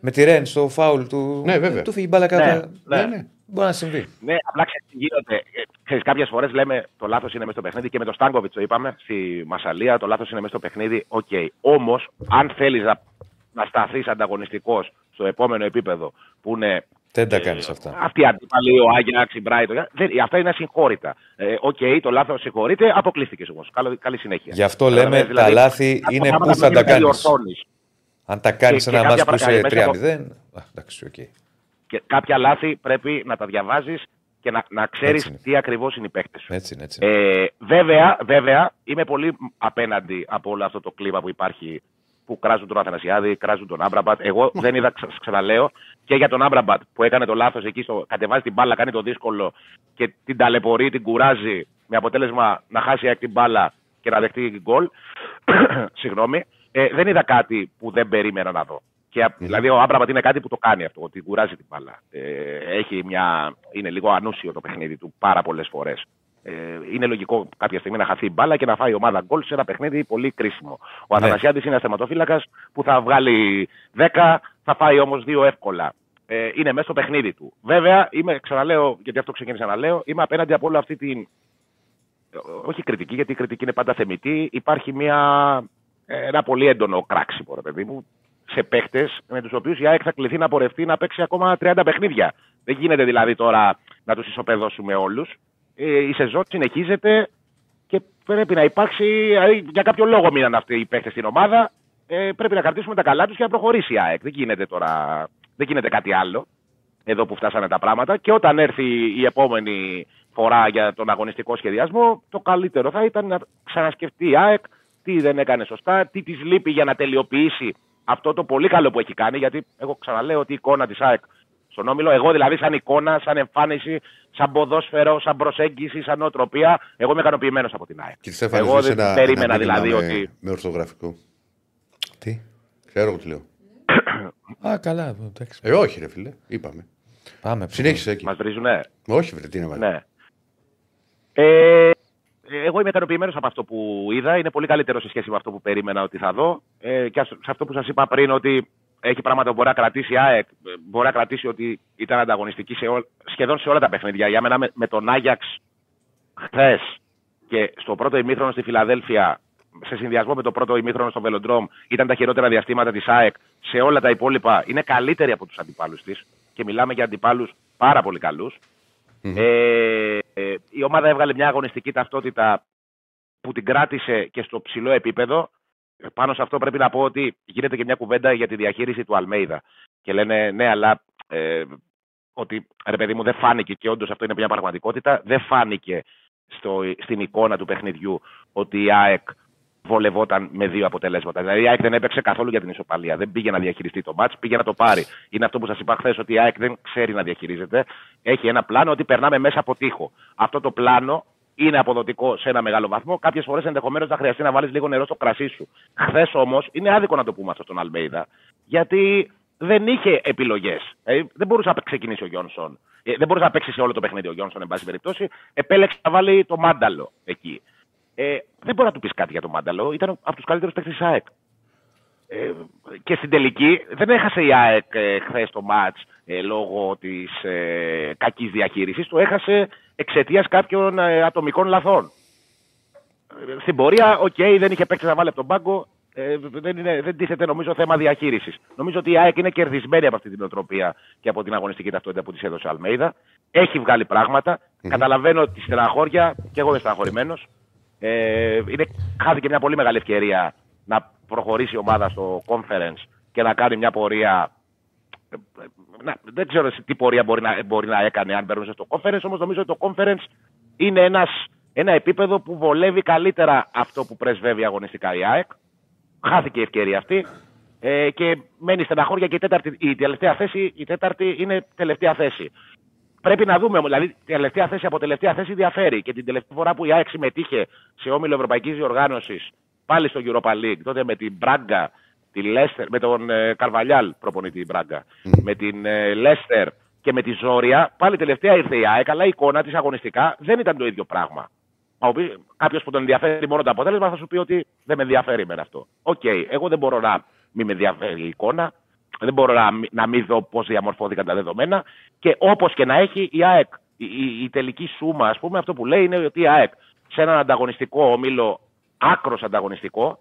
Με τη Ρεν στο φάουλ του.
Ναι, βέβαια.
Του φύγει η μπάλα κάτω.
Ναι,
Ναι,
ναι.
ναι. Μπορεί να συμβεί.
Ναι, απλά ξέρεις τι γίνεται. Ε, Ξέρεις, κάποιες φορές λέμε το λάθος είναι μέσα στο παιχνίδι και με τον Στάνκοβιτς το είπαμε στη Μασσαλία, το λάθος είναι μέσα στο παιχνίδι. Οκ. Όμως, αν θέλεις να, να σταθείς ανταγωνιστικός στο επόμενο επίπεδο που είναι
Δεν τα
ε,
κάνεις αυτά.
Αυτή η αντίπαλη, ο Άγιαξ, η Μπράιτον. δεν- Αυτά είναι ασυγχώρητα. Ε, Οκ, το λάθος συγχωρείται, αποκλείστηκες όμως. Καλή συνέχεια.
Γι' αυτό λέμε,
Καταλαβαίνεις,
τα
δηλαδή,
λάθη
κάποια
είναι
πράγματα
πού θα
πρέπει
τα
να
κάνεις.
διορθώνεις.
Αν τα κάνεις
Και-
ένα
και
μάτσο
κάποια
που είσαι
πράγματα
3-0. α, Εντάξει, οκ.
Και κάποια λάθη πρέπει να τα διαβάζεις και να, να ξέρεις
Έτσι είναι.
τι ακριβώς είναι οι παίκτες σου.
Έτσι είναι, έτσι. είναι.
Ε, βέβαια, βέβαια, είμαι πολύ απέναντι από όλο αυτό το κλίμα που υπάρχει που κράζουν τον Αθανασιάδη, κράζουν τον Άμραμπατ. Εγώ δεν είδα, ξα- ξαναλέω, και για τον Άμραμπατ που έκανε το λάθος εκεί, στο, κατεβάζει την μπάλα, κάνει το δύσκολο και την ταλαιπωρεί, την κουράζει με αποτέλεσμα να χάσει η ΑΕΚ την μπάλα και να δεχτεί γκολ. Συγγνώμη. Ε, δεν είδα κάτι που δεν περίμενα να δω. Και, α- Δηλαδή, ο Άμπραμπατ είναι κάτι που το κάνει αυτό, ότι κουράζει την μπάλα. Ε, έχει μια, είναι λίγο ανούσιο το παιχνίδι του πάρα πολλές φορές. Ε, είναι λογικό κάποια στιγμή να χαθεί η μπάλα και να φάει η ομάδα γκολ σε ένα παιχνίδι πολύ κρίσιμο. Ο
Ναι.
Αθανασιάδης είναι ένα θεματοφύλακα που θα βγάλει 10, θα φάει όμως 2 εύκολα. Ε, είναι μέσα στο παιχνίδι του. Βέβαια, είμαι, ξαναλέω, γιατί αυτό ξεκίνησα να λέω, είμαι απέναντι από όλη αυτή την. ε, Όχι κριτική, γιατί η κριτική είναι πάντα θεμητή. Υπάρχει μια, ε, ένα πολύ έντονο κράξιμο, ρε παιδί μου, σε παίχτες με τους οποίους η ΑΕΚ θα κληθεί να πορευτεί να παίξει ακόμα 30 παιχνίδια. Δεν γίνεται δηλαδή τώρα να τους ισοπεδώσουμε όλους. Ε, η σεζόν συνεχίζεται και πρέπει να υπάρξει. δηλαδή, για κάποιο λόγο μείναν αυτοί οι παίχτες στην ομάδα. Ε, πρέπει να κρατήσουμε τα καλά τους και να προχωρήσει η ΑΕΚ. Δεν γίνεται τώρα. Δεν γίνεται κάτι άλλο εδώ που φτάσανε τα πράγματα. Και όταν έρθει η επόμενη φορά για τον αγωνιστικό σχεδιασμό, το καλύτερο θα ήταν να ξανασκεφτεί η ΑΕΚ τι δεν έκανε σωστά, τι της λείπει για να τελειοποιήσει αυτό το πολύ καλό που έχει κάνει. Γιατί εγώ ξαναλέω ότι η εικόνα της ΑΕΚ στον Όμιλο, εγώ δηλαδή σαν εικόνα, σαν εμφάνιση, σαν ποδόσφαιρο, σαν προσέγγιση, σαν νοοτροπία, εγώ είμαι ικανοποιημένος από την ΑΕΚ.
Κύριε Στέφανε,
εγώ
ζήτησε
δεν
ένα,
περίμενα
ένα μήνυμα
δηλαδή
με,
ότι.
με ορθογραφικό.
Τι;
Ξέρω εγώ τι λέω.
Α, καλά. εντάξει.
Ε, όχι, ρε φίλε. Είπαμε.
Πάμε.
Συνέχισε εκεί.
Μας βρίζουνε;
Όχι, βρε, τι είναι βάλει.
Ναι. Ε, εγώ είμαι ικανοποιημένος από αυτό που είδα. Είναι πολύ καλύτερο σε σχέση με αυτό που περίμενα ότι θα δω. Ε, και σε αυτό που σας είπα πριν, ότι έχει πράγματα που μπορεί να κρατήσει η ΑΕΚ. ε, Μπορεί να κρατήσει ότι ήταν ανταγωνιστική σε ό, σχεδόν σε όλα τα παιχνίδια. Για μένα με, με τον Άγιαξ χθες και στο πρώτο ημίχρονο στη Φιλαδέλφια, σε συνδυασμό με το πρώτο ημίχρονο στο Βελοντρόμ, ήταν τα χειρότερα διαστήματα της ΑΕΚ. Σε όλα τα υπόλοιπα είναι καλύτερη από τους αντιπάλους της. Και μιλάμε για αντιπάλους πάρα πολύ καλούς. Ε, ε, η ομάδα έβγαλε μια αγωνιστική ταυτότητα που την κράτησε και στο ψηλό επίπεδο. Ε, Πάνω σε αυτό πρέπει να πω ότι γίνεται και μια κουβέντα για τη διαχείριση του Αλμέιδα. Και λένε ναι, αλλά ε, ότι ρε παιδί μου δεν φάνηκε και όντως αυτό είναι μια πραγματικότητα. Δεν φάνηκε στο, στην εικόνα του παιχνιδιού ότι η ΑΕΚ βολευόταν με δύο αποτελέσματα. Δηλαδή η ΑΕΚ δεν έπαιξε καθόλου για την ισοπαλία. Δεν πήγε να διαχειριστεί το μάτς, πήγε να το πάρει. Είναι αυτό που σας είπα χθες, ότι η ΑΕΚ δεν ξέρει να διαχειρίζεται. Έχει ένα πλάνο ότι περνάμε μέσα από τείχο. Αυτό το πλάνο είναι αποδοτικό σε ένα μεγάλο βαθμό. Κάποιες φορές ενδεχομένως θα χρειαστεί να βάλεις λίγο νερό στο κρασί σου. Χθες όμως είναι άδικο να το πούμε αυτό στον Αλμέιδα, γιατί δεν είχε επιλογές. δεν μπορούσε να ξεκινήσει ο Γιόνσον. Ε, δεν μπορούσε να παίξει σε όλο το παιχνίδι ο Γιόνσον, εν πάση περιπτώσει. Επέλεξε να βάλει το Μάνταλο εκεί. Ε, δεν μπορεί να του πεις κάτι για το Μάνταλο. Ήταν από τους καλύτερους παίκτες της ΑΕΚ. Ε, και στην τελική δεν έχασε η ΑΕΚ ε, χθες το ματς ε, λόγω της ε, κακής διαχείρισης. Το έχασε εξαιτίας κάποιων ε, ατομικών λαθών. Ε, στην πορεία, οκ, δεν είχε παίκτη να βάλει από τον πάγκο. Ε, δεν, είναι, δεν τίθεται νομίζω θέμα διαχείρισης. Νομίζω ότι η ΑΕΚ είναι κερδισμένη από αυτή την οτροπία και από την αγωνιστική ταυτότητα που της έδωσε ο Αλμέιδα. Έχει βγάλει πράγματα. Καταλαβαίνω τη στεναχώρια και εγώ είμαι στεναχωρημένος. Ε, είναι, χάθηκε μια πολύ μεγάλη ευκαιρία να προχωρήσει η ομάδα στο conference και να κάνει μια πορεία να, δεν ξέρω τι πορεία μπορεί να, μπορεί να έκανε αν περνούσε στο conference, όμως νομίζω ότι το conference είναι ένας, ένα επίπεδο που βολεύει καλύτερα αυτό που πρεσβεύει αγωνιστικά η ΑΕΚ. Χάθηκε η ευκαιρία αυτή ε, και μένει στεναχώρια και η, τέταρτη, η τελευταία θέση, η τέταρτη είναι τελευταία θέση. Πρέπει να δούμε, δηλαδή, τελευταία θέση από τελευταία θέση διαφέρει. Και την τελευταία φορά που η ΑΕΚ συμμετείχε σε όμιλο Ευρωπαϊκής Διοργάνωσης, πάλι στο Europa League, τότε με την Μπράγκα, τη Λέστερ, με τον ε, Καρβαλιάλ προπονητή Μπράγκα, με την ε, Λέστερ και με τη Ζόρια, πάλι τελευταία ήρθε η ΑΕΚ, αλλά η εικόνα της αγωνιστικά δεν ήταν το ίδιο πράγμα. Κάποιος που τον ενδιαφέρει μόνο το αποτέλεσμα θα σου πει ότι δεν με ενδιαφέρει με αυτό. OK, okay, εγώ δεν μπορώ να μην με ενδιαφέρει η εικόνα. Δεν μπορώ να, να μην δω πώς διαμορφώθηκαν τα δεδομένα. Και όπως και να έχει η ΑΕΚ, η, η, η τελική σούμα, ας πούμε, αυτό που λέει είναι ότι η ΑΕΚ σε έναν ανταγωνιστικό όμιλο, άκρως ανταγωνιστικό,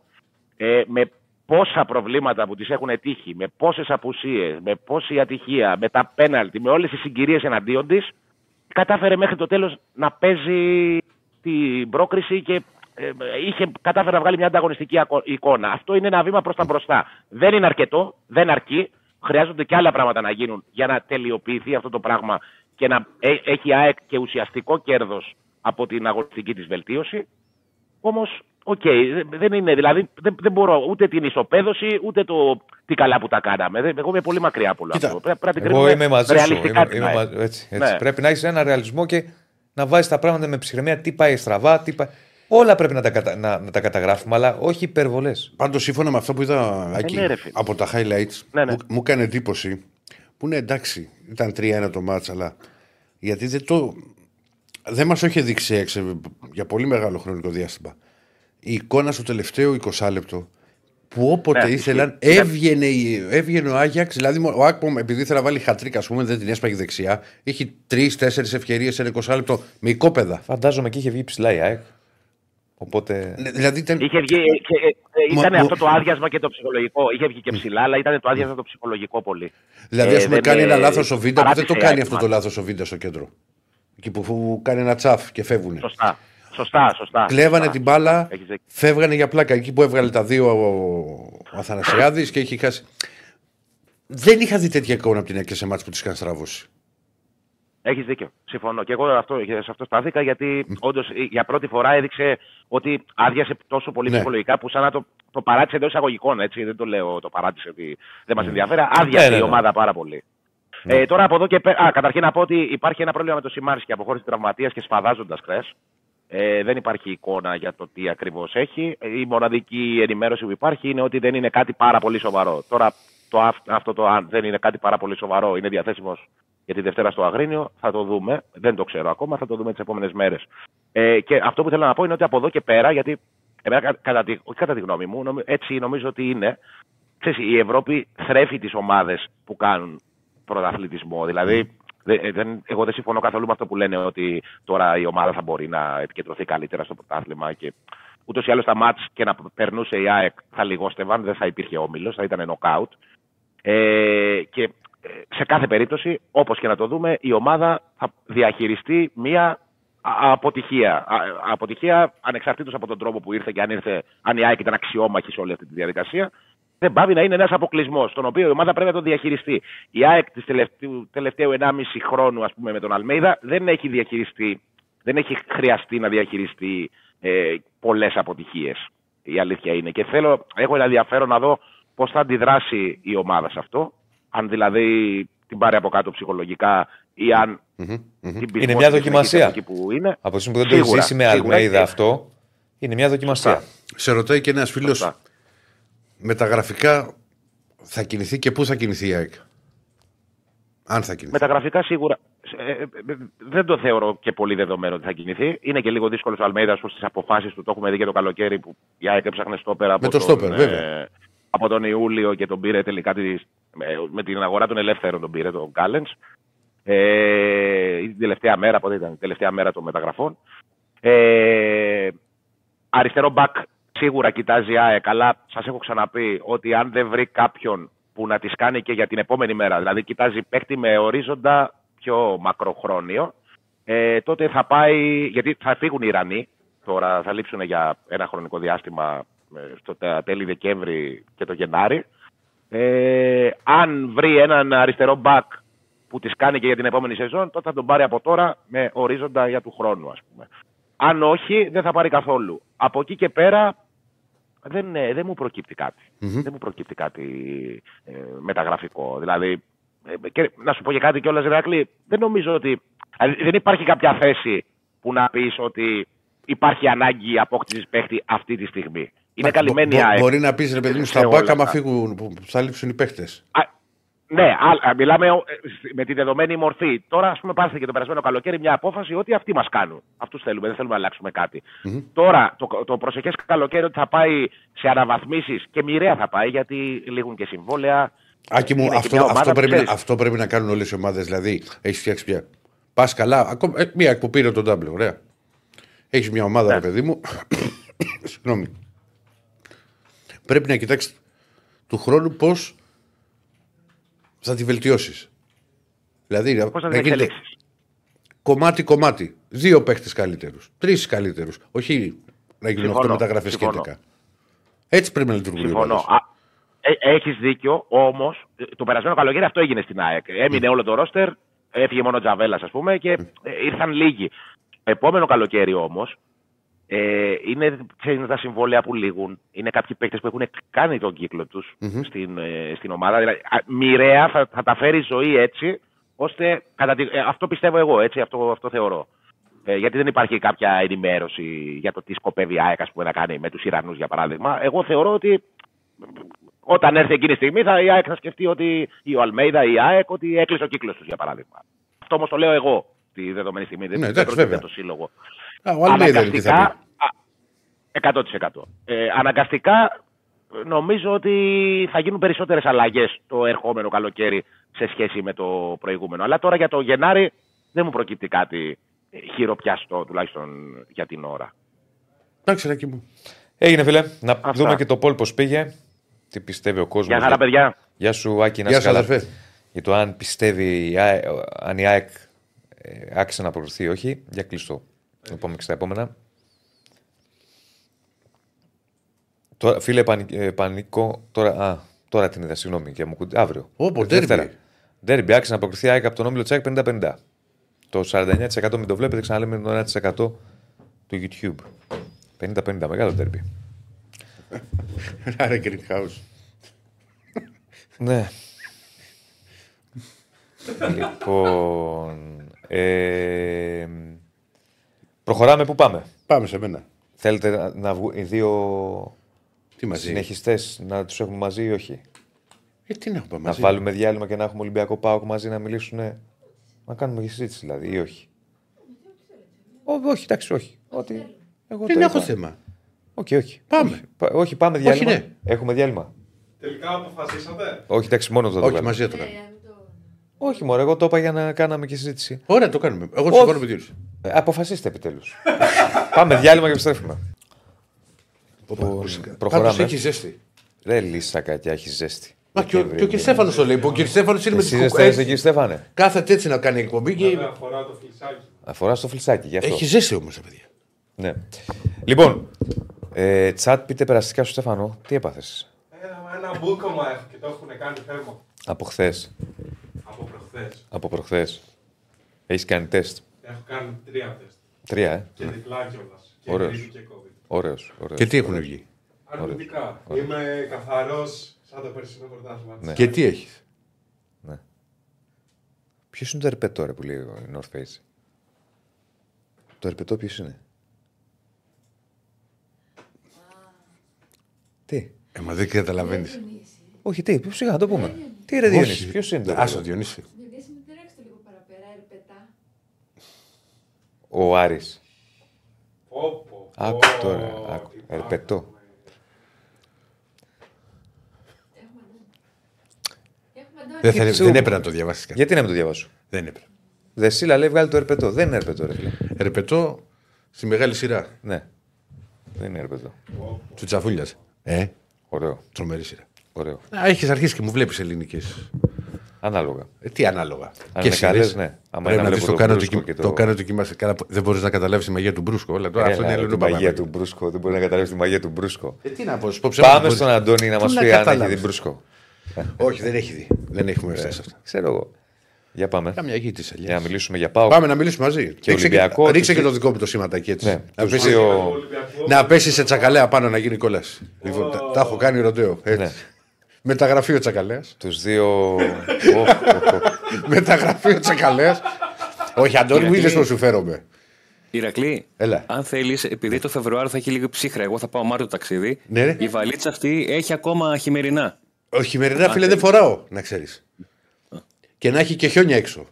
ε, με πόσα προβλήματα που της έχουν τύχει, με πόσες απουσίες, με πόση ατυχία, με τα πέναλτι, με όλες τις συγκυρίες εναντίον της, κατάφερε μέχρι το τέλος να παίζει την πρόκριση και ε, είχε κατάφερε να βγάλει μια ανταγωνιστική εικόνα. Αυτό είναι ένα βήμα προς τα μπροστά. Δεν είναι αρκετό, δεν αρκεί. Χρειάζονται και άλλα πράγματα να γίνουν για να τελειοποιηθεί αυτό το πράγμα και να έχει ΑΕΚ και ουσιαστικό κέρδος από την αγωνιστική της βελτίωση. Όμως, OK, okay, δεν είναι, δηλαδή δεν, δεν μπορώ ούτε την ισοπέδωση ούτε το τι καλά που τα κάναμε. Εγώ είμαι πολύ μακριά από αυτό.
Πρέπει, εγώ είμαι μαζί σου. Είμαι, είμαι, έτσι, έτσι. Ναι. Πρέπει να έχεις ένα ρεαλισμό και να βάζεις τα πράγματα με ψυχραιμία. Τι πάει στραβά, τι πάει. Όλα πρέπει να τα, κατα... να, να τα καταγράφουμε, αλλά όχι υπερβολές.
Πάντως, σύμφωνα με αυτό που είδα ε, ναι, από τα highlights, ναι, ναι. Μου, μου έκανε εντύπωση που είναι εντάξει, ήταν 3-1 το μάτσα, αλλά γιατί δεν το. Δεν μας είχε δείξει έξω για πολύ μεγάλο χρονικό διάστημα. Η εικόνα στο τελευταίο 20 λεπτό που όποτε ναι, ήθελαν έβγαινε, έβγαινε ο Άγιαξ. Δηλαδή, ο Άκπομ, επειδή ήθελε να βάλει χατρίκα, ας πούμε, δεν την έσπαγε δεξιά. Έχει τρει-τέσσερι ευκαιρίες σε 20 λεπτό με οικόπεδα.
Φαντάζομαι και είχε βγει ψηλά η ΑΕΚ. Οπότε...
Ναι, δηλαδή ήταν... Είχε βγει, και, ε, ήταν Μα, αυτό το άδειασμα και το ψυχολογικό. Είχε βγει και ψηλά, αλλά ήταν το άδειασμα το ψυχολογικό πολύ.
Δηλαδή, ας πούμε, ε, κάνει ένα λάθος ο Βίντα που δεν το κάνει αυτό το λάθος ο Βίντα στο κέντρο. Εκεί που, που κάνει ένα τσαφ και φεύγουν.
Σωστά. Σωστά, σωστά.
Κλέβανε σωστά. την μπάλα, φεύγανε για πλάκα. Εκεί που έβγαλε τα δύο ο Αθανασιάδης και είχε χάσει. Δεν είχα δει τέτοια εικόνα από την έκθεση μάτς που τη είχαν στραβώσει.
Έχεις δίκιο. Συμφωνώ. Και εγώ αυτό, σε αυτό στάθηκα γιατί όντως για πρώτη φορά έδειξε ότι άδειασε τόσο πολύ ναι. ψυχολογικά που σαν να το, το παράτησε εντός εισαγωγικών. Έτσι. Δεν το λέω το παράτησε ότι δεν μας ναι. ενδιαφέρει. Άδειασε ναι, ναι, η ομάδα πάρα πολύ. Ναι. Ε, τώρα από εδώ και πέρα. Καταρχήν να πω ότι υπάρχει ένα πρόβλημα με το Σιμάρσκι. Αποχώρησε τραυματίας και σφαδάζοντας χθες. Ε, δεν υπάρχει εικόνα για το τι ακριβώς έχει. Η μοναδική ενημέρωση που υπάρχει είναι ότι δεν είναι κάτι πάρα πολύ σοβαρό. Τώρα το, αυτό το αν δεν είναι κάτι πάρα πολύ σοβαρό είναι διαθέσιμος για τη Δευτέρα στο Αγρίνιο. Θα το δούμε. Δεν το ξέρω ακόμα. Θα το δούμε τις επόμενες μέρες. Ε, και αυτό που θέλω να πω είναι ότι από εδώ και πέρα, γιατί εμένα, κατά τη, όχι κατά τη γνώμη μου, έτσι νομίζω ότι είναι. Ξέρεις, η Ευρώπη θρέφει τις ομάδες που κάνουν πρωταθλητισμό. Δηλαδή, δεν, εγώ δεν συμφωνώ καθόλου με αυτό που λένε ότι τώρα η ομάδα θα μπορεί να επικεντρωθεί καλύτερα στο πρωτάθλημα και ούτως ή άλλως τα μάτς και να περνούσε η ΑΕΚ θα λιγόστευαν, δεν θα υπήρχε όμιλος, θα ήταν νοκάουτ. Ε, και σε κάθε περίπτωση, όπως και να το δούμε, η ομάδα θα διαχειριστεί μία αποτυχία. Αποτυχία ανεξαρτήτως από τον τρόπο που ήρθε και αν, ήρθε, αν η ΑΕΚ ήταν αξιόμαχη σε όλη αυτή τη διαδικασία. Δεν πάβει να είναι ένας αποκλεισμός, τον οποίο η ομάδα πρέπει να τον διαχειριστεί. Η ΑΕΚ της τελευταίου, τελευταίου 1,5 χρόνου, ας πούμε, με τον Αλμέιδα δεν έχει διαχειριστεί, δεν έχει χρειαστεί να διαχειριστεί ε, πολλές αποτυχίες. Η αλήθεια είναι. Και θέλω, έχω ένα ενδιαφέρον να δω πώς θα αντιδράσει η ομάδα σε αυτό αν δηλαδή την πάρει από κάτω ψυχολογικά ή αν mm-hmm,
την Είναι μια δοκιμασία.
Που είναι.
Από τη που δεν το έχεις ζήσει με Αλμέιδα αυτό, είναι μια δοκιμασία.
Σε ρωτάει και ένας φίλος με τα γραφικά θα κινηθεί και πού θα κινηθεί η ΑΕΚ; Αν θα κινηθεί.
Με τα γραφικά σίγουρα. Ε, ε, δεν το θεωρώ και πολύ δεδομένο ότι θα κινηθεί. Είναι και λίγο δύσκολος ο Αλμέιδας στι αποφάσεις του. Το έχουμε δει και το καλοκαίρι που η ΑΕΚ έψαχνε στόπερα
από, με το τον, βέβαια.
Από τον Ιούλιο και τον πήρε τελικά με την αγορά των ελεύθερων τον πήρε, τον Κάλενς. Ε, την τελευταία μέρα, πότε ήταν, την τελευταία μέρα των μεταγραφών. Ε, αριστερό μπακ σίγουρα κοιτάζει ΑΕΚ, αλλά σας έχω ξαναπεί ότι αν δεν βρει κάποιον που να τη κάνει και για την επόμενη μέρα, δηλαδή κοιτάζει παίκτη με ορίζοντα πιο μακροχρόνιο, ε, τότε θα πάει, γιατί θα φύγουν οι Ιρανοί, τώρα θα λείψουν για ένα χρονικό διάστημα ε, στο τέλη Δεκέμβρη και το Γενάρη, Ε, αν βρει έναν αριστερό μπακ που τις κάνει και για την επόμενη σεζόν, τότε θα τον πάρει από τώρα με ορίζοντα για του χρόνου, ας πούμε. Αν όχι, δεν θα πάρει καθόλου. Από εκεί και πέρα δεν, ε, δεν μου προκύπτει κάτι. Δεν μου προκύπτει κάτι ε, μεταγραφικό. Δηλαδή, ε, και, να σου πω και κάτι κιόλας, Ηρακλή, δεν νομίζω ότι... δηλαδή, δεν υπάρχει κάποια θέση που να πεις ότι υπάρχει ανάγκη απόκτησης παίχτη αυτή τη στιγμή. Είναι καλυμμένη η
Μπο-
ΑΕΚ.
Μπορεί να πεις ρε παιδί μου
σε
στα
όλα
μπάκα, άμα
τα-
φύγουν, που θα λείψουν οι παίχτες.
Α, ναι, α, α, μιλάμε ε, με τη δεδομένη μορφή. Τώρα, ας πούμε, πάρθηκε το περασμένο καλοκαίρι μια απόφαση ότι αυτοί μας κάνουν. Αυτούς θέλουμε, δεν θέλουμε να αλλάξουμε κάτι. Τώρα, το, το προσεχές καλοκαίρι ότι θα πάει σε αναβαθμίσεις και μοιραία θα πάει γιατί λήγουν και συμβόλαια.
Άκη μου,
Είναι και
αυτό,
μια ομάδα
αυτό,
που
πρέπει, να-
ξέρεις.
αυτό πρέπει να κάνουν όλες οι ομάδες. Δηλαδή, έχεις φτιάξει πια. Πας καλά. Ακόμα, ε, μία που πήρε τον Ντάμπλε, ωραία. Έχεις μια ομάδα,
Ναι.
ρε παιδί μου. Συγγνώμη. Πρέπει να κοιτάξεις του χρόνου πώς θα τη βελτιώσεις. Δηλαδή,
Πώς θα
να
την
γίνεται
εξελίξεις.
κομμάτι-κομμάτι. Δύο παίχτες καλύτερους. Τρεις καλύτερους. Όχι να γίνουν
Συμφωνώ,
αυτό μεταγραφές και
συμφωνώ.
11. Έτσι πρέπει να λειτουργούν. οι
Συμφωνώ.
ομάδες.
Έχεις δίκιο, όμως το περασμένο καλοκαίρι αυτό έγινε στην ΑΕΚ. Έμεινε όλο το ρόστερ, έφυγε μόνο ο Τζαβέλας, ας πούμε, και ε, ήρθαν λίγοι. Επόμενο καλοκαίρι όμως, ε, είναι ξέρεις, τα συμβόλαια που λήγουν. Είναι κάποιοι παίκτες που έχουν κάνει τον κύκλο τους στην, ε, στην ομάδα. Δηλαδή, α, μοιραία θα, θα τα φέρει η ζωή έτσι, ώστε. Κατά τη, ε, αυτό πιστεύω εγώ, έτσι, αυτό, αυτό θεωρώ. Ε, γιατί δεν υπάρχει κάποια ενημέρωση για το τι σκοπεύει η ΑΕΚ ας πούμε, να κάνει με τους Ιρανούς, για παράδειγμα. Εγώ θεωρώ ότι όταν έρθει εκείνη η στιγμή θα, η ΑΕΚ θα σκεφτεί ότι ή ο Αλμέιδα ή η ΑΕΚ ότι έκλεισε ο κύκλος τους, για παράδειγμα. Αυτό όμως το λέω εγώ τη δεδομένη στιγμή. δεν
Ναι,
δεν
εντάξει,
πρόκειται
βέβαια.
για το σύλλογο.
Α, ο Αλμέιδα είναι τι θα πει.
Αναγκαστικά, α, 100%. Ε, αναγκαστικά νομίζω ότι θα γίνουν περισσότερες αλλαγές το ερχόμενο καλοκαίρι σε σχέση με το προηγούμενο. Αλλά τώρα για το Γενάρη δεν μου προκύπτει κάτι ε, χειροπιαστό, τουλάχιστον για την ώρα.
Εντάξει, Ράκη μου.
Έγινε, φίλε. Να
Αυτά.
δούμε και το πόλ πώς πήγε. Τι πιστεύει ο κόσμος.
Γεια χαρά, παιδιά.
Γεια σου, Άκη, να
Γεια
είσαι
σου,
καλά.
αδερφέ.
Για το αν πιστεύει η ΑΕΚ, αν η ΑΕΚ ε, άξιζε να αποκριθεί ή όχι. Για κλειστό. Να πάμε και στα επόμενα. Τώρα, φίλε, πανι- ε, πανικό. Τώρα, α, τώρα την είδα, συγγνώμη. Και μου, κουντι- αύριο.
Όπο,
Ε,
ντέρμπι.
Δευτέρα. Ντέρμπι, άξιζε να αποκριθεί η ΑΕΚ από τον όμιλο Τσάκ 50-50. Το 49% μην το βλέπετε, ξαναλέμε το 1% του YouTube. 50-50, μεγάλο ντέρμπι.
Άρα Greenhouse.
Ναι. λοιπόν. Ε, προχωράμε, πού πάμε;
Πάμε σε μένα.
Θέλετε να, να βγουν οι δύο
Τι μαζί;
συνεχιστές να τους έχουμε μαζί ή όχι;
Ε, τι να έχουμε
Να
μαζί;
βάλουμε διάλειμμα και να έχουμε Ολυμπιακό Πάοκ μαζί να μιλήσουν. Να κάνουμε και συζήτηση δηλαδή ή όχι; Ό, όχι, εντάξει, όχι. Ότι, εγώ
Δεν
το
έχω
είπα.
θέμα.
Όχι, όχι.
Πάμε.
Όχι, πα- όχι πάμε διάλειμμα.
ναι.
Έχουμε διάλειμμα.
Τελικά αποφασίσατε;
Όχι, εντάξει, μόνο το
Όχι,
κάνουμε.
μαζί θα το κάνουμε.
Όχι, μωρέ, εγώ το είπα για να κάναμε και συζήτηση.
Ωραία, το κάνουμε. Εγώ
Όχι.
συμφωνώ με δύο.
Ε, αποφασίστε επιτέλους. Πάμε διάλειμμα και επιστρέφουμε. προχωράμε.
Κάπως έχει ζέστη.
Ρε λύσα κακιά, έχει ζέστη.
Μα και ο, και ο κ. Στέφανος το λέει. που Ο κ. Στέφανος είναι με
Εσύ
τις
ζεσταίνεις
κουκουές.
εκεί, Στέφανε.
Κάθεται έτσι να κάνει εκπομπή και.
Βέβαια αφορά το φλισάκι.
Αφορά στο φλισάκι, γι' αυτό.
Έχει ζέστη όμως, παιδιά.
Ναι. Λοιπόν, ε, τσάτ, πείτε περαστικά στο Στέφανο. Τι έπαθες;
Ένα, ένα μπούκομα έχω και το έχουν κάνει θέμα.
από χθες,
Από προχθές.
από προχθές. Έχεις κάνει τεστ.
Έχω κάνει τρία τεστ.
Τρία, ε.
Και διπλά κιόλας. Και
Ωραίος.
γρήπη και COVID.
Ωραίος, ωραίος.
Και τι έχουν βγει;
Αρνητικά. Είμαι καθαρός σαν το περσινό πρωτάθλημα.
Ναι.
Και τι έχεις;
Ποιος είναι το ερπετό ρε, που λέει ο North Face; Το ερπετό ποιος είναι; Τι;
Ε, μα δεν καταλαβαίνεις.
Όχι, τι, σιγά να το πούμε. Τι ρε Διονύση, ποιος είναι το
Άσο
ερπετό.
Διονύση.
Διονύση μου τρέξτε λίγο παραπέρα, ερπετά.
Ο Άρης.
Πω, πω,
Άκου
πω,
τώρα, άκου.
τι
Ερπετό.
πράγμα.
Έχουμε εδώ
Δεν, θα-
Κοίτα,
δεν έπρεπε να το διαβάσεις κάτι.
Γιατί να μην το διαβάσω;
Δεν έπρεπε.
Δεσίλα λέει βγάλει το ερπετό. Δεν είναι ερπετό, ρε φίλε.
Ρεπετό στη μεγάλη σειρά
Ναι. Δεν είναι ερπετό.
του Τσαφούλια. Ε,
Ωραίο.
τρομερή σειρά.
Ωραίο.
Έχεις αρχίσει και μου βλέπεις ελληνικές.
Ανάλογα.
Ε, τι ανάλογα.
Αν
και
είναι καλές,
σειρές.
ναι. Άμα
Πρέπει
είναι
να
να
δεις
βλέπω
το
το
κάνω
Μπρούσκο
το,
και
το...
το-
κάνω το κοιμάσαι. Καλά, Δεν μπορείς να καταλάβεις τη μαγεία του Μπρούσκο. Αλλά τώρα αυτό είναι
Έλα,
ελληνικό
την μαγεία
παπαδάκι.
του Μπρούσκο. Δεν μπορεί να καταλάβεις τη μαγεία του Μπρούσκο.
Ε, τι να πω, σου πω ψέματα,
Πάμε
πώς-
στον Αντώνη να
Πού
μας
να
πει αν έχει
καταλάβεις.
την Μπρούσκο.
Όχι, δεν έχει δει. Δεν έχουμε φτάσει αυτά.
Ξέρω εγώ. Για πάμε.
Κάμια γη της
Για να μιλήσουμε για πάω.
Πάμε να μιλήσουμε μαζί. ρίξε
Ολυμπιακό,
και, ρίξε
τους-
και το δικό μου το σηματάκι έτσι.
Ναι,
να,
τους
πέσει,
δύο-
Ολυμπιακό.
να πέσει σε τσακαλέα πάνω να γίνει κολλάς. Λοιπόν, τα, τα έχω κάνει ροντέο. Έτσι.
Ναι.
Μεταγραφείο τσακαλέας.
Τους δύο. Οχ, οχ, οχ.
Μεταγραφείο τσακαλέας. Όχι, Αντώνη, μου είδε πώ σου φέρομαι.
Ηρακλή,
Έλα.
αν θέλεις, επειδή το Φεβρουάριο θα έχει λίγο ψύχρα, εγώ θα πάω Μάρτιο ταξίδι.
Ναι, ρε.
Η βαλίτσα αυτή έχει ακόμα χειμερινά.
Όχι, χειμερινά φίλε δεν φοράω, να ξέρεις. Και να έχει και χιόνια έξω.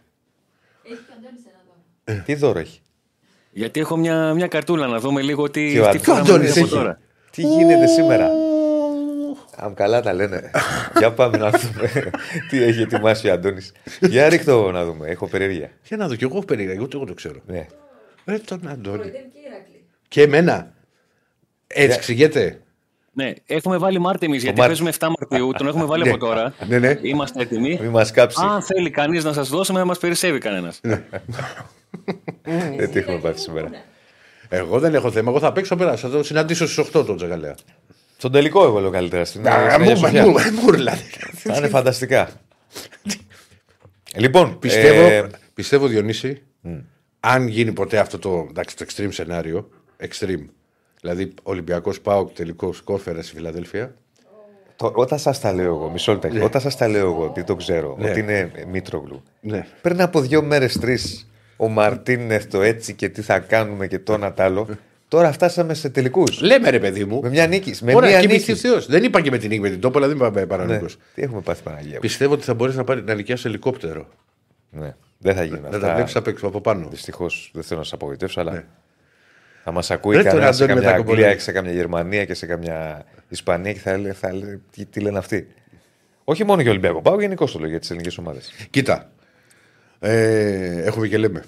Έχει και ο Αντώνης ένα δώρο.
Τι δώρο έχει;
Γιατί έχω μια, μια καρτούλα να δούμε λίγο τι,
Τι ο
τι
Αντώνης
φοράμε
Αντώνης
από
έχει.
τώρα.
Τι γίνεται σήμερα; Αν καλά τα λένε. Για πάμε να δούμε τι έχει ετοιμάσει ο Αντώνης. Για ρίχτω να δούμε. Έχω περιέργεια.
Για να δω, κι εγώ έχω περίεργα, ούτε εγώ το ξέρω.
Ναι.
Ε, τον Αντώνη.
Κοροϊδεύει και η Ηρακλή.
Και εμένα. Έτσι ξηγέται.
Ναι, έχουμε βάλει Μάρτιο εμείς γιατί
Μάρτιο.
παίζουμε 7 Μαρτίου. Τον έχουμε βάλει
Ναι.
από τώρα.
Ναι, ναι.
Είμαστε έτοιμοι.
Μην μας κάψεις.
Αν θέλει κανείς να σας δώσουμε, δεν μας περισσεύει κανένας.
Δεν τι έχουμε πάθει σήμερα.
Εγώ δεν έχω θέμα. Εγώ θα παίξω πέρα. Θα το συναντήσω στις 8 τον Τζαγκαλέα.
Στον τελικό εγώ λέω καλύτερα. Στην
Α,
στην Αγία
μου-
Σοφιά.
μου- μου δηλαδή.
Θα είναι φανταστικά. Λοιπόν,
Πιστεύω,
ε,
πιστεύω Διονύση, αν γίνει ποτέ αυτό το, εντάξει, το extreme σενάριο, extreme, δηλαδή Ολυμπιακός Πάοκ τελικός κόρφερα στη Φιλαδέλφια,
το- όταν σας τα λέω εγώ, μισό λεπτό. Όταν σας τα λέω εγώ, επειδή το ξέρω,
Ναι.
ότι είναι Μήτρογλου.
ναι.
Πριν από δύο μέρες, τρεις, ο Μαρτίνεθ το έτσι και τι θα κάνουμε και το ένα τ' άλλο. Τώρα φτάσαμε σε τελικούς.
Λέμε ρε παιδί μου.
Με μια νίκη. Με
Ωραία,
μια
και
νίκη.
Θεός. Δεν είπα και με την νίκη με την Τόπολα, δεν είπα
Ναι.
παρανοϊκό.
Τι έχουμε πάθει Παναγία. μου;
Πιστεύω ότι θα μπορέσει να, πάρει, να νοικιάσει ελικόπτερο.
Ναι. Δεν θα γίνει
Να τα βλέπει απ' έξω από πάνω.
Δυστυχώς δεν θέλω να σα απογοητεύσω, αλλά
Ναι.
θα μας ακούει
Ρε τον
κανένα σε
Αντώνη με
καμιά
τα κομπολιά.
Αγγλία και σε καμιά Γερμανία και σε καμιά Ισπανία και θα λέει, θα λέει τι, τι λένε αυτοί. Όχι μόνο για Ολυμπιακό, πάω γενικώς το λέω για τις ελληνικές ομάδες.
Κοίτα. Ε, έχουμε και λέμε.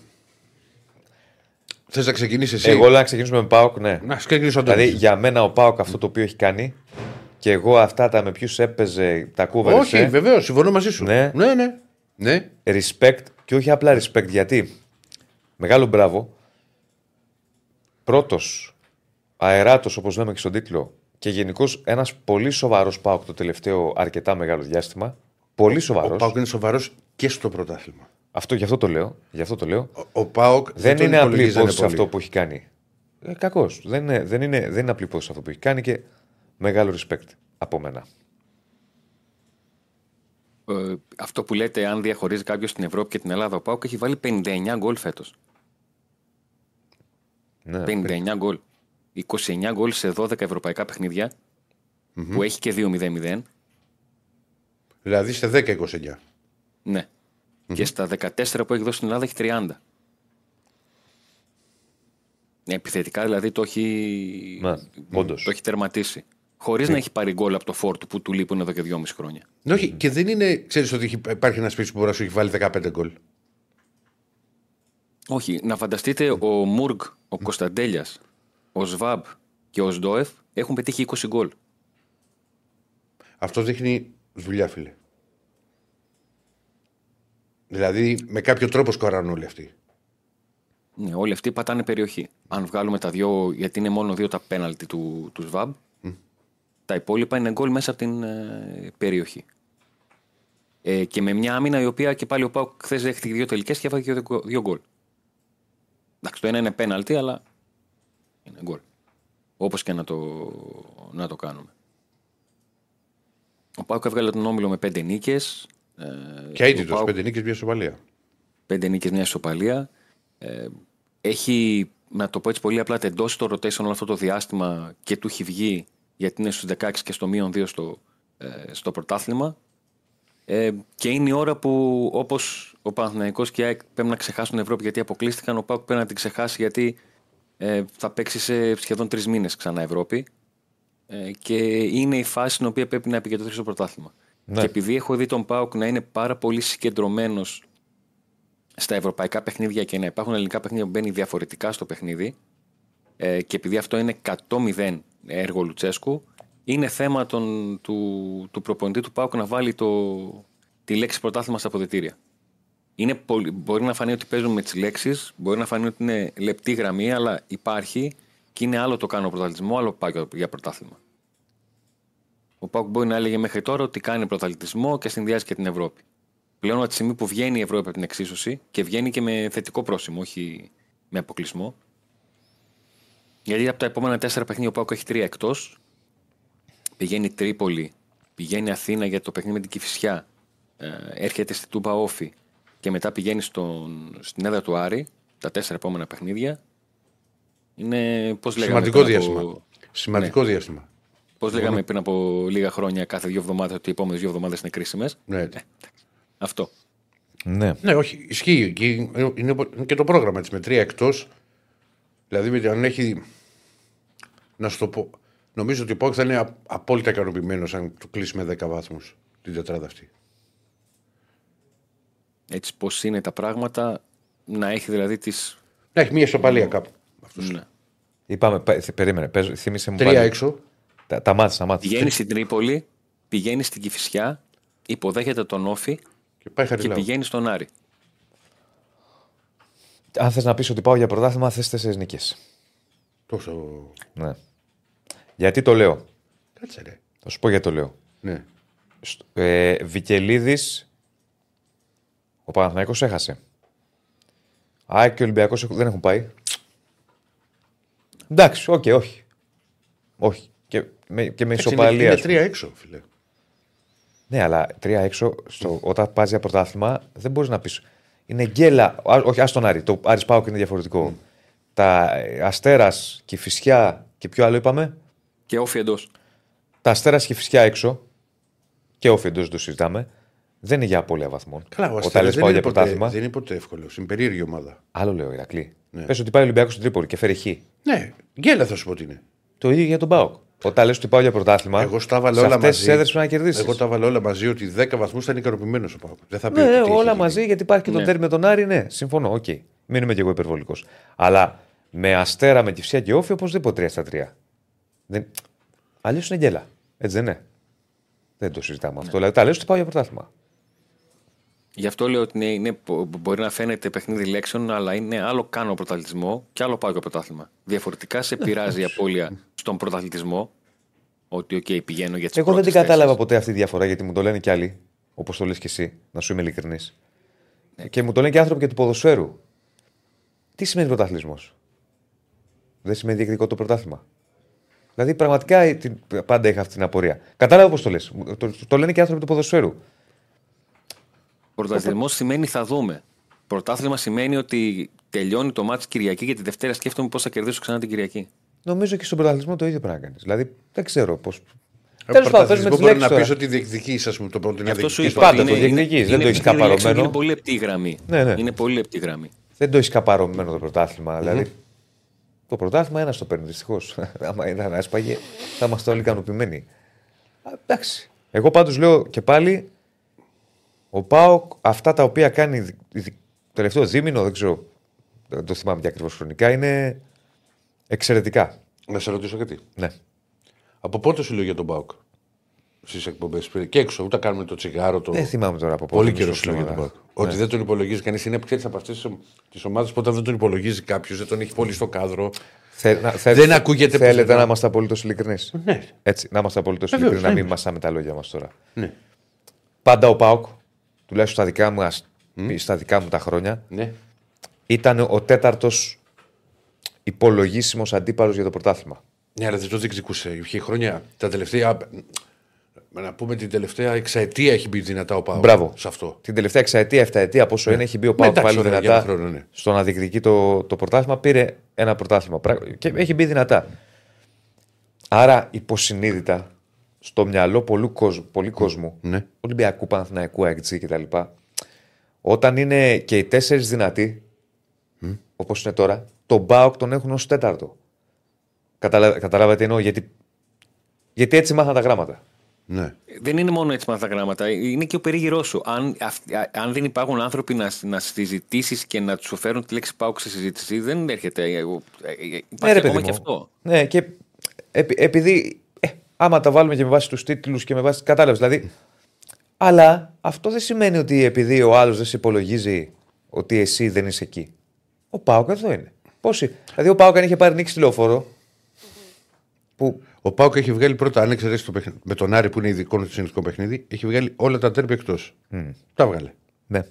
Θες να ξεκινήσεις εσύ;
Εγώ λέω να ξεκινήσουμε με Πάοκ, ναι.
Να ξεκινήσω Αντώνης.
Δηλαδή για μένα ο Πάοκ αυτό το οποίο έχει κάνει και εγώ αυτά τα με ποιους έπαιζε τα κούβερες.
Όχι, βεβαίως, συμφωνώ μαζί σου.
Ναι.
ναι. ναι. ναι.
respect και όχι απλά respect γιατί μεγάλο μπράβο πρώτος αεράτος όπως λέμε και στον τίτλο και γενικώς ένας πολύ σοβαρός πάοκ το τελευταίο αρκετά μεγάλο διάστημα πολύ
Ο
σοβαρός
Πάοκ είναι σοβαρός και στο πρωτάθλημα.
Αυτό, γι' αυτό το λέω, γι αυτό το λέω.
Ο, ο Πάοκ
δεν
τον
είναι απλή
υπολογίζανε
υπόθεση
πολύ.
αυτό που έχει κάνει ε, κακώς δεν είναι, δεν, είναι, δεν είναι απλή υπόθεση αυτό που έχει κάνει και μεγάλο respect από μένα
Ε, αυτό που λέτε, αν διαχωρίζει κάποιος την Ευρώπη και την Ελλάδα, ο Πάουκ έχει βάλει 59 γκολ φέτος.
ναι.
59 γκολ. 29 γκολ σε 12 ευρωπαϊκά παιχνίδια, που έχει και 2-0-0.
Δηλαδή σε 10-29.
Ναι. Και στα 14 που έχει δώσει στην Ελλάδα έχει 30. Επιθετικά δηλαδή το έχει,
Ναι, όντως.
το έχει τερματίσει. Χωρίς να έχει πάρει γκολ από το φόρτο που του λείπουν εδώ και 2,5 χρόνια.
Ναι, όχι, και δεν είναι. Ξέρεις ότι έχει- υπάρχει ένας σπίτι που μπορεί να σου έχει βάλει 15 γκολ.
Όχι, να φανταστείτε ο Μουργκ, ο Κωνσταντέλιας, ο Σβάμπ και ο Σντόεφ έχουν πετύχει 20 γκολ.
Αυτό δείχνει δουλειά, φίλε. Δηλαδή με κάποιο τρόπο σκοράρουν όλοι αυτοί.
Ναι, όλοι αυτοί πατάνε περιοχή. Αν βγάλουμε τα δύο, γιατί είναι μόνο δύο τα πέναλτι του, του ΣΒΑΜ, τα υπόλοιπα είναι γκολ μέσα από την ε, περιοχή. Ε, και με μια άμυνα η οποία και πάλι ο Πάουκ χθες δέχτηκε δύο τελικές και έβαλε και δύο, δύο γκολ. Εντάξει, το ένα είναι πέναλτι, αλλά είναι γκολ. Όπως και να το, να το κάνουμε. Ο Πάουκ έβγαλε τον όμιλο με πέντε νίκες. Ε,
Και
ο
αίτητο,
Πάουκ-
πέντε νίκες, μια σοβαλία.
πέντε νίκες, μια ισοπαλία. Ε, έχει, να το πω έτσι πολύ απλά, τεντώσει το rotation όλο αυτό το διάστημα και του έχει βγει γιατί είναι στους 16 και στο μείον 2 στο, ε, στο πρωτάθλημα. Ε, και είναι η ώρα που όπως ο Παναθηναϊκός και η ΑΕΚ πρέπει να ξεχάσουν την Ευρώπη γιατί αποκλείστηκαν, ο ΠΑΟΚ πρέπει να την ξεχάσει γιατί ε, θα παίξει σε σχεδόν τρεις μήνες ξανά Ευρώπη. Ε, και είναι η φάση στην οποία πρέπει να επικεντρωθεί στο πρωτάθλημα.
Ναι.
Και επειδή έχω δει τον Πάουκ να είναι πάρα πολύ συγκεντρωμένος στα ευρωπαϊκά παιχνίδια και να υπάρχουν ελληνικά παιχνίδια που μπαίνει διαφορετικά στο παιχνίδι ε, και επειδή αυτό είναι 100-0 έργο Λουτσέσκου, είναι θέμα των, του, του προπονητή του Πάουκ να βάλει το, τη λέξη πρωτάθλημα στα αποδετήρια. Είναι πολύ, μπορεί να φανεί ότι παίζουν με τις λέξεις, μπορεί να φανεί ότι είναι λεπτή γραμμή, αλλά υπάρχει και είναι άλλο το κάνω πρωταθλητισμό, άλλο πάω για- για πρωτάθλημα. Ο Πάουκ μπορεί να έλεγε μέχρι τώρα ότι κάνει πρωταθλητισμό και συνδυάζει και την Ευρώπη. Πλέον από τη στιγμή που βγαίνει η Ευρώπη από την εξίσωση και βγαίνει και με θετικό πρόσημο, όχι με αποκλεισμό. Γιατί από τα επόμενα τέσσερα παιχνίδια ο Πάουκ έχει τρία εκτός. Πηγαίνει Τρίπολη, πηγαίνει Αθήνα για το παιχνίδι με την Κυφυσιά. Ε, έρχεται στη Τούμπα Όφη και μετά πηγαίνει στον, στην έδρα του Άρη. Τα τέσσερα επόμενα παιχνίδια. Είναι πώς λέγαμε.
Σημαντικό
πριν από-
διάστημα. Σημαντικό διάστημα.
Πώς λέγαμε πριν από λίγα χρόνια, κάθε δύο εβδομάδες, ότι οι επόμενες δύο εβδομάδες είναι κρίσιμες;
Ναι.
Αυτό.
Ναι.
ναι, όχι, ισχύει. Και Είναι είναι και το πρόγραμμα έτσι με τρία εκτός. Δηλαδή, με- αν έχει. Να σου το πω. Νομίζω ότι ο Πάουκ θα είναι α- απόλυτα ικανοποιημένος αν του κλείσει με 10 βαθμούς την τετράδα αυτή.
Έτσι πώς είναι τα πράγματα, να έχει δηλαδή τι.
Να έχει μια ισοπαλία κάπου. Αυτός.
Ναι.
Είπαμε, πε- θε- περίμενε, πες, θύμισε μου
Τρία
πάλι.
έξω.
Τα, τα μάτια, τα μάτια.
Πηγαίνεις στην Τρίπολη, πηγαίνεις στην Κυφυσιά, υποδέχεται τον Όφη
Και πάει
και
χαριλάου.
πηγαίνει στον Άρη.
Αν θες να πεις ότι πάω για πρωτάθλημα, θες τέσσερις νίκες.
Τόσο.
Ναι. Γιατί το λέω;
Κάτσε ρε.
Θα σου πω γιατί το λέω.
Ναι.
Στ- Ε, Βικελίδης, ο Παναθηναϊκός έχασε. ΑΕΚ και ο Ολυμπιακός έχουν- δεν έχουν πάει. Εντάξει, οκ, όχι. Όχι. Και με, και με
Έτσι,
ισοπαλία.
Είναι, είναι
ας πούμε.
τρία έξω, φίλε.
Ναι, αλλά τρία έξω, στο, όταν πας για πρωτάθλημα, δεν μπορείς να πεις. Είναι γκέλα. Α, όχι, άστον Άρη. Το Άρης ΠΑΟΚ είναι διαφορετικό. Τα ε, Αστέρας και Κηφισιά και ποιο άλλο είπαμε;
Και ΟΦΗ εντός.
Τα Αστέρας και Κηφισιά έξω. Και ΟΦΗ εντός το συζητάμε. Δεν είναι για απώλεια βαθμών.
Καλά, ο
Όταν
Αστέρας
λες
δεν,
πάω
είναι
για
ποτέ,
πρωτάθλημα.
δεν είναι ποτέ εύκολος. Είναι περίεργη ομάδα.
Άλλο λέω, Ηρακλή.
Ναι.
Πες ότι πάει ο Ολυμπιακός στην Τρίπολη και φέρει Χ.
Ναι, γκέλα θα σου πω ότι είναι.
Το ίδιο για τον ΠΑΟΚ. Όταν λες ότι πάω για πρωτάθλημα.
Εγώ στα έβαλα
σε
όλα
αυτές
μαζί.
τις έδρες πρέπει να κερδίσεις.
Εγώ τα έβαλα όλα μαζί ότι 10 βαθμούς θα είναι ικανοποιημένος ο ΠΑΟΚ. Δεν θα πει
Ναι,
ότι
ναι,
τι έχει
όλα
γίνει.
μαζί γιατί υπάρχει και το
Ναι.
ντέρμπι με τον Άρη. Ναι, συμφωνώ. Οκ. Μην είμαι κι εγώ υπερβολικός. Αλλά με Αστέρα, με Κηφισιά και ΟΦΗ, οπωσδήποτε 3 στα 3. Δεν... Αλλιώς είναι γκέλα. Έτσι δεν είναι. Δεν το συζητάμε αυτό. Δηλαδή, τα λέω ότι πάω για πρωτάθλημα.
Γι' αυτό λέω ότι είναι, είναι- μπορεί να φαίνεται παιχνίδι λέξεων, αλλά είναι άλλο κάνω πρωταθλητισμό και άλλο πάω για πρωτάθλημα. Διαφορετικά σε πειράζει η απώλεια στον πρωταθλητισμό. Ότι, οκ, πηγαίνω για τις
Εγώ δεν την κατάλαβα ποτέ αυτή τη διαφορά γιατί μου το λένε κι άλλοι, όπως το λες κι εσύ, να σου είμαι ειλικρινής. Και μου το λένε και άνθρωποι και του ποδοσφαίρου. Τι σημαίνει πρωταθλητισμός, Δεν σημαίνει διεκδικό το πρωτάθλημα. Δηλαδή, πραγματικά ε, την- πάντα είχα αυτή την απορία. Κατάλαβα πώς το λες. Το, το λένε και άνθρωποι του ποδοσφαίρου.
Πρωταθλητισμό σημαίνει θα δούμε. Πρωτάθλημα σημαίνει ότι τελειώνει το μάτι Κυριακή και τη Δευτέρα σκέφτομαι πώς θα κερδίσω ξανά την Κυριακή.
Νομίζω και στον πρωταθλητισμό το ίδιο πρέπει να κάνεις. Δηλαδή, δεν ξέρω πώ.
Ε,
Τέλος πάντων, παίζουμε
πρωταθλητισμό
τι
μπορεί
λέξει
να πεις
τώρα.
ότι διεκδικείς, ας πούμε, το πρώτο.
Γι' αυτός σου
διεκδικείς
είπα.
πάντα
ότι
το
είναι-
διεκδικείς,
είναι-
δεν το
είναι
έχεις
παιχνίδι λέξεων
καπαρωμένο.
και Είναι πολύ λεπτή η γραμμή.
Ναι, ναι.
Είναι πολύ λεπτή η γραμμή.
Δεν το έχεις καπαρωμένο το πρωτάθλημα. Δηλαδή, το πρωτάθλημα ένας το παίρνει δυστυχώς. Άμα ήταν έσπαγε, θα είμαστε όλοι ικανοποιημένοι. Α, εντάξει. Εγώ πάντως λέω και πάλι, ο Πάοκ αυτά τα οποία κάνει δι- δι- το τελευταίο δίμηνο, δεν ξέρω, δεν το θυμάμαι και ακριβώς χρονικά, είναι εξαιρετικά.
Να σε ρωτήσω κάτι.
Ναι.
Από πότε σου λέω για τον Πάουκ στις εκπομπές και έξω, ούτε κάνουμε το τσιγάρο. Το...
Δεν θυμάμαι τώρα από πότε.
Πολύ
μισό
καιρό σου λέω για τον
εβδομάδα.
Πάουκ. Ότι δεν τον υπολογίζει κανείς. Είναι ξέρεις από αυτές τις ομάδες που όταν δεν τον υπολογίζει κάποιος, δεν τον έχει πολύ στο κάδρο.
Θε- να- θε-
Δεν ακούγεται
Θέλετε
πουθενά.
να είμαστε απολύτως ειλικρινείς.
Ναι.
Έτσι, να είμαστε απολύτως
Βεβαίως,
ειλικρινείς, να μην
ναι.
μασάμε τα λόγια μας τώρα.
Ναι.
Πάντα ο Πάοκ, τουλάχιστον στα δικά μου, ας- στα δικά μου τα χρόνια,
ναι.
ήταν ο τέταρτος υπολογίσιμος αντίπαλος για το πρωτάθλημα.
Ναι, αλλά δεν το διεκδικούσε. Είχε χρόνια τα τελευταία. Να πούμε την τελευταία εξαετία έχει μπει δυνατά ο Πάουκ.
Μπράβο.
Σε αυτό.
Την τελευταία εξαετία, εφταετία, πόσο είναι, έχει μπει ο Πάοκ
εντάξει,
πάλι
ωραία,
δυνατά
για ένα χρόνο, ναι.
στο να διεκδικεί το, το πρωτάθλημα. Πήρε ένα πρωτάθλημα Πράγμα- και έχει μπει δυνατά. Άρα υποσυνείδητα στο μυαλό πολλού κόσμου, πολλού κόσμου
Ναι.
Ολυμπιακού, Παναθηναϊκού, ΑΕΚΤΖ κτλ. Όταν είναι και οι τέσσερις δυνατοί, όπως είναι τώρα, τον Μπάουκ τον έχουν ως τέταρτο. Καταλα... Καταλάβατε τι εννοώ, γιατί... γιατί έτσι μάθαν τα γράμματα.
Ναι.
Δεν είναι μόνο έτσι με τα γράμματα, είναι και ο περίγυρός σου. Αν, αυ- α- αν δεν υπάρχουν άνθρωποι να, να συζητήσεις και να τους φέρουν τη λέξη πάω σε συζήτηση, δεν έρχεται. ε, ε, ε, Υπάρχει
Ναι, ρε,
ακόμα
παιδί
και
μου.
αυτό.
Ναι, και επει- επειδή. Ε, άμα τα βάλουμε και με βάση τους τίτλους και με βάση. Κατάλαβες. Δηλαδή. Αλλά αυτό δεν σημαίνει ότι επειδή ο άλλος δεν σε υπολογίζει ότι εσύ δεν είσαι εκεί. Ο Πάοκ εδώ είναι. Πόσοι. Δηλαδή, ο Πάοκ αν είχε πάρει νίκη στη λεωφόρο. Που
Ο Πάουκ έχει βγάλει πρώτα, αν εξαιρέσεις το παιχνίδι, με τον Άρη που είναι ειδικό του συνηθικό παιχνίδι, έχει βγάλει όλα τα τέρπι εκτός. Τα βγάλε.
Ναι.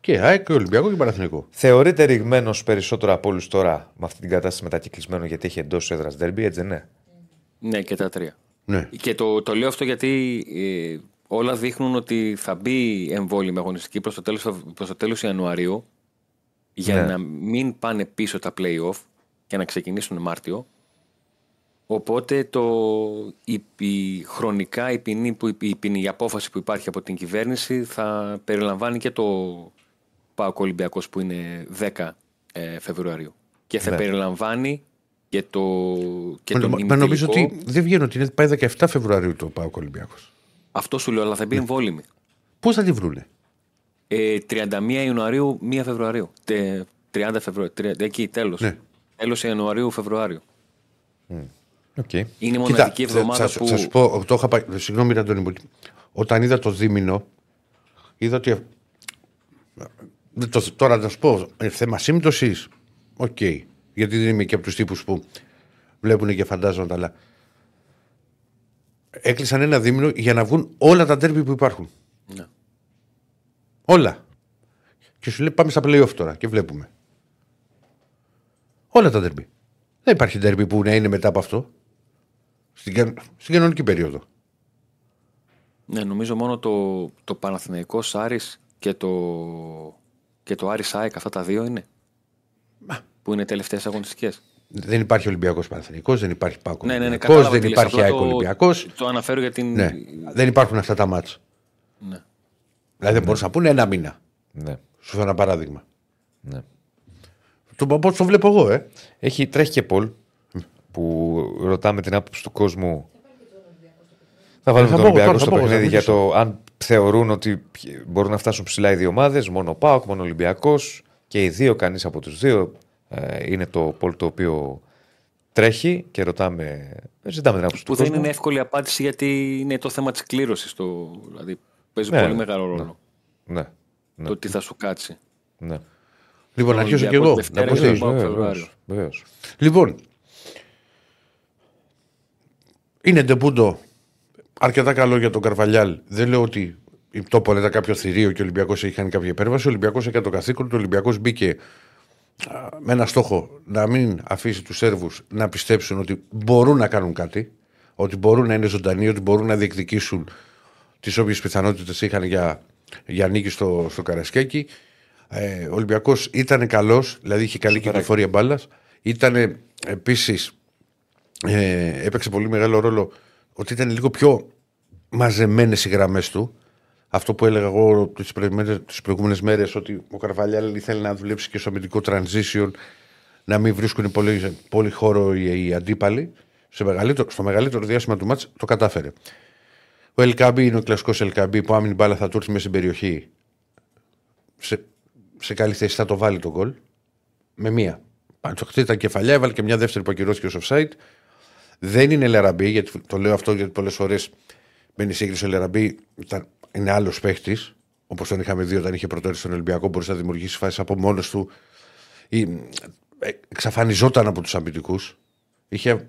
Και ΑΕΚ και Ολυμπιακό και Παναθηνικό.
Θεωρείται ρηγμένος περισσότερο από όλους τώρα με αυτή την κατάσταση μετακυκλισμένο γιατί έχει εντός έδρας δέρμπι, έτσι δεν είναι;
Ναι, και τα τρία.
Ναι.
Και το, το λέω αυτό γιατί ε, όλα δείχνουν ότι θα μπει εμβόλυμη αγωνιστική προς το τέλος, προς το τέλος Ιανουαρίου για
Ναι.
να μην πάνε πίσω τα play-off και να ξεκινήσουν Μάρτιο. Οπότε το, η, η χρονικά η ποινή, που, η, ποινή, η απόφαση που υπάρχει από την κυβέρνηση θα περιλαμβάνει και το ΠΑΟΚ Ολυμπιακός που είναι 10 ε, Φεβρουαρίου. Και θα
Ναι.
περιλαμβάνει και το και
Μα-
τον
μα- μα νομίζω
ημιτελικό.
ότι δεν βγαίνει ότι είναι, πάει 17 Φεβρουαρίου το ΠΑΟΚ Ολυμπιακό.
Αυτό σου λέω, αλλά θα μπει εμβόλιμη.
Πού θα τη βρούνε;
Ε, 31 Ιανουαρίου, 1 Φεβρουαρίου. Τε, 30 Φεβρουαρίου. τρι- Εκεί, τέλος.
Ναι.
Τέλος Ιανουαρίου, Φεβρουάριο.
Οκ.
Είναι μοναδική εβδομάδα
θα,
που.
θα σου πω, το είχα πάει, συγγνώμη Αντώνη μου, όταν είδα το δίμηνο, είδα ότι. δεν Το, τώρα να σου πω, ε, θέμα σύμπτωσης, οκ. Γιατί δεν είμαι και από τους τύπους που βλέπουν και φαντάζονται, αλλά. Έκλεισαν ένα δίμηνο για να βγουν όλα τα ντέρμπι που υπάρχουν.
Ναι.
Όλα. Και σου λέει πάμε στα playoff τώρα και βλέπουμε. Όλα τα ντέρμπι. Δεν υπάρχει ντέρμπι που να είναι μετά από αυτό. Στην, κα- στην κανονική περίοδο.
ναι, νομίζω μόνο το, το Παναθηναϊκός Άρης και το, και το Άρης ΑΕΚ, αυτά τα δύο είναι. Που είναι τελευταίες αγωνιστικές.
Δεν υπάρχει Ολυμπιακός Παναθηναϊκός, δεν υπάρχει Πάκο.
Ναι, ναι, ναι,
Ολυμπιακός,
κατάλαβα
δεν
τι λες,
υπάρχει
απλά
ΑΕΚ
το-
Ολυμπιακός.
Το αναφέρω για την.
Ναι. Δεν υπάρχουν αυτά τα μάτς.
Ναι.
Δηλαδή δεν μπορούσα να πούνε ένα μήνα.
Ναι.
Σου φέρω ένα παράδειγμα.
ναι.
Το πώς το βλέπω εγώ, ε.
Έχει, τρέχει και Πολ που ρωτάμε την άποψη του κόσμου. Θα βάλουμε
θα
τον
πω,
Ολυμπιακό
τώρα θα
στο
πω, θα
παιχνίδι για
μιλήσω.
το αν θεωρούν ότι μπορούν να φτάσουν ψηλά οι δύο ομάδες. Μόνο ο Πάοκ, μόνο ο Ολυμπιακός. Και οι δύο, κανείς από τους δύο. Ε, είναι το Πολ το οποίο τρέχει και ρωτάμε. ε, Ζητάμε την άποψη
Που
του
δεν
κόσμου.
είναι εύκολη απάντηση γιατί είναι το θέμα της κλήρωσης. Το... Δηλαδή παίζει
Ναι,
πολύ
ναι,
μεγάλο ρόλο.
Ναι. ναι,
Το τι θα σου κάτσει.
ναι.
Λοιπόν, να
Τον
αρχίσω κι
Ολυμπιακό
εγώ.
Δευτέρα
Να πω
και
στη-
τον Πάοκ
Βεβαίως,
Φεβρουάριο.
βεβαίως.
Λοιπόν, είναι ντεπούντο αρκετά καλό για τον Καρβαλιάλ. Δεν λέω ότι το έλεγα κάποιο θηρίο και ο Ολυμπιακός έχει κάνει κάποια υπέρβαση. Ο Ολυμπιακός έκανε το καθήκον του. Ο Ολυμπιακός μπήκε α, με ένα στόχο να μην αφήσει τους Σέρβους να πιστέψουν ότι μπορούν να κάνουν κάτι, ότι μπορούν να είναι ζωντανοί, ότι μπορούν να διεκδικήσουν τις όποιες πιθανότητες είχαν για, για νίκη στο, στο Καρασκέκι. Ε, ο Ολυμπιακός ήταν καλός, δηλαδή είχε καλή κυκλοφορία μπάλας. Ήταν επίσης. Ε, έπαιξε πολύ μεγάλο ρόλο ότι ήταν λίγο πιο μαζεμένες οι γραμμές του. Αυτό που έλεγα εγώ τις προηγούμενε μέρες, ότι ο Καρβαλιάλ ήθελε να δουλέψει και στο αμυντικό transition, να μην βρίσκουν πολύ, πολύ χώρο οι, οι αντίπαλοι. Σε μεγαλύτερο, στο μεγαλύτερο διάστημα του μάτς το κατάφερε. Ο Ελκαμπή είναι ο κλασικός Ελκαμπή που άμυνη μπάλα θα του έρθει μέσα στην περιοχή. Σε, σε καλή θέση θα το βάλει το γκολ. Με μία. Πάνω το χτύπησε τα κεφαλιά, έβαλε και μια δεύτερη που ακυρώθηκε ως offside. Δεν είναι Λεραμπή, γιατί το λέω αυτό γιατί πολλές φορές μπαίνει η σύγκριση. Ο Λεραμπή ήταν, είναι άλλος παίχτης, όπως τον είχαμε δει όταν είχε πρωτόρυψη στον Ολυμπιακό, μπορούσε να δημιουργήσεις φάσεις από μόνος του. Ή, ε, εξαφανιζόταν από τους αμυντικούς. Είχε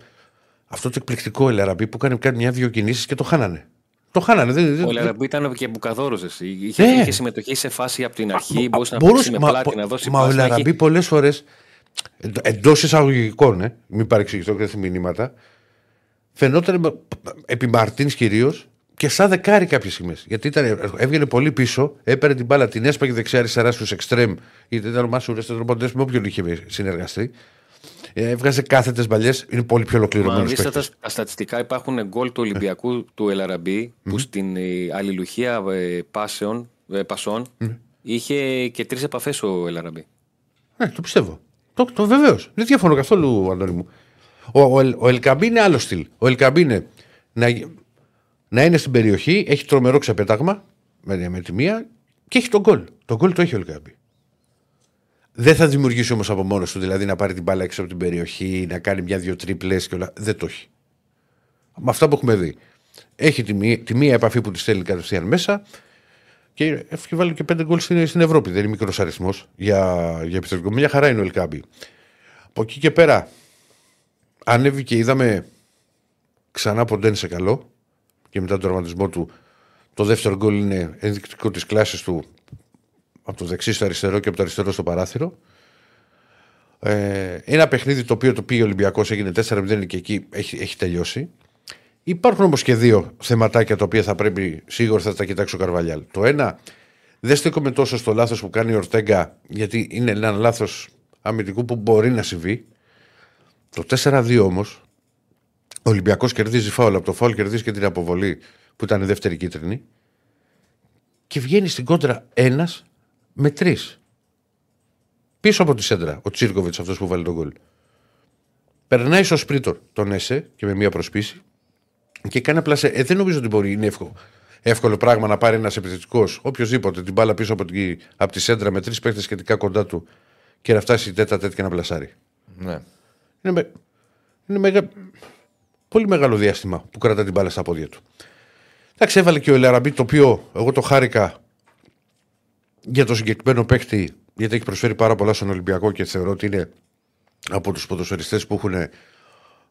αυτό το εκπληκτικό Ελαραμπή που έκανε κάνει μια-δυο κινήσεις και το χάνανε. Το χάνανε. Δεν, δεν,
Ο Λαραμπή ήταν και μπουκαδόρος. Είχε,
Ναι.
είχε συμμετοχή σε φάση από την αρχή. Μπορούσε να
μπορούσε-
παίξει με πλάτη, να δώσεις
Μα ο
πάση, να έχει-
Λαραμπή πολλές φορές εντός εισαγωγικών, ε, μην παρεξηγηθώ και δεν μηνύματα, φαινόταν με- επί Μαρτίνς κυρίως και σαν δεκάρι κάποιες στιγμές. Γιατί ήταν, έβγαινε πολύ πίσω, έπαιρνε την μπάλα, την έσπαγε δεξιά-αριστερά στους εξτρέμ, είτε ήταν ο Μάσουρε, είτε ήταν ο με όποιον είχε συνεργαστεί. Ε, έβγαζε κάθετες μπαλιές, είναι πολύ πιο
Μα
ολοκληρωμένος.
αν δεις τα, τα στατιστικά υπάρχουν γκολ του Ολυμπιακού του Ελαραμπή που στην ε, αλληλουχία ε, πάσεων, ε, πασών είχε και τρεις επαφές ο Ελαραμπή.
Ναι, το πιστεύω. Το, το βεβαίως. Δεν διαφωνώ καθόλου, Αντώνη μου. Ο, ο, Ελ- ο Ελκαμπή είναι άλλο στυλ. Ο Ελκαμπή είναι να, να είναι στην περιοχή, έχει τρομερό ξεπέταγμα με, με τη μία και έχει τον γκολ. Το γκολ το έχει ο Ελκαμπή. Δεν θα δημιουργήσει όμως από μόνο του, δηλαδή να πάρει την μπάλα έξω από την περιοχή, να κάνει μια-δυο τρίπλες και όλα. Δεν το έχει. Με αυτά που έχουμε δει. Έχει τη, μία- τη μία επαφή που τη στέλνει κατευθείαν μέσα και έχει βάλει και πέντε γκολ στην, στην Ευρώπη. Δεν είναι μικρός αριθμός για, για επιθετικό. Μια χαρά είναι ο Ελκάμπη. Από εκεί και πέρα, ανέβηκε, είδαμε Ξανά ποντένσε καλό και μετά τον τραυματισμό του το δεύτερο γκολ είναι ενδεικτικό της κλάσης του από το δεξί στο αριστερό και από το αριστερό στο παράθυρο. Ε, ένα παιχνίδι το οποίο το πήγε ο Ολυμπιακός έγινε 4-0 και εκεί έχει, έχει τελειώσει. Υπάρχουν όμως και δύο θεματάκια τα οποία θα πρέπει σίγουρα θα τα κοιτάξει ο Καρβαλιάλ. Το ένα, δεν στέκομαι τόσο στο λάθος που κάνει ο Ορτέγκα, γιατί είναι ένα λάθος αμυντικού που μπορεί να συμβεί. Το 4-2 όμως, ο Ολυμπιακός κερδίζει φάουλ. Από το φάουλ κερδίζει και την αποβολή που ήταν η δεύτερη κίτρινη. Και βγαίνει στην κόντρα ένας με τρεις. Πίσω από τη σέντρα, ο Τσίρκοβιτς αυτός που βάλει τον γκολ. Περνάει στο σπρίτορ τον Έσε και με μία προσπίση και κάνει απλά σε. Ε, δεν νομίζω ότι μπορεί, είναι εύκολο, εύκολο πράγμα να πάρει ένας επιθετικός, οποιοδήποτε, την μπάλα πίσω από τη, από τη σέντρα με τρεις παίχτε σχετικά κοντά του και να φτάσει τέτα τέτοια και να πλασάρει.
Ναι.
Είναι, με, είναι μεγα, πολύ μεγάλο διάστημα που κρατά την μπάλα στα πόδια του. Εντάξει, έβαλε και ο Ελαραμπή το οποίο εγώ το χάρηκα για το συγκεκριμένο παίκτη γιατί έχει προσφέρει πάρα πολλά στον Ολυμπιακό και θεωρώ ότι είναι από τους ποδοσφαιριστές που έχουν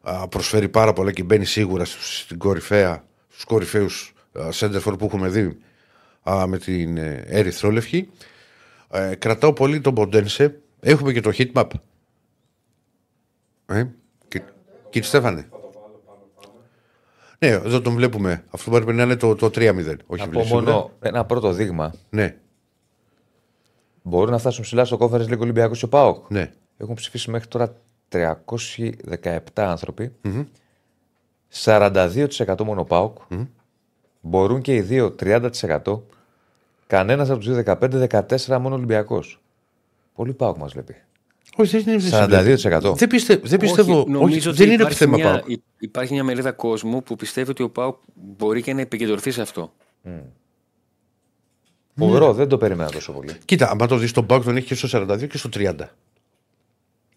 α, προσφέρει πάρα πολλά και μπαίνει σίγουρα στην κορυφαία, στους κορυφαίους σέντερφορ που έχουμε δει α, με την ε, Ερυθρόλευχη. Ε, κρατάω πολύ τον Ποντένσε. Έχουμε και το heatmap. Ε, και, κύριε Στέφανε. Ναι, εδώ τον βλέπουμε. Αυτό πρέπει να είναι το, το 3-0. Όχι
Να πω
βλέπει σίγουρα.
μόνο ένα πρώτο δείγμα.
Ναι,
Μπορούν να φτάσουν ψηλά στο κόφερε λίγο Ολυμπιακός και ο Πάοκ.
ναι.
Έχουν ψηφίσει μέχρι τώρα 317 άνθρωποι. 42% μόνο ΠΑΟΚ. Μπορούν και οι δύο 30%. Κανένας από τους δύο 15-14 μόνο Ολυμπιακός. Πολύ ΠΑΟΚ μας βλέπει.
Όχι, δεν είναι
42%.
Δεν, πιστε, δεν πιστεύω.
Όχι, νομίζω
όχι, δεν
ότι
είναι
υπάρχει
θέμα
μια,
πάω.
υ- Υπάρχει μια μερίδα κόσμου που πιστεύει ότι ο Πάουκ μπορεί και να επικεντρωθεί σε αυτό.
Φοβερό, δεν το περίμενα τόσο πολύ.
Κοίτα, αν το δεις τον Πάουκ τον έχει και στο 42 και στο 30.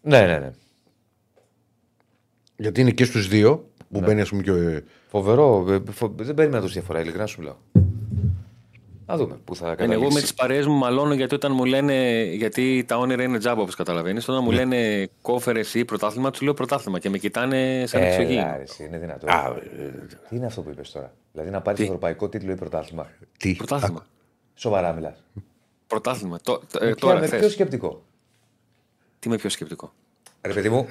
Ναι, ναι, ναι.
Γιατί είναι και στους δύο
Ναι.
που μπαίνει, ας πούμε, και. ο-
Φοβερό. ε, φο- Δεν περίμενα τόση διαφορά, ειλικρινά σου μιλάω. Να δούμε πού θα
Είναι
καταλήξει.
εγώ με τις παρέες μου μαλώνω γιατί όταν μου λένε. Γιατί τα όνειρα είναι τζάμπα, όπως καταλαβαίνεις. Όταν
Ναι.
μου λένε κόφερες ή πρωτάθλημα, του λέω πρωτάθλημα και με κοιτάνε σαν εξωγή.
Έλα, ρε, εσύ, είναι δυνατό. Τι είναι αυτό που είπες τώρα; Δηλαδή να πάρεις ευρωπαϊκό τίτλο ή πρωτάθλημα.
Τι;
Πρωτάθλημα.
Σοβαρά μιλάς.
Πρωτάθλημα. Το- το- ε, τώρα,
με
χθες.
πιο σκεπτικό;
Τι με πιο σκεπτικό;
Ρε παιδί μου,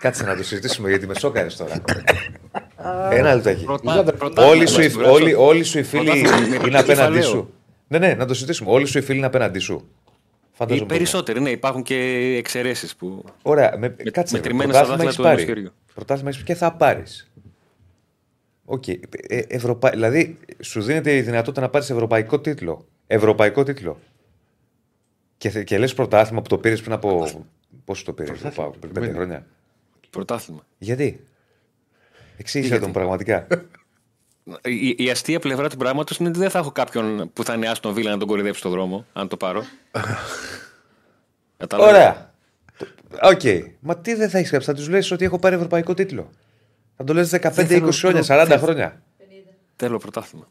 κάτσε να το συζητήσουμε γιατί με σόκαρες τώρα. Ένα λεπτάκι.
Πρωτα- πρωτάθλημα.
Όλοι σου, οι-
Βράσο.
όλοι, όλοι σου οι φίλοι
Πρωτάθλημα. Με
είναι
τι
απέναντι
κεφαλαίο.
σου. Ναι, ναι, να το συζητήσουμε. Όλοι σου οι φίλοι είναι απέναντί σου.
Οι
Φαντάζομαι.
περισσότεροι, ναι, υπάρχουν και εξαιρέσεις που.
Ωραία, με, κάτσε.
μετρημένα
πρωτάθλημα
στα δάχτυλα
έχεις
του
πάρει.
ημισφαίριου.
Πρωτάθλημα έχεις και θα πάρεις. Οκ. Ε, Ευρωπα... Δηλαδή, σου δίνεται η δυνατότητα να πάρεις ευρωπαϊκό τίτλο. Ευρωπαϊκό τίτλο. Και, θε- και λες πρωτάθλημα που το πήρες πριν από. Πόσο το πήρες, το πάω, πριν πέντε χρόνια.
Πρωτάθλημα.
Γιατί; Εξήγησέ το πραγματικά.
Η, η αστεία πλευρά του πράγματος είναι ότι δεν θα έχω κάποιον που θα είναι Άστον Βίλα να τον κοροϊδέψει στον δρόμο, αν το πάρω. Κατάλαβες;
Ωραία. Οκ. Μα τι δεν θα έχεις γράψει, θα τους λες ότι έχω πάρει ευρωπαϊκό τίτλο. Θα το λες 15-20
θέλω-
χρόνια,
θέλω-
40
θέλω-
χρόνια.
Θέλω πρωτάθλημα.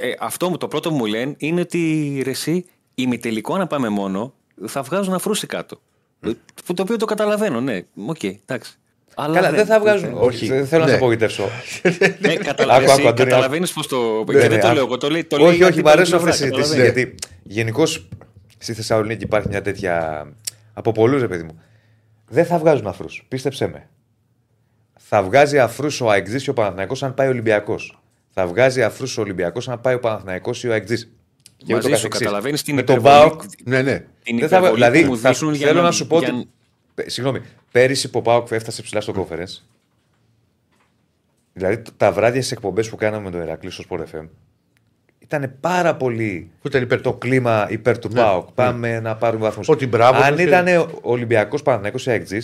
Ε, αυτό μου, το πρώτο που μου λένε είναι ότι ρε, εσύ ημιτελικό να πάμε μόνο θα βγάζουν αφρούς εκεί κάτω. Ε, Που το οποίο το καταλαβαίνω, ναι. Οκ, εντάξει. Αλλά
Καλά, δεν θα βγάζουν.
Όχι.
Όχι, δεν θέλω να
Ναι.
σε απογοητεύσω.
Ναι,
Άκου,
καταλαβαίνεις,
άκου, Αντώνη,
καταλαβαίνεις πως το...
Ναι,
και
ναι,
δεν το
άκου.
λέω εγώ, το λέει, το λέει
όχι,
για
όχι,
την
μου αρέσουν
πλευρά,
αυτές οι συζητήσεις.
καταλαβαίνεις.
Γιατί γενικώς στη Θεσσαλονίκη υπάρχει μια τέτοια. Από πολλούς, ρε παιδί μου. Δεν θα βγάζουν αφρούς. Πίστεψέ με. Θα βγάζει αφρούς ο Αεξής και ο Παναθηναϊκός αν πάει ο Ολυμπιακός. Θα βγάζει αφρούς ο Ολυμπιακός αν πάει ο Παναθυναϊκό ή ο Αεξής. Και
Μαζί
ούτω
σου
καθεξής.
καταλαβαίνεις την
Με τον
υπερβολή-
Πάοκ
Ναι, ναι.
την
δεν θα,
υπερβολή
δηλαδή,
που μου
θα,
δείχνουν για
θέλω να σου πω
για-
ότι. Πε- Συγγνώμη, πέρυσι που ο Πάοκ έφτασε ψηλά στο conference. Δηλαδή τ- τα βράδια στι εκπομπές που κάναμε με τον Ερακλής στο Sport FM ήταν πάρα πολύ
Που ήταν υπέρ
το κλίμα υπέρ του
Ναι,
ΠΑΟΚ.
ναι.
Πάμε να πάρουμε βαθμούς.
Ότι μπράβο
Αν
τους
ήταν ο Ολυμπιακός Παναθυναϊκό ή Αεκτζή,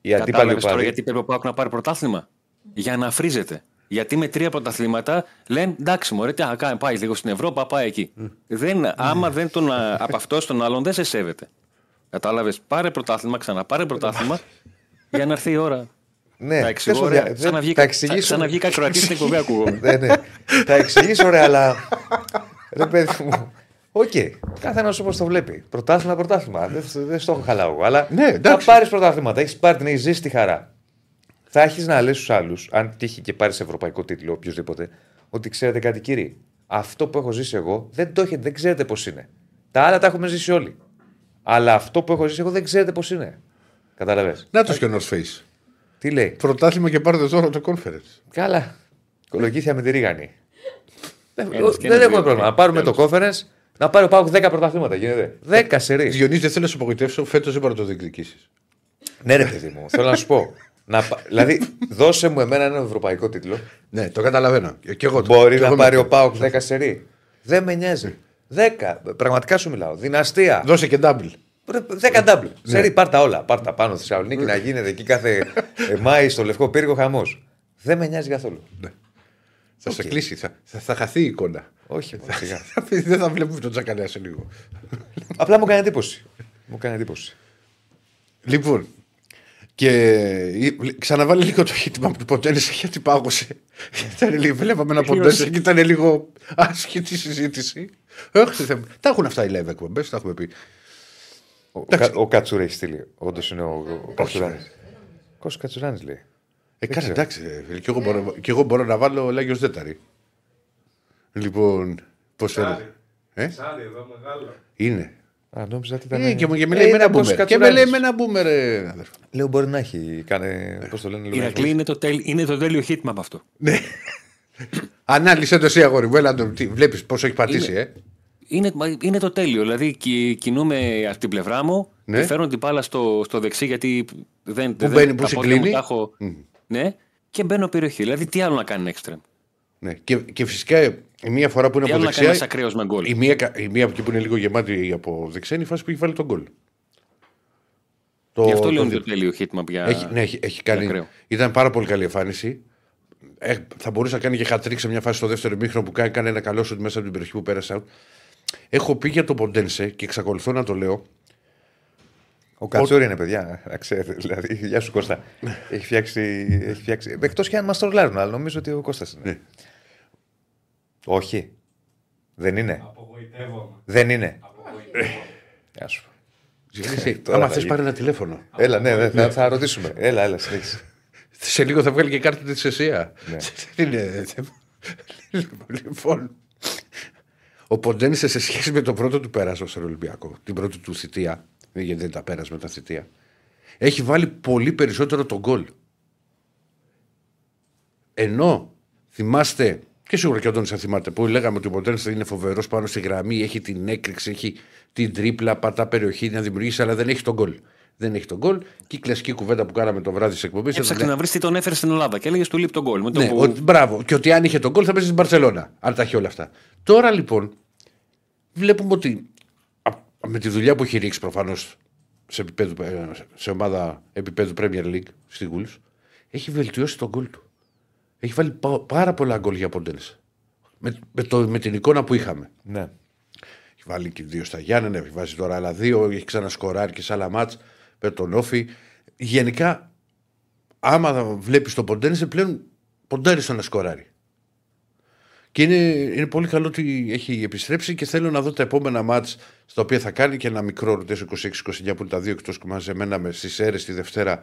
η αντίπαλη
Κατάλαβες τώρα
οπαδοί.
γιατί πρέπει ο ΠΑΟΚ να πάρει πρωτάθλημα. Για να φρίζεται. Γιατί με τρία πρωταθλήματα λένε εντάξει, μωρέ, τι να κάνει, πάει λίγο στην Ευρώπη, πάει εκεί. Δεν, άμα δεν τον α, από αυτό στον άλλον δεν σε σέβεται. Κατάλαβες, πάρε πρωτάθλημα, ξαναπάρε πρωτάθλημα για να έρθει η ώρα.
Ναι,
τα εξηγώ,
θες
ωραία.
να δια-
Σαν να
θα
βγήκα,
εξηγήσω.
σαν να βγήκα ακροατής στην εκπομπή ακούγομαι.
ναι, ναι. Θα εξηγήσω, ωραία, αλλά. Ρε παιδί μου. Οκ. Καθένας όπως το βλέπει. Πρωτάθλημα, πρωτάθλημα. Δεν, δεν στο έχω χαλάω εγώ. Αλλά
Ναι,
θα
εντάξει.
πάρεις πρωταθλήματα. Έχεις πάρει την έχει ζήσει τη χαρά. θα έχεις να λες στους άλλους, αν τύχει και πάρεις ευρωπαϊκό τίτλο, οποιοδήποτε, ότι ξέρετε κάτι κύριε. Αυτό που έχω ζήσει εγώ δεν το έχετε, δεν ξέρετε πώς είναι. Τα άλλα τα έχουμε ζήσει όλοι. Αλλά αυτό που έχω ζήσει εγώ δεν ξέρετε πώς είναι. Κατάλαβες.
Να το και ο North Face.
Τι λέει;
Πρωτάθλημα και πάρετε τώρα το conference.
Καλά. Κολογήθεια με τη ρίγανη. Δεν,
Ένας και
δεν
ένα
έχουμε
δύο.
πρόβλημα. Να πάρουμε το conference, να πάρει ο Πάουκ 10 πρωταθλήματα. Γίνεται. 10 σερή.
Διονύση, δεν θέλω να σου απογοητεύσω, φέτος δεν μπορεί να το διεκδικήσεις.
ναι, ρε παιδί μου, θέλω να σου πω. Να, πα- δηλαδή, δώσε μου εμένα ένα ευρωπαϊκό τίτλο.
Ναι, το καταλαβαίνω. Και εγώ,
Μπορεί
και
να
εγώ
πάρει
με-
ο Πάουκ 10 σερή. Δεν με νοιάζει. 10. Πραγματικά σου μιλάω. Δυναστεία.
Δώσε και double.
Ρε, 10 double. Σερή, πάρτα όλα. Πάρτα πάνω στη Θεσσαλονίκη να γίνεται εκεί κάθε ε, Μάη στο Λευκό Πύργο χαμός. Δεν με νοιάζει καθόλου.
Θα σε κλείσει, θα, θα, θα χαθεί η εικόνα.
Όχι, σιγά.
Θα πει, δεν θα βλέπουμε τον Τζακαλέα σε λίγο.
Απλά μου κάνει εντύπωση. Μου κάνει εντύπωση.
Λοιπόν, και η- ξαναβάλει λίγο το χίτημα που ποντένισε γιατί πάγωσε. Ήταν λίγο, βλέπαμε ένα ποντένισε και ήταν λίγο άσχετη η συζήτηση. Όχι, Θεέ μου. τα έχουν αυτά οι live εκπομπές, τα έχουμε πει.
Ο, Κα, ο Κατσούρα έχει στείλει. Όντως είναι ο, ο Κατσουράνης. Κόσος Κατσουράνης λέει.
Ε, κάτσε,
ξέρω.
εντάξει. ε, φίλε, Και εγώ, μπορώ, και εγώ μπορώ να βάλω Λάγιο Δέταρη. Λοιπόν, πώς
Ψάρι.
φαίνεται. Ε;
Ψάρι εδώ μεγάλο.
Είναι.
Α, νόμιζα ότι ήταν.
Ε, και, μου- και με
Ε,
λέει με
ήταν
ένα
Κώστας
μπούμερ. Και με
Κατσουράνης.
λέει με ένα μπούμερ, ε, αδερφέ.
Λέω μπορεί να έχει. Κάνε. Πώς το λένε,
Η
λίγο.
Ηρακλή είναι το, τέλ, είναι το τέλειο hit από αυτό.
Ανάλυσε το εσύ, αγόρι μου. Έλα να το. Βλέπεις πόσο έχει πατήσει,
Είναι-
ε.
Είναι, μα είναι το τέλειο. Δηλαδή κι- κινούμαι από την πλευρά μου
Ναι.
και φέρνω την μπάλα στο, στο δεξί γιατί δεν.
Που
δεν-
μπαίνει, που
τα πόδια μου
συγκλίνει.
τα έχω- Ναι, και μπαίνω περιοχή. Δηλαδή τι άλλο να κάνει extreme.
Ναι. Και, και φυσικά ε, η μία φορά που είναι
Τι
από
άλλο να κάνεις ένα
δεξιά.
ακραίος με γκολ;
Η μία, κα- η μία εκεί που είναι λίγο γεμάτη από δεξιά είναι η φάση που έχει βάλει τον γκολ. Το,
Γι' αυτό λέω
το
είναι το
δι-
τέλειο hit για.
έχει, ναι, έχει, έχει κάνει.
ακραίο.
Ήταν πάρα πολύ καλή εμφάνιση. Ε, θα μπορούσε να κάνει και χατρίξ σε μια φάση στο δεύτερο μήχρονο που κάνει, κάνει ένα καλό σου μέσα από την περιοχή που πέρασε out. Έχω πει για τον Ποντένσε και εξακολουθώ να το λέω.
Ο Κατσούρη είναι παιδιά. Να ξέρετε. Δηλαδή, γεια σου Κώστα. έχει φτιάξει. Έχει φτιάξει... Εκτός και αν μας τρολάρουν, αλλά νομίζω ότι ο Κώστας είναι.
Ναι.
Όχι. Δεν είναι.
Απογοητεύομαι.
Δεν είναι.
Απογοητεύομαι.
Γεια σου.
Ζηλήσει,
Τώρα
άμα
θα
θες
γίνει.
πάρει ένα τηλέφωνο.
Έλα, ναι, ναι, θα, θα ρωτήσουμε. Έλα, έλα, συνέχισε.
Σε λίγο θα βγάλει και κάρτα της ΕΣΥΑ.
Ναι.
Δεν είναι θέμα. Λοιπόν. Ο Ποντένσε σε σχέση με το πρώτο του πέρασμα στον Ολυμπιακό, την πρώτη του θητεία, γιατί δεν τα πέρασε με τα θητεία, έχει βάλει πολύ περισσότερο τον γκολ. Ενώ θυμάστε, και σίγουρα και ο Αντώνης θα θυμάται, που λέγαμε ότι ο Ποντένσε είναι φοβερός πάνω στη γραμμή, έχει την έκρηξη, έχει την τρίπλα, πατά περιοχή να δημιουργήσει, αλλά δεν έχει τον γκολ. Δεν έχει τον γκολ. Και η κλασική κουβέντα που κάναμε το βράδυ της εκπομπής.
Έψαξε να βρεις τι τον έφερε στην Ελλάδα και έλεγες του λείπει τον γκολ. Με το
Ναι,
που-
ότι, μπράβο. Και ότι αν είχε τον γκολ θα παίζεις στην Παρσελώνα. Αν τα έχει όλα αυτά. Τώρα λοιπόν βλέπουμε ότι α, με τη δουλειά που έχει ρίξει προφανώς σε, επίπεδο, ε, σε ομάδα επίπεδου Premier League στη Wolves έχει βελτιώσει τον γκολ του. Έχει βάλει πα- πάρα πολλά γκολ για Ποντένς. Με, με, το, με την εικόνα που είχαμε.
Ναι.
Έχει βάλει και δύο στα Γιάννενα, έχει βάζει τώρα άλλα δύο, έχει ξανασκοράρει και σε άλλα μάτς με τον Όφη. Γενικά, άμα βλέπεις τον Ποντένσε, πλέον ποντάρει στο να σκοράρει. Και είναι, είναι πολύ καλό ότι έχει επιστρέψει και θέλω να δω τα επόμενα μάτς στα οποία θα κάνει και ένα μικρό ρωτές 26-29 που είναι τα δύο εκτός μαζεμένα με στις αίρες τη Δευτέρα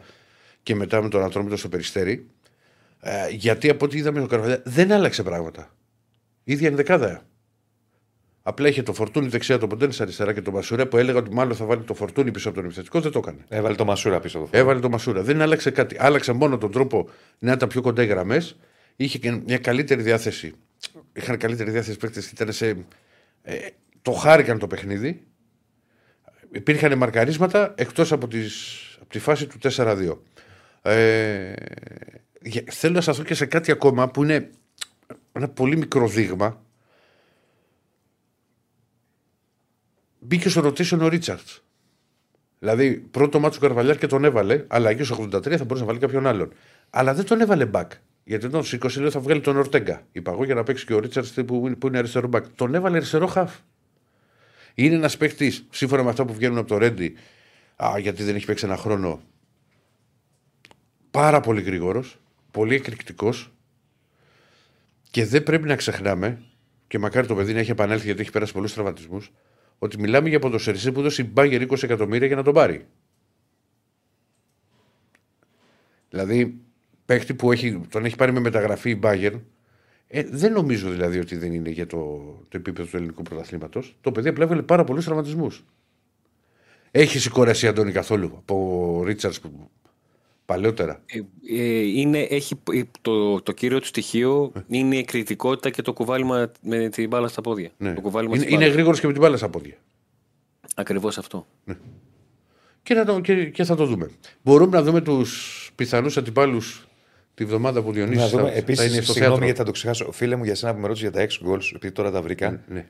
και μετά με τον Ατρόμητο στο Περιστέρι. Ε, γιατί από ό,τι είδαμε ο Καρβαλιά δεν άλλαξε πράγματα. ίδια είναι δεκάδα. Απλά είχε το φορτούνι δεξιά, τον Ποντένι αριστερά και τον Μασούρα που έλεγα ότι μάλλον θα βάλει το φορτούνι πίσω από τον επιθετικό. Δεν το έκανε.
Έβαλε το Μασούρα πίσω το
Έβαλε το Μασούρα. Δεν άλλαξε κάτι. Άλλαξε μόνο τον τρόπο να ήταν πιο κοντά οι γραμμές. Είχε και μια καλύτερη διάθεση. Είχαν καλύτερη διάθεση παίκτες. Ήταν σε. Ε, το χάρηκαν το παιχνίδι. Υπήρχαν μαρκαρίσματα εκτός από, τις, από τη φάση του 4-2. Ε, για- θέλω να σταθώ και σε κάτι ακόμα που είναι ένα πολύ μικρό δείγμα. Μπήκε στο rotation ο Ρίτσαρτς. Δηλαδή, πρώτο μάτσο του Καρβαλιάρ και τον έβαλε, αλλά εκεί στο 83 θα μπορούσε να βάλει κάποιον άλλον. Αλλά δεν τον έβαλε back. Γιατί τον σήκωσε, λέει θα βγάλει τον Ορτέγκα. Είπα εγώ για να παίξει και ο Ρίτσαρτς που, είναι- που είναι αριστερό back. Τον έβαλε αριστερό χαφ. Είναι ένας παίκτης, σύμφωνα με αυτά που βγαίνουν από το Ρέντι, α, γιατί δεν έχει παίξει ένα χρόνο, πάρα πολύ γρήγορος, πολύ εκρηκτικός και δεν πρέπει να ξεχνάμε, και μακάρι το παιδί να έχει επανέλθει γιατί έχει πέρασει πολλούς τραυματισμούς, ότι μιλάμε για ποδοσφαιριστή που έδωσε η Μπάγκερ 20 εκατομμύρια για να τον πάρει. Δηλαδή, παίχτη που έχει, τον έχει πάρει με μεταγραφή η Bayern. Ε, δεν νομίζω δηλαδή ότι δεν είναι για το, το επίπεδο του ελληνικού πρωταθλήματος. Το παιδί απλά έβγαλε πάρα πολλούς τραυματισμούς. Έχει σηκωρέσει Αντώνη καθόλου από Ρίτσαρτ που παλαιότερα.
Ε, ε, είναι, έχει, ε, το, το κύριο του στοιχείο είναι η κριτικότητα και το κουβάλιμα με την μπάλα στα πόδια.
Ναι.
Το κουβάλιμα
Είναι,
της
είναι
μπάλας.
γρήγορος και με την μπάλα στα πόδια.
Ακριβώς αυτό.
Και, να το, και, και θα το δούμε. Μπορούμε να δούμε τους πιθανούς αντιπάλους τη βδομάδα που
Να
Διονύσης
δούμε.
θα, θα
Επίσης,
είναι στο
συγγνώμη
θέατρο.
γιατί θα το ξεχάσω. Φίλε μου, για σένα που με ρώτησες για τα 6 goals, επειδή τώρα τα βρήκα.
Ναι.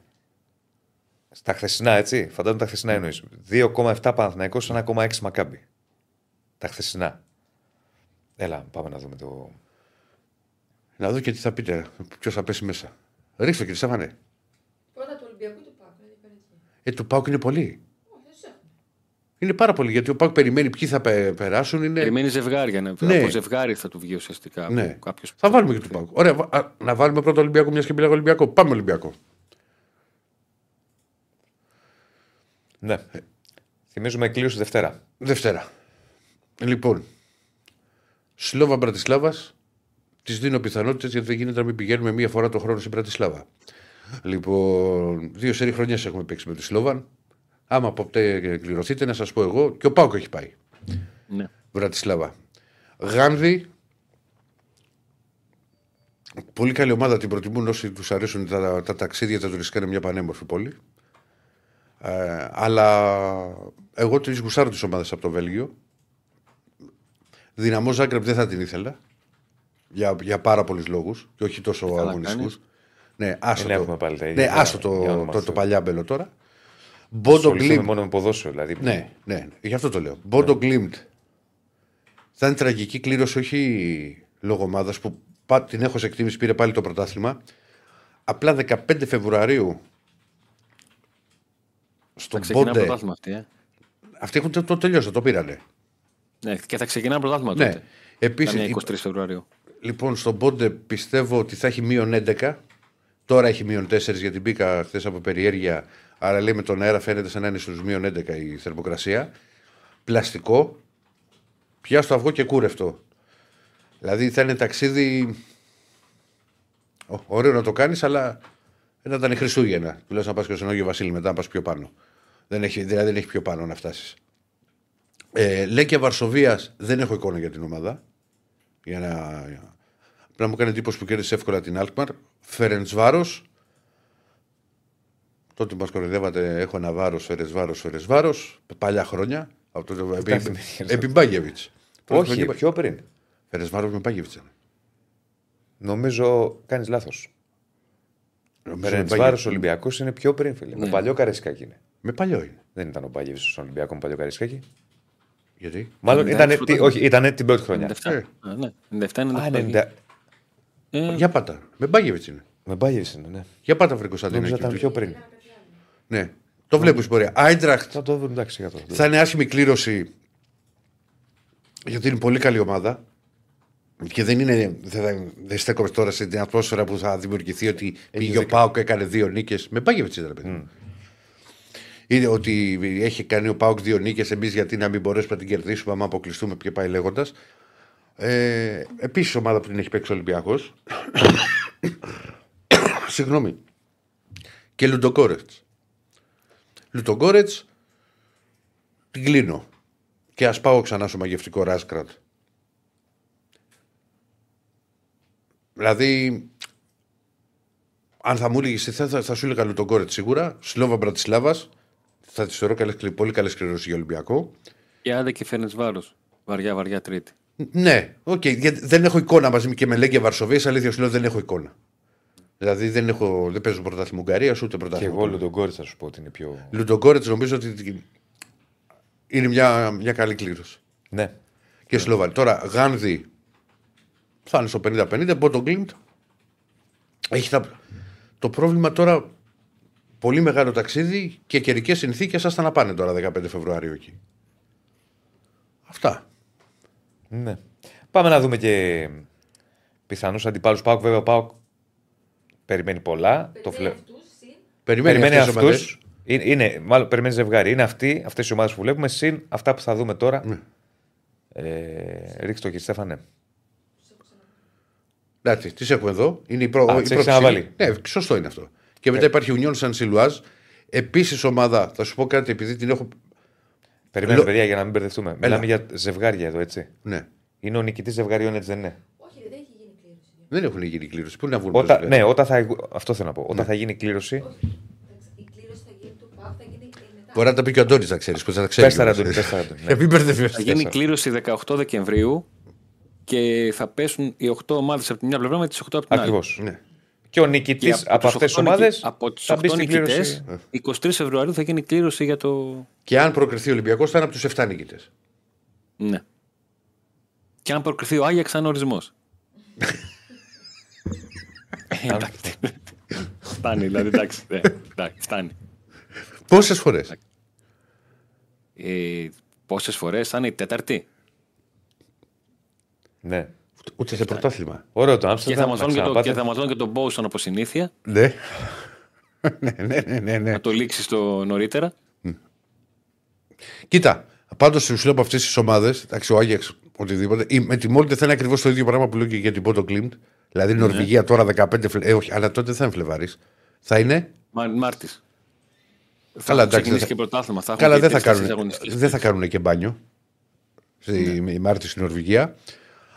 Στα χθεσινά, έτσι. Φαντάζομαι τα χθεσινά εννοείς. 2,7 Παναθηναϊκός, 1,6 Μακάμπι. Τα χθεσινά. Έλα, πάμε να δούμε το.
Να δω και τι θα πείτε. Ποιος θα πέσει μέσα. Ρίξτε κύριε Στέφανε.
Πρώτα του Ολυμπιακού του Πάκου. να διαφορετική.
Ε, του Πάουκ είναι πολύ.
Όχι, δεν σου έχουμε.
Είναι πάρα πολύ γιατί ο Πάουκ περιμένει ποιοι θα πε- περάσουν. Είναι...
Περιμένει ζευγάρια. Ναι.
Ναι.
Από ζευγάρι θα του βγει ουσιαστικά.
Ναι.
Από Κάποιος...
Θα βάλουμε και του Πάουκ. Ωραία, βα- α, να βάλουμε πρώτο Ολυμπιακό, μιας και μιλάω Ολυμπιακό. Πάμε Ολυμπιακό.
Ναι. Θυμίζουμε κλήρωση Δευτέρα.
Δευτέρα. Λοιπόν, Σλόβα Μπρατισλάβας. Της δίνω πιθανότητες γιατί δεν γίνεται να μην πηγαίνουμε μία φορά το χρόνο στην Μπρατισλάβα. Λοιπόν, δύο σερή χρονιές έχουμε παίξει με τη Σλόβαν. Άμα ποτέ κληρωθείτε, να σας πω εγώ. Και ο Πάουκ έχει πάει.
Ναι.
Βρατισλάβα. Γάνδη. Πολύ καλή ομάδα την προτιμούν όσοι τους αρέσουν τα, τα ταξίδια, τα τουριστικά είναι μια πανέμορφη πόλη. Ε, αλλά εγώ τις γουστάρω τις ομάδες από το Βέλγιο. Δυναμό Ζάγκρεπ δεν θα την ήθελα. Για, για πάρα πολλούς λόγους και όχι τόσο
καλά
αγωνιστικούς.
κάνεις.
Ναι, άσο
Δεν
το,
έχουμε πάλι τα ίδια
ναι,
για-
άσο το,
για να
το,
είμαστε.
το, παλιάμπελο τώρα. Μπόντο
Ασχοληθούμε
Γκλιμτ.
μόνο με ποδόσφαιρο. Δηλαδή.
Ναι, ναι, ναι, γι' αυτό το λέω. Μπόντο Γκλιμτ. Θα είναι τραγική κλήρωση, όχι λόγω ομάδας που πα- την έχω σε εκτίμηση, πήρε πάλι το πρωτάθλημα. Απλά 15 Φεβρουαρίου
Θα
στον
ξεκινά
Μπόντε.
πρωτάθλημα αυτή. Ε.
Αυτοί έχουν το, το τελειώσει, το πήρανε.
Ναι, και θα ξεκινά πρωτάθλημα
Ναι.
τότε.
Επίσης,
Καμιά 23 Φεβρουαρίου.
λοιπόν, στον Μπόντε πιστεύω ότι θα έχει μείον 11. Τώρα έχει μείον 4 γιατί μπήκα χθες από περιέργεια. Άρα λέει με τον αέρα φαίνεται σαν να είναι στους μείον 11 η θερμοκρασία. Πλαστικό. Πια στο αυγό και κούρευτο. Δηλαδή θα είναι ταξίδι. Ω, Ωραίο να το κάνεις, αλλά να ήταν Χριστούγεννα. Τουλάχιστον να πας και στον Άγιο Βασίλη μετά να πας πιο πάνω. Δεν έχει, δηλαδή δεν έχει πιο πάνω να φτάσεις. Ε, Λέκια Βαρσοβίας δεν έχω εικόνα για την ομάδα. Για να... Απλά μου έκανε εντύπωση που κέρδισε εύκολα την Αλκμαρ. Φερεντσβάρος. Τότε μας κοροϊδεύατε, έχω ένα βάρος, Φερεντσβάρος, Φερεντσβάρος. Παλιά χρόνια. Από το επί,
θυμήθηκες.
επί Μπάγεβιτ.
Όχι, πιο πριν.
Φερεντσβάρος με Μπάγεβιτ.
Νομίζω κάνεις λάθος. Φερεντσβάρος Ολυμπιακός είναι πιο πριν, φίλε. Με
Ναι.
παλιό καρέσκακι είναι.
Με παλιό είναι.
Δεν ήταν ο Μπάγεβιτ στον Ολυμπιακό με παλιό καρέσκακι.
Γιατί;
Μάλλον
96
ήταν.
πρωτάθλημα.
Όχι, ήταν την πρώτη χρονιά.
97.
Ε.
Α, ναι, 97 είναι
Α,
97.
90.
Ε,
Για πάτα. Με Μπάγεβιτς είναι.
Με Μπάγεβιτς είναι, ναι.
Για πάτα βρει Κωνσταντίνο.
Νομίζω
εκεί
ήταν
του.
πιο πριν.
Ναι. Το βλέπει πορεία. Άιντραχτ
Θα το δούμε, εντάξει, για το.
θα είναι άσχημη κλήρωση. Γιατί είναι πολύ καλή ομάδα. Και δεν, είναι, δεν, δεν στέκομαι τώρα σε την ατμόσφαιρα που θα δημιουργηθεί ότι πήγε ο
δίκιο.
Πάουκ έκανε δύο νίκες. Με Μπάγεβιτς ήταν, παιδί. Είναι ότι έχει κάνει ο Πάουκ δύο νίκες. Εμείς γιατί να μην μπορέσουμε να την κερδίσουμε, άμα αποκλειστούμε και πάει λέγοντας. Ε, Επίσης, ομάδα που την έχει παίξει ο Ολυμπιακός. Συγγνώμη. Και Λουντογκόρετς. Λουντογκόρετς την κλείνω. Και ας πάω ξανά στο μαγευτικό Ράζγκραντ. Δηλαδή, αν θα μου έλεγες θα, θα, θα σου έλεγα Λουντογκόρετς σίγουρα. Σλόβαν Μπρατισλάβας. Θα τη θεωρώ καλές, πολύ καλές κληρώσεις για Ολυμπιακό.
Και άντε και φέρνεις βάρος. Βαριά, βαριά τρίτη.
Ναι, οκ. γιατί δεν έχω εικόνα μαζί και με Λέγκια Βαρσοβίας. Αλήθεια σου λέω δεν έχω εικόνα. Δηλαδή δεν, έχω, δεν παίζω πρωτάθλημα Ουγγαρίας ούτε
Και
πρωτάθλημα.
εγώ όλο τον κόρη θα σου πω ότι είναι πιο.
Λουτογκόρετ νομίζω ότι είναι μια, μια καλή κλήρωση.
Ναι.
Και Σλοβαλ. Τώρα Γάνδη θα είναι στο 50-50. Μπότο Γκλίντ. Έχει τα... Το πρόβλημα τώρα πολύ μεγάλο ταξίδι και καιρικές συνθήκες άστα να πάνε τώρα 15 Φεβρουαρίου εκεί. Αυτά.
ναι. Πάμε να δούμε και πιθανούς αντιπάλους Πάουκ. Βέβαια, ο Πάουκ περιμένει πολλά. Το
Περιμένει
φλε...
αυτούς, συν.
Περιμένει,
Περιμένει
αυτές τις ομάδες.
αυτού. Είναι, είναι, μάλλον περιμένει ζευγάρι. Είναι αυτοί, αυτές οι ομάδες που βλέπουμε, συν αυτά που θα δούμε τώρα.
Ναι.
Ε, ρίξτε το κύριε Στέφανε.
Τους
Εντάξει, τις έχουμε εδώ. Είναι η, προ...
Α,
η
τις έχεις
πρόθεση.
αναβάλει.
Ναι, σωστό είναι αυτό. Και μετά υπάρχει η Union San Siluaz. Επίσης ομάδα, θα σου πω κάτι επειδή την έχω.
Περιμένετε,
Λο-
παιδιά, για να μην μπερδευτούμε. Μιλάμε για ζευγάρια εδώ, έτσι.
Ναι.
Είναι ο νικητής ζευγαριών, έτσι δεν είναι;
Όχι, ρε, δεν έχει γίνει κλήρωση.
Δεν έχουν γίνει κλήρωση. Πού να βγουν
Όταν,
μπροστά.
ναι, όταν θα, αυτό θέλω να πω. Όταν θα γίνει κλήρωση.
Όχι. Εντάξει, Η κλήρωση θα γίνει του ΠΑΟΚ, θα γίνει ε, μετά.
Μπορεί να τα πει και ο Αντώνης, να ξέρεις. Πώ θα τα ξέρει.
Πες τα, ρε, Αντώνη, πες τα, ρε, Αντώνη, ναι.
Για μην μπερδευτεί.
Θα γίνει κλήρωση 18 Δεκεμβρίου και θα πέσουν οι 8 ομάδες από τη μια πλευρά με τις 8 από την άλλη.
Ακριβώς.
Ναι.
Και ο νικητής
Και
από
τους
αυτές τις
8
ομάδες
νικη- από τους
θα μπει
8
στην
νικητές,
κλήρωση.
23 Φεβρουαρίου θα γίνει κλήρωση για το.
Και αν προκριθεί ο Ολυμπιακός, θα είναι από τους 7 νικητές.
Ναι. Και αν προκριθεί ο Άγιαξ, θα είναι ορισμός. Φτάνει, δηλαδή εντάξει. ναι, εντάξει, φτάνει.
Πόσες φορές;
Ε, Πόσες φορές θα είναι η τέταρτη;
Ναι.
Ούτε σε πρωτάθλημα.
Ωραίο το
Και
Άμστερνταμ.
θα μας
να
δώσουν και, το-
ξαναπάτε.
και θα μας δώσουν και τον Μπόουσον από συνήθεια.
Ναι. ναι, ναι, ναι, ναι, ναι.
Να το λήξει στο νωρίτερα.
Κοίτα, πάντως σου λέω από αυτές τις ομάδες, εντάξει, ο Άγιαξ, οτιδήποτε, η- με τη Μόλτε θα είναι ακριβώς το ίδιο πράγμα που λέω και για την Πότο Κλίμπτ. Δηλαδή η Νορβηγία τώρα 15 Φλε... ε, όχι, αλλά τότε δεν θα είναι Φλεβάρης. Θα είναι;
Μα, Μάρτης. Θα
Καλά, εντάξει,
ξεκινήσει
δεν θα-
και πρωτάθλημα. Θα έχουν
Καλά,
και
δεν θα,
τρεις-τέσσερις
κάνουν,
αγωνιστικές.
δεν θα κάνουν και μπάνιο. Στη η Μάρτης στην Νορβηγία.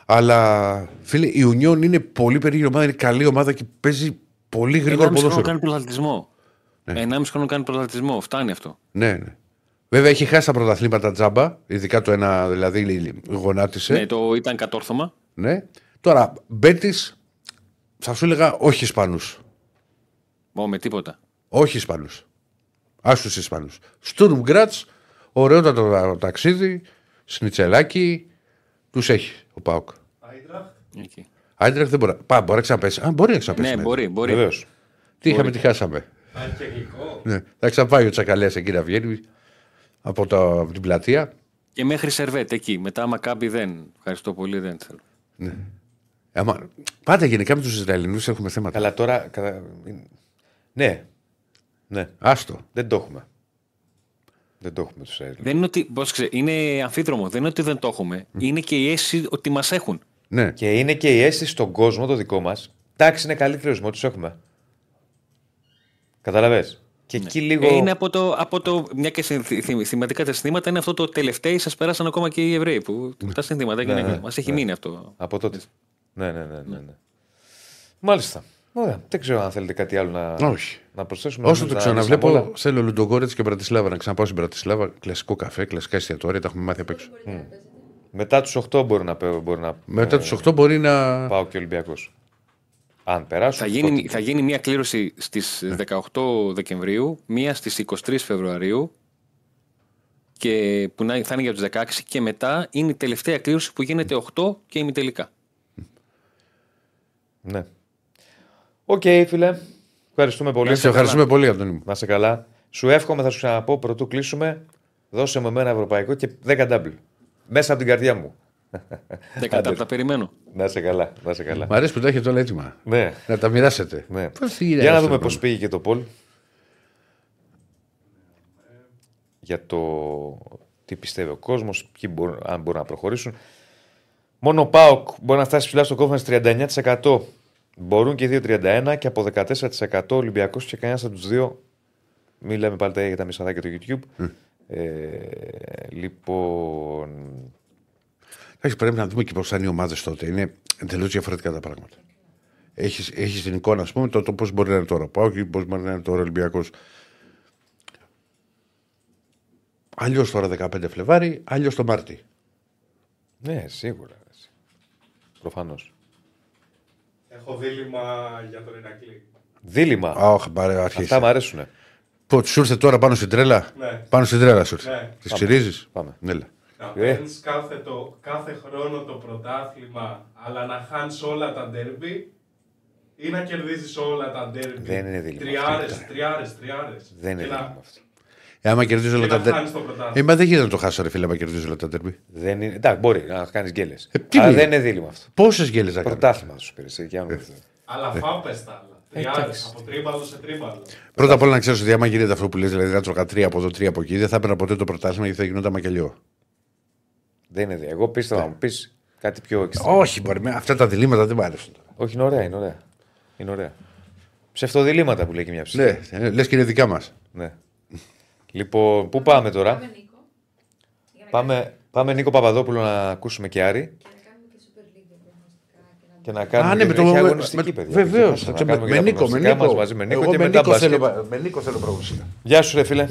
Αλλά φίλε, η Union είναι πολύ περίεργη ομάδα, είναι καλή ομάδα και παίζει πολύ γρήγορο
1,5 χρόνο
ποδόσφαιρο.
κάνει πρωταθλητισμό.
Ναι.
1,5 χρόνο κάνει πρωταθλητισμό. Φτάνει αυτό.
Ναι, ναι. Βέβαια έχει χάσει τα πρωταθλήματα τζάμπα, ειδικά το ένα δηλαδή γονάτισε.
Ναι, το ήταν κατόρθωμα.
Ναι. Τώρα, Μπέτης, θα σου έλεγα όχι Ισπανούς.
Μόνο με τίποτα.
Όχι Ισπανούς. Άσους Ισπανούς. Στουρμ Γκράτ, ωραιότατο ταξίδι, σνιτσελάκι, του έχει ο Πάοκ;
Άιντραχτ.
Εκεί.
Άιντρεχτ δεν μπορεί. Πά, μπορεί να ξαναπέσει. Α, μπορεί να ξαναπέσει.
Ναι,
μέσα.
μπορεί. μπορεί.
Βεβαίως.
Τι είχαμε, τι χάσαμε.
Αν και γλυκό.
Ναι. Θα ξαναπάει ο Τσακαλέας εκεί να βγαίνει από, το, από την πλατεία.
Και μέχρι Σερβέτ εκεί. Μετά Μακάμπι δεν. Ευχαριστώ πολύ, δεν θέλω.
Άμα, πάντα γενικά με τους Ισραηλινούς έχουμε θέματα.
Καλά, τώρα. κατα- Ναι. Ναι.
Άστο.
Δεν το έχουμε. Δεν το έχουμε τους Έλληνες.
Δεν είναι ότι. Πώς ξέρει, είναι αμφίδρομο. Δεν είναι ότι δεν το έχουμε. Είναι και η αίσθηση ότι μας έχουν.
Ναι.
Και είναι και η αίσθηση στον κόσμο το δικό μας. Εντάξει, είναι καλύτερο με ό,τι τους έχουμε. Καταλαβέ. Και εκεί λίγο.
Ε, Είναι από το, από το. Μια και συνθη- θυμ- θυματικά τα συνθήματα είναι αυτό το τελευταίο σας πέρασαν ακόμα και οι Εβραίοι. Που, τα συνθήματα
Ναι, ναι,
μας έχει
ναι.
μείνει αυτό.
Από τότε. Ναι, ναι, ναι. ναι, ναι. Μάλιστα. Ωραία. Δεν ξέρω αν θέλετε κάτι άλλο να,
Όχι.
να προσθέσουμε.
Όσο το
Νομίζω να
ξαναβλέπω,
λύσαμε όλα.
θέλω Λουντογκόρετς και Μπρατισλάβα να ξαναπάω στην Μπρατισλάβα. Κλασικό καφέ, κλασικά εστιατόρια, τα έχουμε μάθει απ' έξω.
Μπορείτε να παίζετε.
Μετά τους 8 μπορεί να, πέ- μπορεί να
Μετά τους 8 μπορεί να.
ΠΑΟΚ και Ολυμπιακός. Αν περάσουν.
Θα γίνει, θα γίνει μια κλήρωση στις 18 Δεκεμβρίου, μία στις 23 Φεβρουαρίου και που να- θα είναι για τους 16 και μετά είναι η τελευταία κλήρωση που γίνεται 8 και ημιτελικά.
Ναι. Οκ, φίλε. Ευχαριστούμε πολύ.
Σε ευχαριστούμε πολύ, Αντώνη μου.
Να είσαι καλά. Σου εύχομαι, θα σου ξαναπώ προτού κλείσουμε. Δώσε μου εμένα ευρωπαϊκό και 10 double. Μέσα από την καρδιά μου.
Δεν κατά τα περιμένω.
Να είσαι καλά. Να είσαι καλά.
Μ' αρέσει που τα έχετε όλα έτοιμα.
Ναι.
Να τα μοιράσετε.
ναι.
Πώς είναι
Για να
αυτό
δούμε
το
πώς πήγε και το Πολ. Για το τι πιστεύει ο κόσμος, αν μπορούν να προχωρήσουν. Μόνο ο Πάοκ μπορεί να φτάσει ψηλά στο conference 39%. Μπορούν και οι δύο 31% και από 14% ο Ολυμπιακός και κανένας από τους δύο. Μην λέμε πάλι τα ίδια για τα μισαδάκια του YouTube. Ε, λοιπόν.
Εντάξει, πρέπει να δούμε και πώς θα είναι οι ομάδες τότε. Είναι εντελώς διαφορετικά τα πράγματα. Έχεις έχεις την εικόνα, ας πούμε, το, το πώς μπορεί να είναι τώρα. Πάω και πώς μπορεί να είναι τώρα ο Ολυμπιακός. Αλλιώς τώρα 15 Φλεβάρι, αλλιώς το Μάρτι.
Ναι, σίγουρα. Προφανώς.
Έχω δίλημα για τον Ηρακλή.
Δίλημα;
Αχ, πάρε, αρχίσει.
Αυτά μου αρέσουν.
Πω, σου ήρθε τώρα πάνω στην τρέλα;
Ναι.
Πάνω στην τρέλα σου ήρθε.
Ναι.
Τη ξυρίζεις;
Πάμε.
Έλα.
Να
Ε.
παίρνεις κάθε, το, κάθε χρόνο το πρωτάθλημα, αλλά να χάνεις όλα τα ντέρμπι ή να κερδίζεις όλα τα ντέρμπι.
Δεν είναι δίλημα
Τριάρες,
αυτό.
τριάρες, τριάρες.
Δεν είναι
Και να-
δίλημα αυτό.
Ε, άμα κερδίζει όλα
Και
τα
να
τέρμπι.
χάνεις το πρωτάθλημα.
Ε, μα δεν γίνεται να το χάσω, ρε φίλε, άμα κερδίζει όλα τα τέρμπι.
Δεν είναι... Εντάξει, μπορεί να κάνεις γκέλες.
Ε, τι
Αλλά
είναι.
δεν είναι δίλημα αυτό.
Πόσες γέλε να κάνεις;
Πρωτάθλημα θα σου πήρε. Για να δούμε.
Αλλά φάπες τα άλλα. Τριάρες,
εντάξει.
από τρίμπαλο σε τρίμπαλο.
Πρώτα απ' όλα να ξέρεις ότι άμα γίνεται αυτό που λες, δηλαδή να τρώγα τρία από εδώ, τρία από εκεί, δεν θα έπαιρνα ποτέ το πρωτάθλημα γιατί θα γινόταν μακελιό.
Δεν είναι δίλημα. Εγώ πίστευα να μου πεις Κάτι πιο εξτρέμ.
Όχι, μπορεί. με- Αυτά τα διλήμματα δεν μου άρεσαν τώρα.
Όχι, είναι ωραία, είναι ωραία. Είναι ωραία. Ψευτοδιλήμματα που λέει και μια ψυχή.
Ναι, λες και είναι δικά μας.
Ναι. Λοιπόν, πού πάμε τώρα;
Πάμε, Νίκο. Για να
Πάμε, πάμε Νίκο Παπαδόπουλο να ακούσουμε και Άρη
κάνουμε- να κάνουμε και Super League για προγνωστικά και να
και να κάνουμε.
Α, ναι, με
και
το.
έχει
με-
αγωνιστική,
με-
παιδιά.
Βεβαίως.
Να κάνουμε
Με
για τα
Νίκο, με
προγνωστικά
Νίκο.
μας μαζί με Νίκο
Εγώ
και
με
μετά
Νίκο
μπάσκετ.
θέλω- με Νίκο θέλω προγνωστικά.
Γεια σου, ρε φίλε.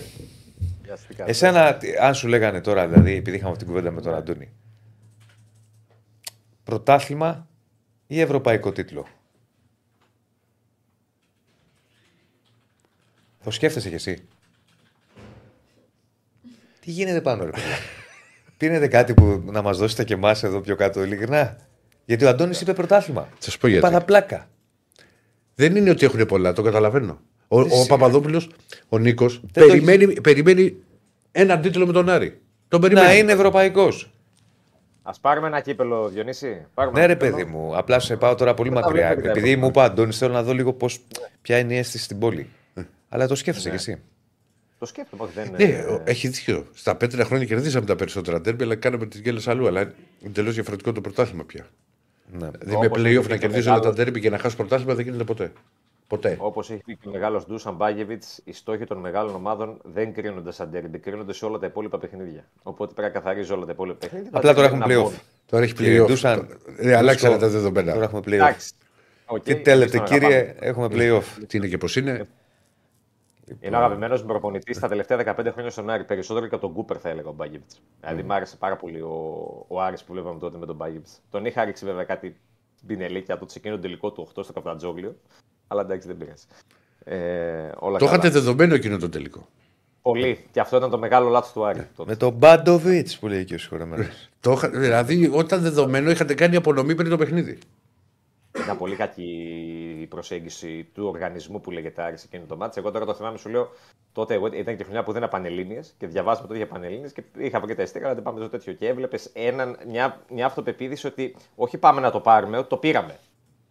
Γεια σου, τι κάνεις.
Εσένα, τι- αν σου λέγανε τώρα, δηλαδή, επειδή είχαμε αυτή την κουβέντα με τον Αντώνη, πρωτάθλημα ή ευρωπαϊκό τίτλο; Το σκέφτεσαι κι εσύ; Τι γίνεται πάνω, ρε παιδιά; Πίνετε κάτι που να μας δώσετε και εμάς εδώ πιο κάτω, ειλικρινά. Γιατί ο Αντώνης είπε πρωτάθλημα.
Θα σου πω γιατί.
Παραπλάκα.
Δεν είναι ότι έχουν πολλά, το καταλαβαίνω. Ο, ο Παπαδόπουλος, ο Νίκος,
το
περιμένει, περιμένει έναν τίτλο με τον Άρη. Τον περιμένει.
Να είναι ευρωπαϊκός.
Ας πάρουμε ένα κύπελο, Διονύση. Πάρουμε
Ναι,
ένα
ρε
κύπελο.
παιδί μου. Απλά σε πάω τώρα πολύ
Δεν τα
μακριά.
βλέπετε,
Επειδή
ρε.
μου είπε ο Αντώνης, θέλω να δω λίγο πώς, ποια είναι η αίσθηση στην πόλη. Αλλά το σκέφτεσαι κι εσύ.
Το σκέφτομαι, όχι δεν
Ναι,
είναι.
ο- έχει δίκιο. Στα πέτρινα χρόνια κερδίσαμε τα περισσότερα τέρμπι, αλλά κάναμε τις γκέλες αλλού. Αλλά είναι εντελώς διαφορετικό το πρωτάθλημα πια.
Ναι.
Δηλαδή με
Όπως
playoff
έχει
να
πει και
κερδίζει όλα τα
μεγάλος-
τέρμπι και να χάσει πρωτάθλημα δεν γίνεται ποτέ. Ποτέ.
Όπως έχει πει και ο μεγάλος Ντούσαν Μπάγεβιτς, οι στόχοι των μεγάλων ομάδων δεν κρίνονται σαν τέρμπι, κρίνονται σε όλα τα υπόλοιπα παιχνίδια. Οπότε πρέπει να καθαρίζει όλα τα υπόλοιπα παιχνίδια.
Απλά τώρα έχουμε
Να μπουν.
playoff.
Τώρα έχει
Κύριε
playoff.
Ντούσαν,
Ε, αλλάξανε
Ντούσκο,
τα δεδομένα.
Τώρα έχουμε playoff.
Εντάξει. Οκ,
Τι τέλετε,
εμείς τώρα
κύριε,
πάμε.
έχουμε flyover.
Τι είναι και πώς είναι.
Είναι ο αγαπημένος μου προπονητής τα τελευταία 15 χρόνια στον Άρη. Περισσότερο και από τον Κούπερ θα έλεγα ο Μπάγεβιτς. Δηλαδή μου άρεσε πάρα πολύ ο, ο Άρης που βλέπαμε τότε με τον Μπάγεβιτς. Τον είχα ρίξει βέβαια κάτι μπινελίκια από το ξεκίνημα τελικό του 8 στο Καυτανζόγλειο. Αλλά εντάξει δεν πειράζει. Ε, όλα
Το
καλά.
είχατε δεδομένο εκείνο το τελικό.
Πολύ. Και αυτό ήταν το μεγάλο λάθος του Άρη. τότε.
Με τον Μπάγεβιτς που λέει και ο συγχωρεμένος.
Το είχα- δηλαδή, όταν δεδομένο είχατε κάνει απονομή πριν το παιχνίδι.
Ήταν πολύ κακή η προσέγγιση του οργανισμού που λέγεται Άρης εκείνο το μάτι. Εγώ τώρα το θυμάμαι, σου λέω, τότε εγώ ήταν και χρονιά που δεν ήταν πανελίνε και διαβάζαμε τότε για πανελίνε και είχα βρει τα εστία, αλλά δεν πάμε στο τέτοιο. Και έβλεπες μια, μια αυτοπεποίθηση ότι όχι πάμε να το πάρουμε, ότι το πήραμε.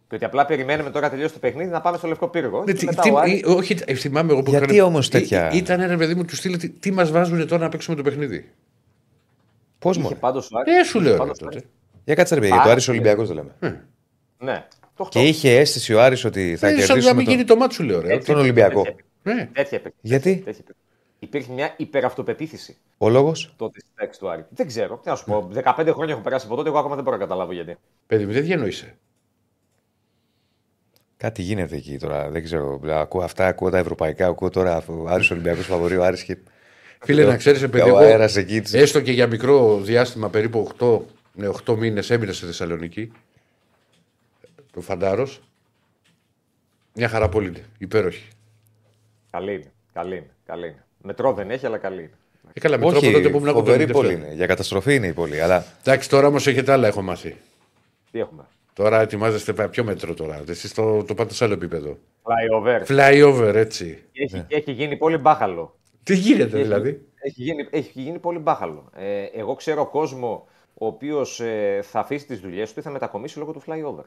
Και ότι απλά περιμένουμε τώρα τελειώσει το παιχνίδι να πάμε στο λευκό πύργο.
Ναι,
Και
τι-
μετά
τι-
ο Άρης-
ε, όχι, ε, θυμάμαι εγώ που
Γιατί
έκανα-
όμως τέτοια-
Ή- Ήταν ένα παιδί μου του στείλε τι, τι μας βάζουν τώρα να παίξουμε το παιχνίδι;
Πώς
είχε
μου.
πάντως ο Άρης-
Ε, σου λέω ρε,
πάντως ο
τότε.
Άρης-
Για κάτσε ρε παιδιά, για το
Πάρα
Άρης
πολύ.
Ολυμπιακός δεν λέμε.
Ναι, το 8.
Και είχε αίσθηση ο Άρης ότι θα
Ε, σαν να
κερδίσουμε
μην γίνει
τον,
το μάτι σου λέω. Ρε.
Έτσι.
τον Ολυμπιακό.
Έτσι.
Ναι.
Τέτοια επί-
Γιατί;
τέτοια επί- Υπήρχε μια υπεραυτοπεποίθηση
Ο λόγος;
τότε στη τάξη του Άρη. Δεν ξέρω, τι να σου πω. 15 χρόνια έχουν περάσει από τότε, εγώ ακόμα δεν μπορώ να καταλάβω γιατί.
Παιδί μου, δεν διανοείσαι.
Κάτι γίνεται εκεί τώρα. Δεν ξέρω. Ακούω αυτά, ακούω τα ευρωπαϊκά. Ακούω τώρα ο Άρης Ολυμπιακός φαβορεί. Ο Άρης και.
Φίλε, να ξέρεις, παιδί
Ο
εγώ,
αέρας εκεί. της-
έστω και για μικρό διάστημα, περίπου 8, ναι, 8 μήνες έμεινα στη Θεσσαλονίκη. Το Φαντάρος. Μια χαρά πολύ είναι. Υπέροχη.
Καλή είναι. Καλή είναι. Καλή είναι. Μετρό δεν έχει, αλλά καλή είναι.
Ε, καλά, με τρόπο
Όχι,
τότε που ήμουν
φοβερή
ακόμα
πόλη είναι. Για καταστροφή είναι η πόλη. Αλλά
Εντάξει, τώρα όμως έχετε άλλα, έχω μάθει.
Τι έχουμε;
Τώρα ετοιμάζεστε πα- πιο μέτρο τώρα; Εσείς το, το πάτε σε άλλο επίπεδο.
Flyover.
Flyover, έτσι.
Έχει, έχει γίνει πολύ μπάχαλο.
Τι γίνεται
Έχει-
δηλαδή;
Έχει γίνει, έχει γίνει πολύ μπάχαλο. Ε, εγώ ξέρω κόσμο ο οποίος ε, θα αφήσει τις δουλειές του ή θα μετακομίσει λόγω του flyover.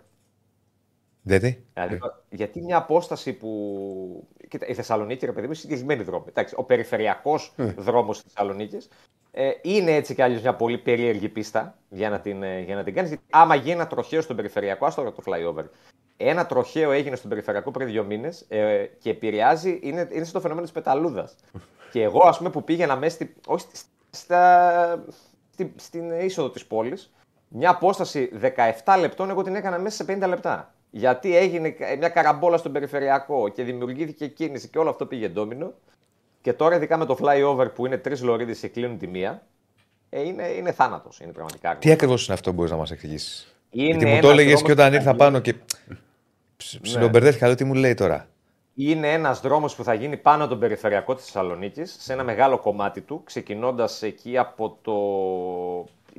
Γιατί.
Δηλαδή, γιατί μια απόσταση που. Κοίτα, η Θεσσαλονίκη, ρε παιδί μου, είναι συγκεκριμένη δρόμη. Εντάξει, ο περιφερειακός δρόμος της Θεσσαλονίκης ε, είναι έτσι κι αλλιώς μια πολύ περίεργη πίστα για να την, ε, για να την κάνεις. Γιατί άμα γίνει ένα τροχαίο στον περιφερειακό, άστο τώρα το flyover. Ένα τροχαίο έγινε στον περιφερειακό πριν δύο μήνες ε, και επηρεάζει, είναι, είναι στο φαινόμενο της πεταλούδας. και εγώ, ας πούμε, που πήγαινα μέσα στη, όχι στη- στα, στη, στην είσοδο της πόλης, μια απόσταση 17 λεπτών, εγώ την έκανα μέσα σε 50 λεπτά. Γιατί έγινε μια καραμπόλα στον περιφερειακό και δημιουργήθηκε κίνηση και όλο αυτό πήγε ντόμινο. Και τώρα, ειδικά με το flyover που είναι τρεις λωρίδες και κλείνουν τη μία, ε, είναι, είναι θάνατος. Είναι πραγματικά.
Τι ακριβώς είναι αυτό που μπορείς να μας εξηγήσεις;
Είναι
Γιατί μου
ένας
το έλεγες
δρόμος
και όταν
που
ήρθα
θα
πάνω και. ψ- Ψιλομπερδέθηκα, λέω τι μου λέει τώρα.
Είναι ένας δρόμος που θα γίνει πάνω από τον περιφερειακό της Θεσσαλονίκης, σε ένα μεγάλο κομμάτι του, ξεκινώντας εκεί από το.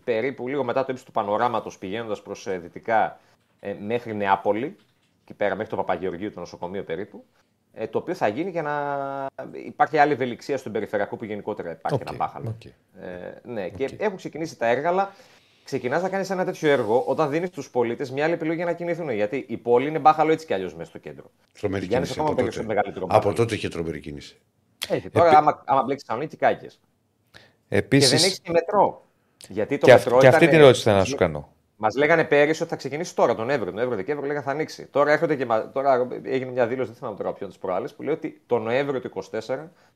περίπου λίγο μετά το ύψος του πανοράματος, πηγαίνοντας προς δυτικά ε, μέχρι Νεάπολη, εκεί πέρα μέχρι το Παπαγεωργίου, το νοσοκομείο περίπου. Ε, το οποίο θα γίνει για να υπάρχει άλλη ευελιξία στον περιφερειακό που γενικότερα υπάρχει
Οκ,
ένα μπάχαλο.
οκ.
Ε, ναι, και έχουν ξεκινήσει τα έργα, αλλά ξεκινάς να κάνεις ένα τέτοιο έργο όταν δίνεις στους πολίτες μια άλλη επιλογή για να κινηθούν. Γιατί η πόλη είναι μπάχαλο έτσι κι αλλιώς μέσα στο κέντρο.
Τρομερή
Πηγαίνεις
κίνηση.
ακόμα
Από
περισσότερο
τότε.
μεγαλύτερο
από
μπάχαλο.
τότε είχε τρομερή κίνηση.
Έχει. Τώρα, άμα, άμα μπλέξεις Θεσσαλονίκη, κάκε. Και δεν
Επίση.
έχεις και μετρό. Γιατί το
Και,
μετρό
αυ- και αυτή
ήταν-
την ερώτηση θέλω να σου κάνω.
Μας λέγανε πέρυσι ότι θα ξεκινήσει τώρα τον Νοέμβριο. Τον Νοέμβριο-Δεκέμβριο λέγανε θα ανοίξει. Τώρα, έρχονται και, μα- τώρα έγινε μια δήλωση, δεν θυμάμαι τώρα ποιον της προάλλε, που λέει ότι το Νοέμβριο του 24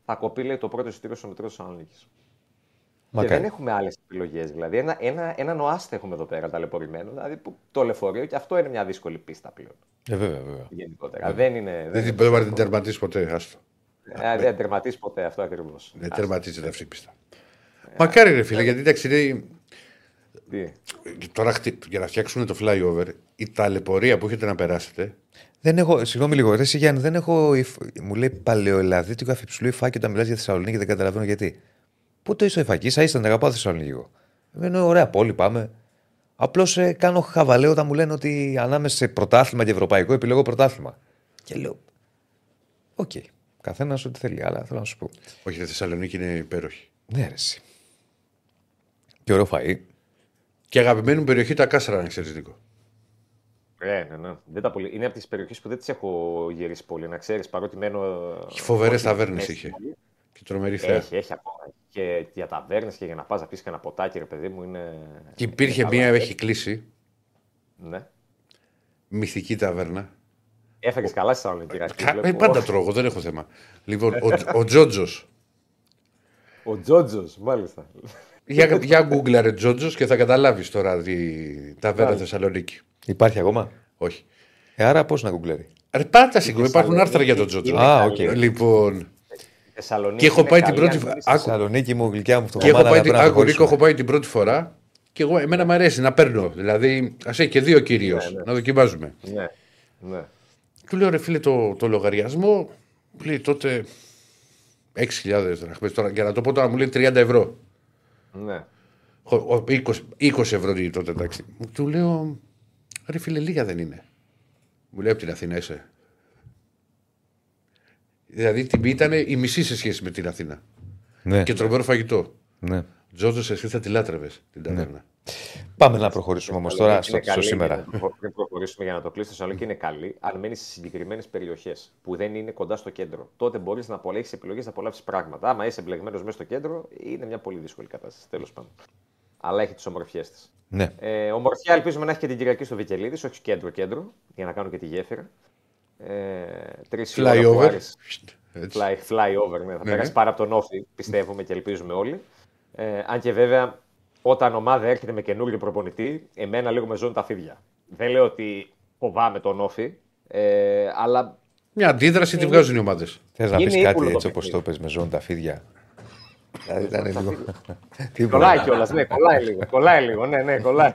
θα κοπεί λέει, το πρώτο εισιτήριο στο μετρό τη Θεσσαλονίκης. Και
Μακάρι.
δεν έχουμε άλλες επιλογές. Δηλαδή, ένα, ένα, έναν οάστε έχουμε εδώ πέρα ταλαιπωρημένο. Δηλαδή, που, το λεωφορείο και αυτό είναι μια δύσκολη πίστα πλέον.
Ε, βέβαια, βέβαια.
Γενικότερα. Δεν είναι.
Δεν
Δεν,
την πρέπει να την τερματίσει ποτέ. Άστο.
ε, δεν τερματίσει ποτέ αυτό ακριβώς.
Δεν τερματίζεται αυτή η πίστα. Μακάρι ρε φίλε, γιατί εντάξει, είναι- τώρα χτι- για να φτιάξουν το flyover, η ταλαιπωρία που έχετε να περάσετε,
Δεν έχω, συγγνώμη λίγο, ρε εσύ Γιάννη, δεν έχω. υφ- Μου λέει παλαιοελαδίτικο αφιψηλού υφάκι όταν μιλάς για Θεσσαλονίκη, δεν καταλαβαίνω γιατί. Πού το είσαι υφάκι, σα ήσταν, αγαπάω Θεσσαλονίκη εγώ. Εμένα ωραία πόλη, πάμε. Απλώς ε, κάνω χαβαλέ όταν μου λένε ότι ανάμεσα σε πρωτάθλημα και ευρωπαϊκό επιλέγω πρωτάθλημα. Και λέω. Οκ. Καθένας ό,τι θέλει, αλλά θέλω να σου πω.
όχι, η Θεσσαλονίκη είναι υπέροχη.
Ναι, ρε, εσύ. Και ωραίο φαΐ.
Και αγαπημένη μου περιοχή τα κάστρα, να ξέρεις Νίκο.
Ναι, ναι, ναι. Δεν τα πολύ... Είναι από τις περιοχές που δεν τις έχω γυρίσει πολύ, να ξέρεις, παρότι μένω.
Έχει φοβερές
όχι
ταβέρνες
μέση
είχε.
πολύ.
Και τρομερή θέα.
Έχει, έχει ακόμα. Και για ταβέρνες και για να πας να πεις και ένα ποτάκι, ρε παιδί μου, είναι.
Και υπήρχε
είναι
μία,
καλά.
έχει κλείσει,
Ναι.
μυθική ταβέρνα.
Έφερε καλά στη Θεσσαλονίκη. Ράκη,
Κα-
βλέπω.
ε, πάντα τρώγω, δεν έχω θέμα. Λοιπόν, ο, ο Τζότζος.
Ο Τζότζος, μάλιστα.
Για, για Google ρε Τζότζος και θα καταλάβεις τώρα τη ταβέρνα
Μάλιστα.
Θεσσαλονίκη.
Υπάρχει ακόμα;
Όχι.
Ε, άρα πώς να γκουγκλέρει.
Ρε πάντα σίγουρα, υπάρχουν άρθρα για τον Τζότζο.
Είναι
Α,
καλή.
οκ.
Λοιπόν,
Θεσσαλονίκη
Και έχω
είναι
πάει την
καλή,
πρώτη
αν
φορά-
θέλεις,
Άκου.
Θεσσαλονίκη μου, γλυκιά μου,
και έχω
φτωχομάνα,
πάει, την,
πρέπει να
άκου, Νίκο,
προχωρήσουμε.
έχω πάει την πρώτη φορά και εγώ, εμένα μου αρέσει να παίρνω. Δηλαδή, ας έχει και δύο κυρίως, να δοκιμάζουμε.
Ναι, ναι.
Του λέω ρε φίλε το, το λογαριασμό, μου λέει τότε 6.000 δραχμές τώρα. Για να το πω τώρα μου λέει 30 ευρώ.
Ναι.
Ο- ο- 20, 20 ευρώ τι τότε εντάξει. Του λέω ρε φίλε λίγα δεν είναι. Μου λέει από την Αθήνα είσαι. Δηλαδή η τιμή ήταν η μισή σε σχέση με την Αθήνα.
Ναι,
Και τρομερό φαγητό.
ναι.
Τζότζο, εσύ θα τη λάτρευες την ταβέρνα.
Πάμε να προχωρήσουμε όμως τώρα στο,
Είναι
στο
καλή,
σήμερα.
για να προχω- Πριν προχωρήσουμε για να το κλείσω, η Θεσσαλονίκη είναι καλή. Αν μένεις σε συγκεκριμένες περιοχές που δεν είναι κοντά στο κέντρο, τότε μπορείς να έχει επιλογές να απολαύσεις πράγματα. Άμα είσαι εμπλεγμένος μέσα στο κέντρο, είναι μια πολύ δύσκολη κατάσταση. Τέλος πάντων. Αλλά έχει τις ομορφιές της.
Ναι.
Ε, ομορφιά ελπίζουμε να έχει και την Κυριακή στο Βικελίδη, όχι κέντρο-κέντρο, για να κάνω και τη γέφυρα. Ε, τρεις η ώρα που
Flyover.
άρεσε.
Έτσι.
Fly, flyover, ναι. Θα
Ναι,
περάσει
ναι.
πάρα από τον όφη, πιστεύουμε και ελπίζουμε όλοι. Ε, αν και βέβαια, όταν ομάδα έρχεται με καινούριο προπονητή, εμένα λίγο με ζώνουν τα φίδια. Δεν λέω ότι φοβάμαι τον όφη, ε, αλλά
Μια αντίδραση τη βγάζουν οι ομάδες.
Θες να
Είναι
πεις κάτι
ύπουλο το
έτσι όπω το
παιχνίδι.
πες με ζώντα τα φίδια. Δηλαδή ήταν λίγο. Τίποτα.
κολλάει κιόλας. Ναι, κολλάει λίγο. Κολλάει λίγο. Ναι, ναι, κολλάει.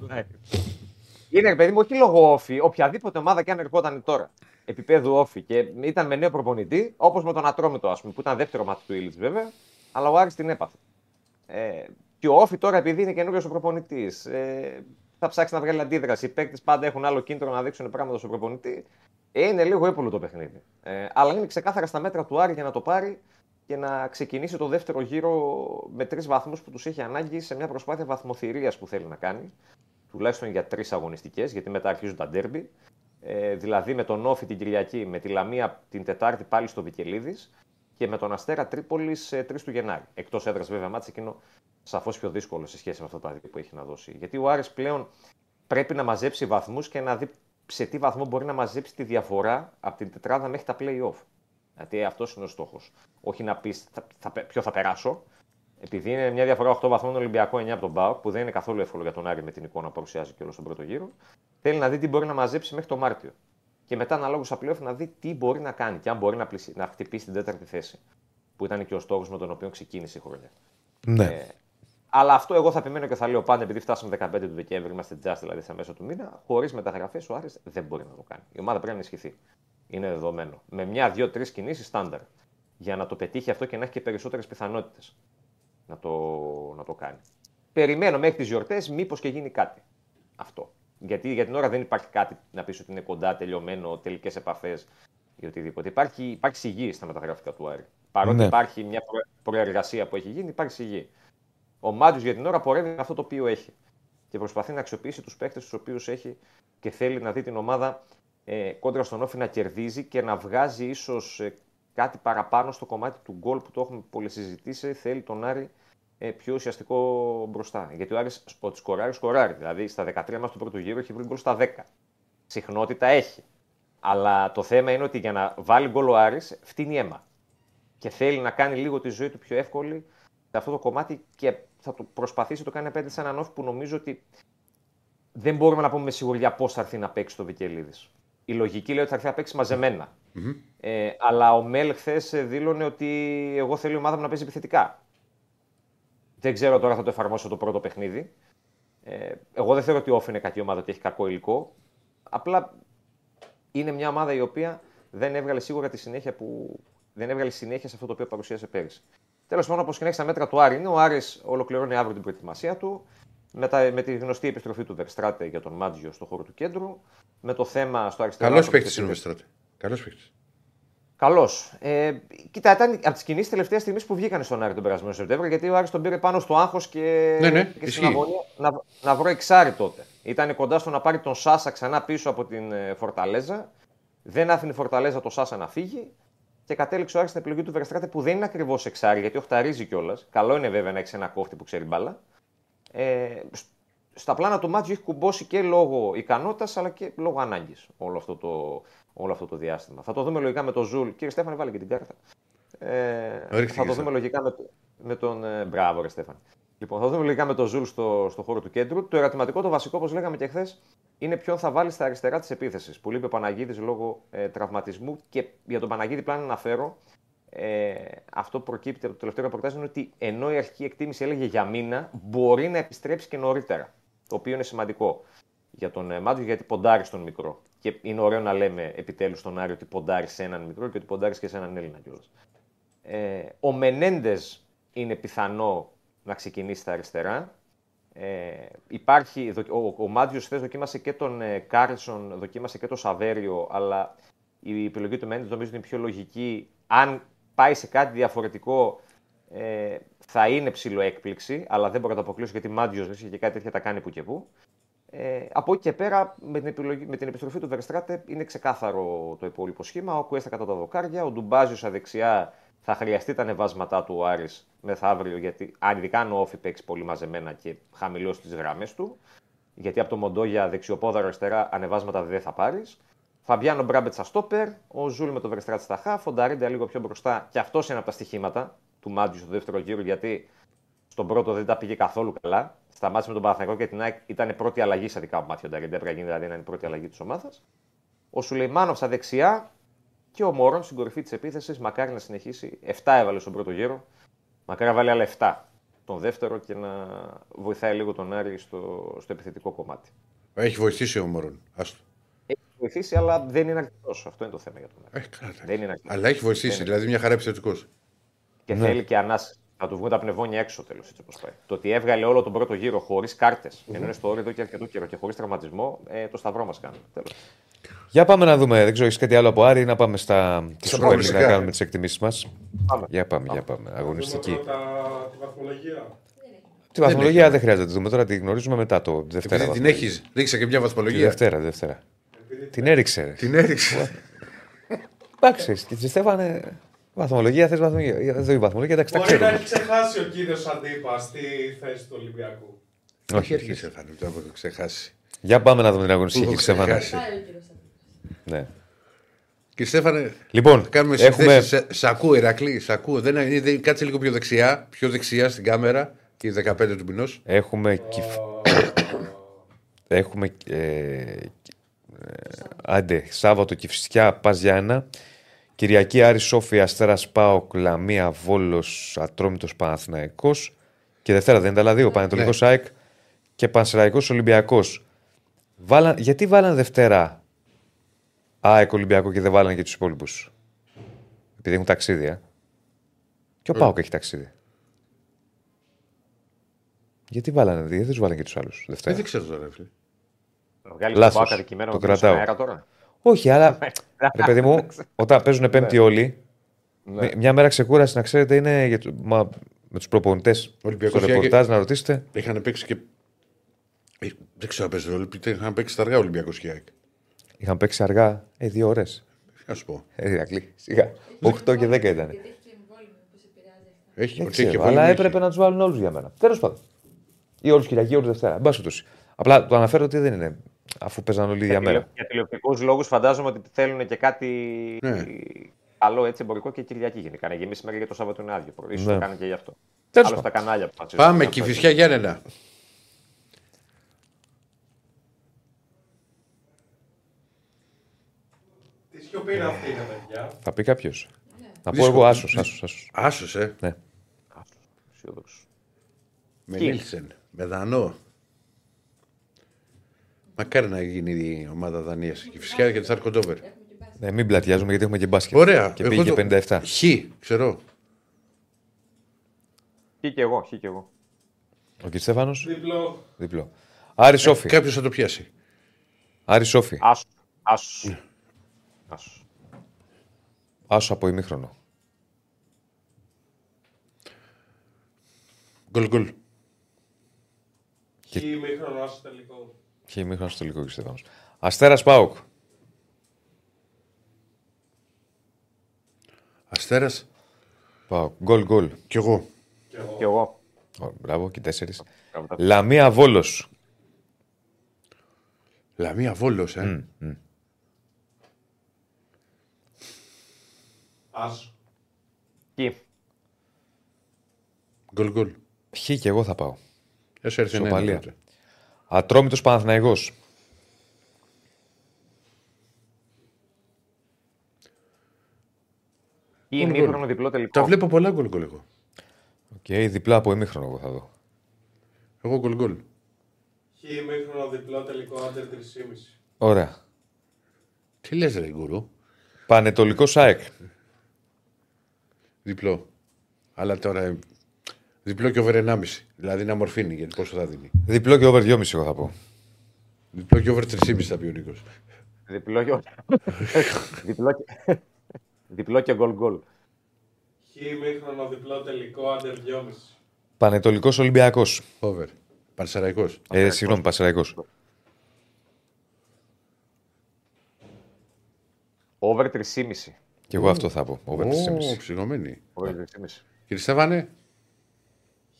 Κολλάει. Είναι, ρε παιδί μου, όχι λόγω όφη. Οποιαδήποτε ομάδα και αν ερχόταν τώρα επίπεδου όφη και ήταν με νέο προπονητή, όπως με τον Ατρόμητο, ας πούμε, που ήταν δεύτερο μάτι του Ήλιτς βέβαια, αλλά ο Άρης την έπαθε. Ε, και ο Όφη τώρα, επειδή είναι καινούριος ο προπονητής, ε, θα ψάξει να βγάλει αντίδραση. Οι παίκτες πάντα έχουν άλλο κίνητρο να δείξουν πράγματα στον προπονητή. Ε, είναι λίγο έπουλο το παιχνίδι. Ε, αλλά είναι ξεκάθαρα στα μέτρα του Άρη για να το πάρει και να ξεκινήσει το δεύτερο γύρο με τρεις βαθμούς που τους έχει ανάγκη σε μια προσπάθεια βαθμοθυρίας που θέλει να κάνει. Τουλάχιστον για τρεις αγωνιστικές, γιατί μετά αρχίζουν τα ντέρμπι. Ε, δηλαδή με τον Όφη την Κυριακή, με τη Λαμία την Τετάρτη πάλι στο Βικελίδης και με τον Αστέρα Τρίπολη 3 του Γενάρη. Εκτός έδρας βέβαια, μάτσε εκείνο σαφώς πιο δύσκολο σε σχέση με αυτά τα δύο που έχει να δώσει. Γιατί ο Άρης πλέον πρέπει να μαζέψει βαθμούς και να δει σε τι βαθμό μπορεί να μαζέψει τη διαφορά από την τετράδα μέχρι τα play-off. Γιατί αυτός είναι ο στόχος. Όχι να πεις θα, θα, ποιο θα περάσω, επειδή είναι μια διαφορά 8 βαθμών Ολυμπιακό 9 από τον Μπάουκ, που δεν είναι καθόλου εύκολο για τον Άρη με την εικόνα που παρουσιάζει και όλο στον πρώτο γύρο, θέλει να δει τι μπορεί να μαζέψει μέχρι το Μάρτιο. Και μετά, αναλόγως στα playoff, να δει τι μπορεί να κάνει και αν μπορεί να, πλησι... να χτυπήσει την τέταρτη θέση. Που ήταν και ο στόχος με τον οποίο ξεκίνησε η χρονιά.
Ναι.
Ε, αλλά αυτό εγώ θα επιμένω και θα λέω πάντα, επειδή φτάσαμε 15 του Δεκέμβρη, είμαστε just δηλαδή στα μέσα του μήνα, χωρίς μεταγραφές ο Άρης δεν μπορεί να το κάνει. Η ομάδα πρέπει να ενισχυθεί. Είναι δεδομένο. Με μια, δύο, τρεις κινήσεις στάνταρ. Για να το πετύχει αυτό και να έχει και περισσότερες πιθανότητες να το, να το κάνει. Περιμένω μέχρι τις γιορτές, μήπως και γίνει κάτι. Αυτό. Γιατί για την ώρα δεν υπάρχει κάτι να πεις ότι είναι κοντά, τελειωμένο, τελικές επαφές ή οτιδήποτε. Υπάρχει, υπάρχει σιγή στα μεταγραφικά του Άρη. Παρότι
Ναι.
υπάρχει μια προ- προεργασία που έχει γίνει, υπάρχει σιγή. Ο Μάτζιο για την ώρα πορεύει με αυτό το οποίο έχει. Και προσπαθεί να αξιοποιήσει τους παίκτες τους οποίους έχει και θέλει να δει την ομάδα ε, κόντρα στον Όφη να κερδίζει και να βγάζει ίσως κάτι παραπάνω στο κομμάτι του γκολ που το έχουμε πολύ συζητήσει. Θέλει τον Άρη ε, πιο ουσιαστικό μπροστά. Γιατί ο Άρης ότι σκοράρει, σκοράρει. Δηλαδή στα 13 μας του πρώτου γύρου έχει βρει γκολ στα 10. Συχνότητα έχει. Αλλά το θέμα είναι ότι για να βάλει γκολ ο Άρης φτύνει αίμα. Και θέλει να κάνει λίγο τη ζωή του πιο εύκολη σε αυτό το κομμάτι και θα το προσπαθήσει το κάνει απέναντι σε έναν όφη που νομίζω ότι δεν μπορούμε να πούμε με σιγουριά πώς θα έρθει να παίξει το Βικελίδης. Η λογική λέει ότι θα έρθει να παίξει μαζεμένα. Ε, αλλά ο Μέλ χθες δήλωνε ότι εγώ θέλω η ομάδα μου να παίζει επιθετικά. Δεν ξέρω τώρα θα το εφαρμόσω το πρώτο παιχνίδι. Ε, εγώ δεν θεωρώ ότι όφη είναι κακή ομάδα, ότι έχει κακό υλικό. Απλά είναι μια ομάδα η οποία δεν έβγαλε σίγουρα τη συνέχεια που. Δεν έβγαλε συνέχεια σε αυτό το οποίο παρουσίασε πέρυσι. Τέλος πάντων, όπως και στα μέτρα του Άρη είναι, ο Άρης ολοκληρώνει αύριο την προετοιμασία του. Με, τα, με τη γνωστή επιστροφή του Βερστράτε για τον Μάτζιο στο χώρο του κέντρου. Με το θέμα στο αριστερό.
Καλός παίκτης είναι ο Βερστράτε. Καλός παίκτης.
Καλώς. Ε, κοίτα, ήταν από τις κινήσεις τελευταίας στιγμής που βγήκαν στον Άρη τον περασμένο Σεπτέμβριο, γιατί ο Άρης τον πήρε πάνω στο άγχος και,
Ναι, ναι,
και
ισχύει.
στην αγωνία να, να βρω εξάρι τότε. Ήταν κοντά στο να πάρει τον Σάσα ξανά πίσω από την ε, Φορταλέζα. Δεν άφηνε η Φορταλέζα το Σάσα να φύγει. Και κατέληξε ο Άρης στην επιλογή του Βερστράτε που δεν είναι ακριβώς εξάρι, γιατί οχταρίζει κιόλας. Καλό είναι βέβαια να έχεις ένα κόφτη που ξέρει μπάλα. Ε, σ- στα πλάνα του Μάτζιου έχει κουμπώσει και λόγω ικανότητας αλλά και λόγω ανάγκης όλο, αυτό το- όλο αυτό το διάστημα. Θα το δούμε λογικά με τον Ζουλ. Κύριε Στέφανε, βάλε και την κάρτα. Ε,
Ρίχτε
θα
και
το
εσά.
δούμε λογικά με, το- με τον. ε, μπράβο, ρε Στέφανε. Λοιπόν, θα δούμε λογικά με τον Ζουλ στο, στο χώρο του κέντρου. Το ερωτηματικό, το βασικό, όπως λέγαμε και χθες, είναι ποιον θα βάλει στα αριστερά της επίθεσης. Που λείπει ο Παναγίδης λόγω ε, τραυματισμού. Και για τον Παναγίδη, πλέον να αναφέρω, ε, αυτό προκύπτει από το τελευταίο ρεπορτάζ είναι ότι ενώ η αρχική εκτίμηση έλεγε για μήνα, μπορεί να επιστρέψει και νωρίτερα. Το οποίο είναι σημαντικό για τον ε, Μάντζιο γιατί ποντάρει στον μικρό. Και είναι ωραίο να λέμε επιτέλους στον Άρη ότι ποντάρει σε έναν μικρό και ότι ποντάρεις και σε έναν Έλληνα κιόλας. Ε, ο Μενέντες είναι πιθανό να ξεκινήσει στα αριστερά. Ε, υπάρχει, δο- ο, ο Μάντζιο χθες δοκίμασε και τον ε, Κάρλσον, δοκίμασε και τον Σαβέριο, αλλά η επιλογή του Μενέντες νομίζω είναι πιο λογική. Αν πάει σε κάτι διαφορετικό, ε, θα είναι ψηλό έκπληξη, αλλά δεν μπορώ να το αποκλείσω γιατί Μάτζιο και κάτι τέτοια τα κάνει που και που. Ε, από εκεί και πέρα, με την, επιλογή, με την επιστροφή του Βερστράτε, είναι ξεκάθαρο το υπόλοιπο σχήμα. Ο Κουέστα κατά τα δοκάρια, ο Ντουμπάζιο στα δεξιά θα χρειαστεί τα ανεβάσματά του ο Άρης μεθαύριο, γιατί αν ειδικά αν ο Όφη παίξει πολύ μαζεμένα και χαμηλώσει τις γραμμές του. Γιατί από το Μοντόγια δεξιοπόδαρο αριστερά ανεβάσματα δεν θα πάρεις. Φαμπιάνο Μπράμπετς στα στόπερ, ο Ζούλ με το Βερστράτε στα χαφ, ο Νταρίντα λίγο πιο μπροστά. Και αυτό είναι από τα στοιχήματα του Μάντζιου στο δεύτερο γύρο, γιατί στον πρώτο δεν τα πήγε καθόλου καλά. Στα ματς με τον Παναθηναϊκό και την ΑΕΚ ήταν πρώτη αλλαγή στα δικά μου μάτια. Ο Νταρίντα έπρεπε να γίνει δηλαδή να είναι η πρώτη αλλαγή της ομάδας. Ο Σουλεϊμάνοφ στα δεξιά και ο Μόρον στην κορυφή της επίθεσης. Μακάρι να συνεχίσει. 7 έβαλε στον πρώτο γύρο. Μακάρι να βάλει άλλα 7 τον δεύτερο και να βοηθάει λίγο τον Άρη στο, στο επιθετικό κομμάτι.
Έχει βοηθήσει ο Μωρόν. Άστο.
Έχει βοηθήσει, αλλά δεν είναι αρκετός. Αυτό είναι το θέμα για τον Άρη.
Έχει καλά.
Δεν είναι αρκετός.
Αλλά έχει βοηθήσει.
Δεν
Δηλαδή μια χαρά επιθετικός.
Και θέλει και ανάση. Θα του βγουν τα πνευμόνια έξω τέλος έτσι όπως πάει. Το ότι έβγαλε όλο τον πρώτο γύρο χωρίς κάρτες, ενώ είναι στο όριο εδώ και αρκετό καιρό και χωρίς τραυματισμό, ε, το σταυρό μας κάνει. Τέλος.
Για πάμε να δούμε. Δεν ξέρω, έχεις κάτι άλλο από Άρη ή να πάμε στα
Στα
Super League
προγνωστικά.
να κάνουμε τις εκτιμήσεις μας.
Πάμε.
Για πάμε, για πάμε. Αγωνιστική.
Δούμε πρώτα τη βαθμολογία.
Τη βαθμολογία δεν χρειάζεται να τη δούμε τώρα, τη γνωρίζουμε μετά το Δευτέρα.
Επειδή την
βαθμολογία.
έχεις, ρίξε και μια
Τη
βαθμολογία.
Δευτέρα, τη Δευτέρα. Την έριξε. ρε.
Την έριξε.
Εντάξει, και τη Στέφανε. Βαθμολογία, θες βαθμολογία. Εδώ η βαθμολογία, εντάξει, τα
Μπορεί να
ξέρουμε.
έχει ξεχάσει ο κύριος Αντίπα στη θέση του Ολυμπιακού.
Όχι,
Όχι, σε φάνε, το έχω ξεχάσει.
Για πάμε να δούμε την
Πού
αγωνιστική,
έχω
κύριε Στέφανε.
ξεχάσει.
Πάει ο κύριος Αντίπας.
Ναι.
Και Στέφανε,
Λοιπόν,
θα κάνουμε
έχουμε.
συνθέσεις. Σε, σ' ακούω, Ηρακλή, σ' ακούω. Δεν, είναι, δεν- κάτσε λίγο πιο δεξιά, πιο δεξιά στην κάμερα και οι 15 του μηνός.
Έχουμε, κυφ... έχουμε ε, ε, άντε, Σάββατο Κηφισιά, Πας Γιάννα. Κυριακή Άρη Σόφια, Αστέρας Πάοκ, Λαμία, Βόλος, Ατρόμητος Παναθηναϊκός. Και Δευτέρα δεν είναι τα άλλα δύο, Πανετολικός ΑΕΚ και Πανσεραϊκός Ολυμπιακός. Βάλαν, γιατί βάλαν Δευτέρα ΑΕΚ Ολυμπιακό και δεν βάλαν και τους υπόλοιπους; Επειδή έχουν ταξίδι, ε. Και ο Πάοκ έχει ταξίδι. Γιατί βάλανε, γιατί δεν τους βάλανε και τους άλλους
Ε,
Δευτέρα.
δεν ξέρω τώρα, φίλε.
Βγάλει
Λάθος.
το πάκα δικημένο
Το
με τον
κρατάω.
αέρα τώρα.
Όχι, αλλά ρε παιδί μου, όταν παίζουν Πέμπτη όλοι,
Ναι.
μι- μια μέρα ξεκούραση να ξέρετε είναι για του, μα, με τους προπονητές στο
Ολυμπιακός
ρεπορτάζ να ρωτήσετε.
Είχαν παίξει και. Ε, δεν ξέρω αν παίζει ρόλο. επειδή Είχαν παίξει στα αργά Ολυμπιακός Χιάκ.
Είχαν παίξει αργά ε, δύο ώρες.
Α σου πω.
Ε, Ηρακλή, σιγά. 8 και 10 ήταν.
Γιατί έχει και εμβόλυμο που σε επηρεάζει.
Έχει
Δεν
Κοτσίκη και
ξέρω,
Βόλεμο
αλλά
έχει.
έπρεπε να τους βάλουν όλους για μένα. Τέλος πάντων. Ή όλους Κυριακή, όλους Δευτέρα. Εν πάση περιπτώσει. Απλά το αναφέρω ότι δεν είναι. Αφού παίζαν όλοι για μέρα.
Για τηλεοπτικούς λόγους φαντάζομαι ότι θέλουν και κάτι
Ναι.
καλό έτσι εμπορικό και Κυριακή γενικά. Να γεμίσει μέρη για το Σάββατο είναι άδειο. σω
Ναι.
το κάνει και γι' αυτό.
Τέλος
Άλλο στα
πάντων.
κανάλια που θα τσίζουν.
Πάμε
Αυτό
και
είναι.
φυσικά Γιάννενα.
Τι σιωπή είναι αυτή, ρε παιδιά.
Θα πει κάποιος. Να πω
Δύσκολο.
εγώ άσος, άσος, άσος.
Άσος, ε.
Ναι.
Αισιόδοξο.
Με
Ποιοι;
Νίλσεν. Με Δανό. Μακάρι να γίνει η ομάδα Δανίας. Και φυσικά και τη Αρκοντόβερ.
Ναι, μην πλατιάζουμε γιατί έχουμε και μπάσκετ.
Ωραία.
Και
Εγώ
πήγε
το-
και 57.
Χ, ξέρω.
Χ και εγώ, χ και εγώ.
Ο κ. Στέφανος;
Διπλό.
Διπλό. Άρη Σόφι.
Κάποιος θα το πιάσει.
Άρη Σόφι.
Άσο. Άσο. Άσο.
Άσο από ημίχρονο.
Γκολ γκολ.
Χ ημίχρονο, άσο τελικό.
Και ημίχρονο στο λίγο κ. Στέφανο. Αστέρας Πάουκ.
Αστέρας
Πάουκ. Γκολ γκολ.
κι εγώ.
Κι εγώ.
Και εγώ.
Ω, Μπράβο και τέσσερις.
Μπράβο, τα-
Λαμία Βόλος.
Λαμία Βόλος, ε.
Άσο.
Χ.
Γκολ γκολ.
Χ και εγώ θα πάω.
Έσαι έρθει ένα
Ισοπαλία.
τότε.
Ατρόμητος Παναθηναϊκός.
Χ ημίχρονο διπλό τελικό.
Τα βλέπω πολλά γκολ γκολ εγώ.
Οκ, διπλά από ημίχρονο εγώ θα δω.
Εγώ γκολ γκολ.
Χ ημίχρονο, διπλό τελικό, under 3,5.
Ωραία.
Τι λες ρε γκουρού;
Παναιτωλικός ΑΕΚ.
Διπλό. Αλλά τώρα ε, διπλό και over 1,5. Δηλαδή να ομορφύνει γιατί πόσο θα δίνει.
Διπλό και over 2,5 εγώ θα πω.
Διπλό και over 3,5 θα πει ο Νίκος.
Διπλό και... διπλό και... διπλό και γκολ γκολ.
Χ ημίχρονο, διπλό τελικό, άντερ 2,5.
Πανετολικός Ολυμπιακός.
Over. Πανσεραϊκός.
Ε, συγγνώμη, Πασεραϊκό.
Over 3,5.
Και εγώ αυτό θα πω. Over 3,5.
Ω, ψυγωμένη.
Over 3,5.
Κύριε Στέφανε,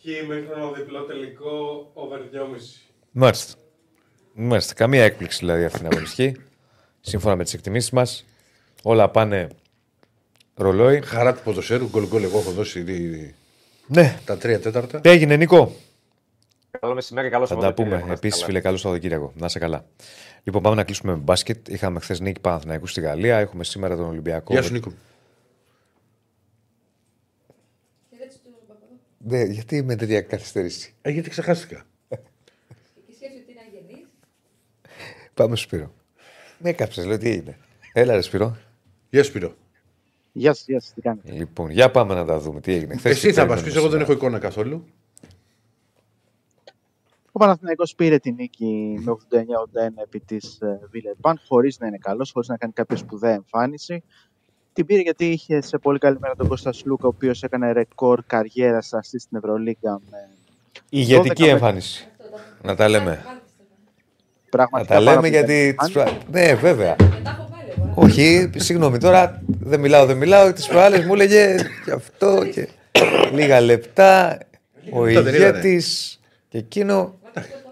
Χ ημίχρονο, διπλό τελικό, over 2,5.
Μάλιστα. Μάλιστα. Καμία έκπληξη δηλαδή αυτή την αγωνιστική. Σύμφωνα με τις εκτιμήσεις μας. Όλα πάνε ρολόι.
χαρά του ποδοσφαίρου, γκολ γκολ εγώ έχω δώσει δι-
Ναι.
τα τρία τέταρτα.
Τι έγινε, Νικό.
Καλό μεσημέρι, καλό
Θα τα
Σαββατοκύριακο.
πούμε.
Να είστε
Επίσης,
καλά.
φίλε, καλό Σαββατοκύριακο. Να είσαι καλά. Λοιπόν, πάμε να κλείσουμε με μπάσκετ. Είχαμε χθες νίκη Παναθηναϊκού στη Γαλλία. Έχουμε σήμερα τον Ολυμπιακό.
Γεια σου Νίκο.
Ναι, γιατί με τέτοια καθυστέρηση.
Ε, γιατί ξεχάστηκα.
Και σκέφτεται ότι είναι αγενής.
Πάμε στο Σπύρο. Με έκαψε, λέω τι έγινε. Έλα, ρε Σπύρο.
Γεια σου Σπύρο.
Γεια σα, γεια σα, τι κάνετε.
Λοιπόν, για πάμε να τα δούμε τι έγινε. Χθες
Εσύ
τι
θα μα
περιμένουμε
πει, εγώ δεν
σήμερα.
έχω εικόνα καθόλου.
Ο Παναθηναϊκός πήρε τη νίκη με 89-81 επί της Βίλερμπαν, χωρίς να είναι καλός, χωρίς να κάνει κάποια σπουδαία εμφάνιση. Την πήρε γιατί είχε σε πολύ καλή μέρα τον Κώστας Σλούκα, ο οποίος έκανε ρεκόρ καριέρας αυτή στην Ευρωλίγκα με
Ηγετική
12
εμφάνιση. Να τα λέμε.
Βάλτε, Στέφανε.
Να
πραγματικά.
τα
πάρα
λέμε
πολύ
γιατί.
καλή
τις προ- Ναι, βέβαια.
Μετά έχω βάλει εγώ.
Όχι, συγγνώμη τώρα. Δεν μιλάω, δεν μιλάω. Τις προάλλες μου έλεγε και αυτό και λίγα λεπτά. Ο
λεπτά δεν είδανε.
ηγέτης και εκείνο.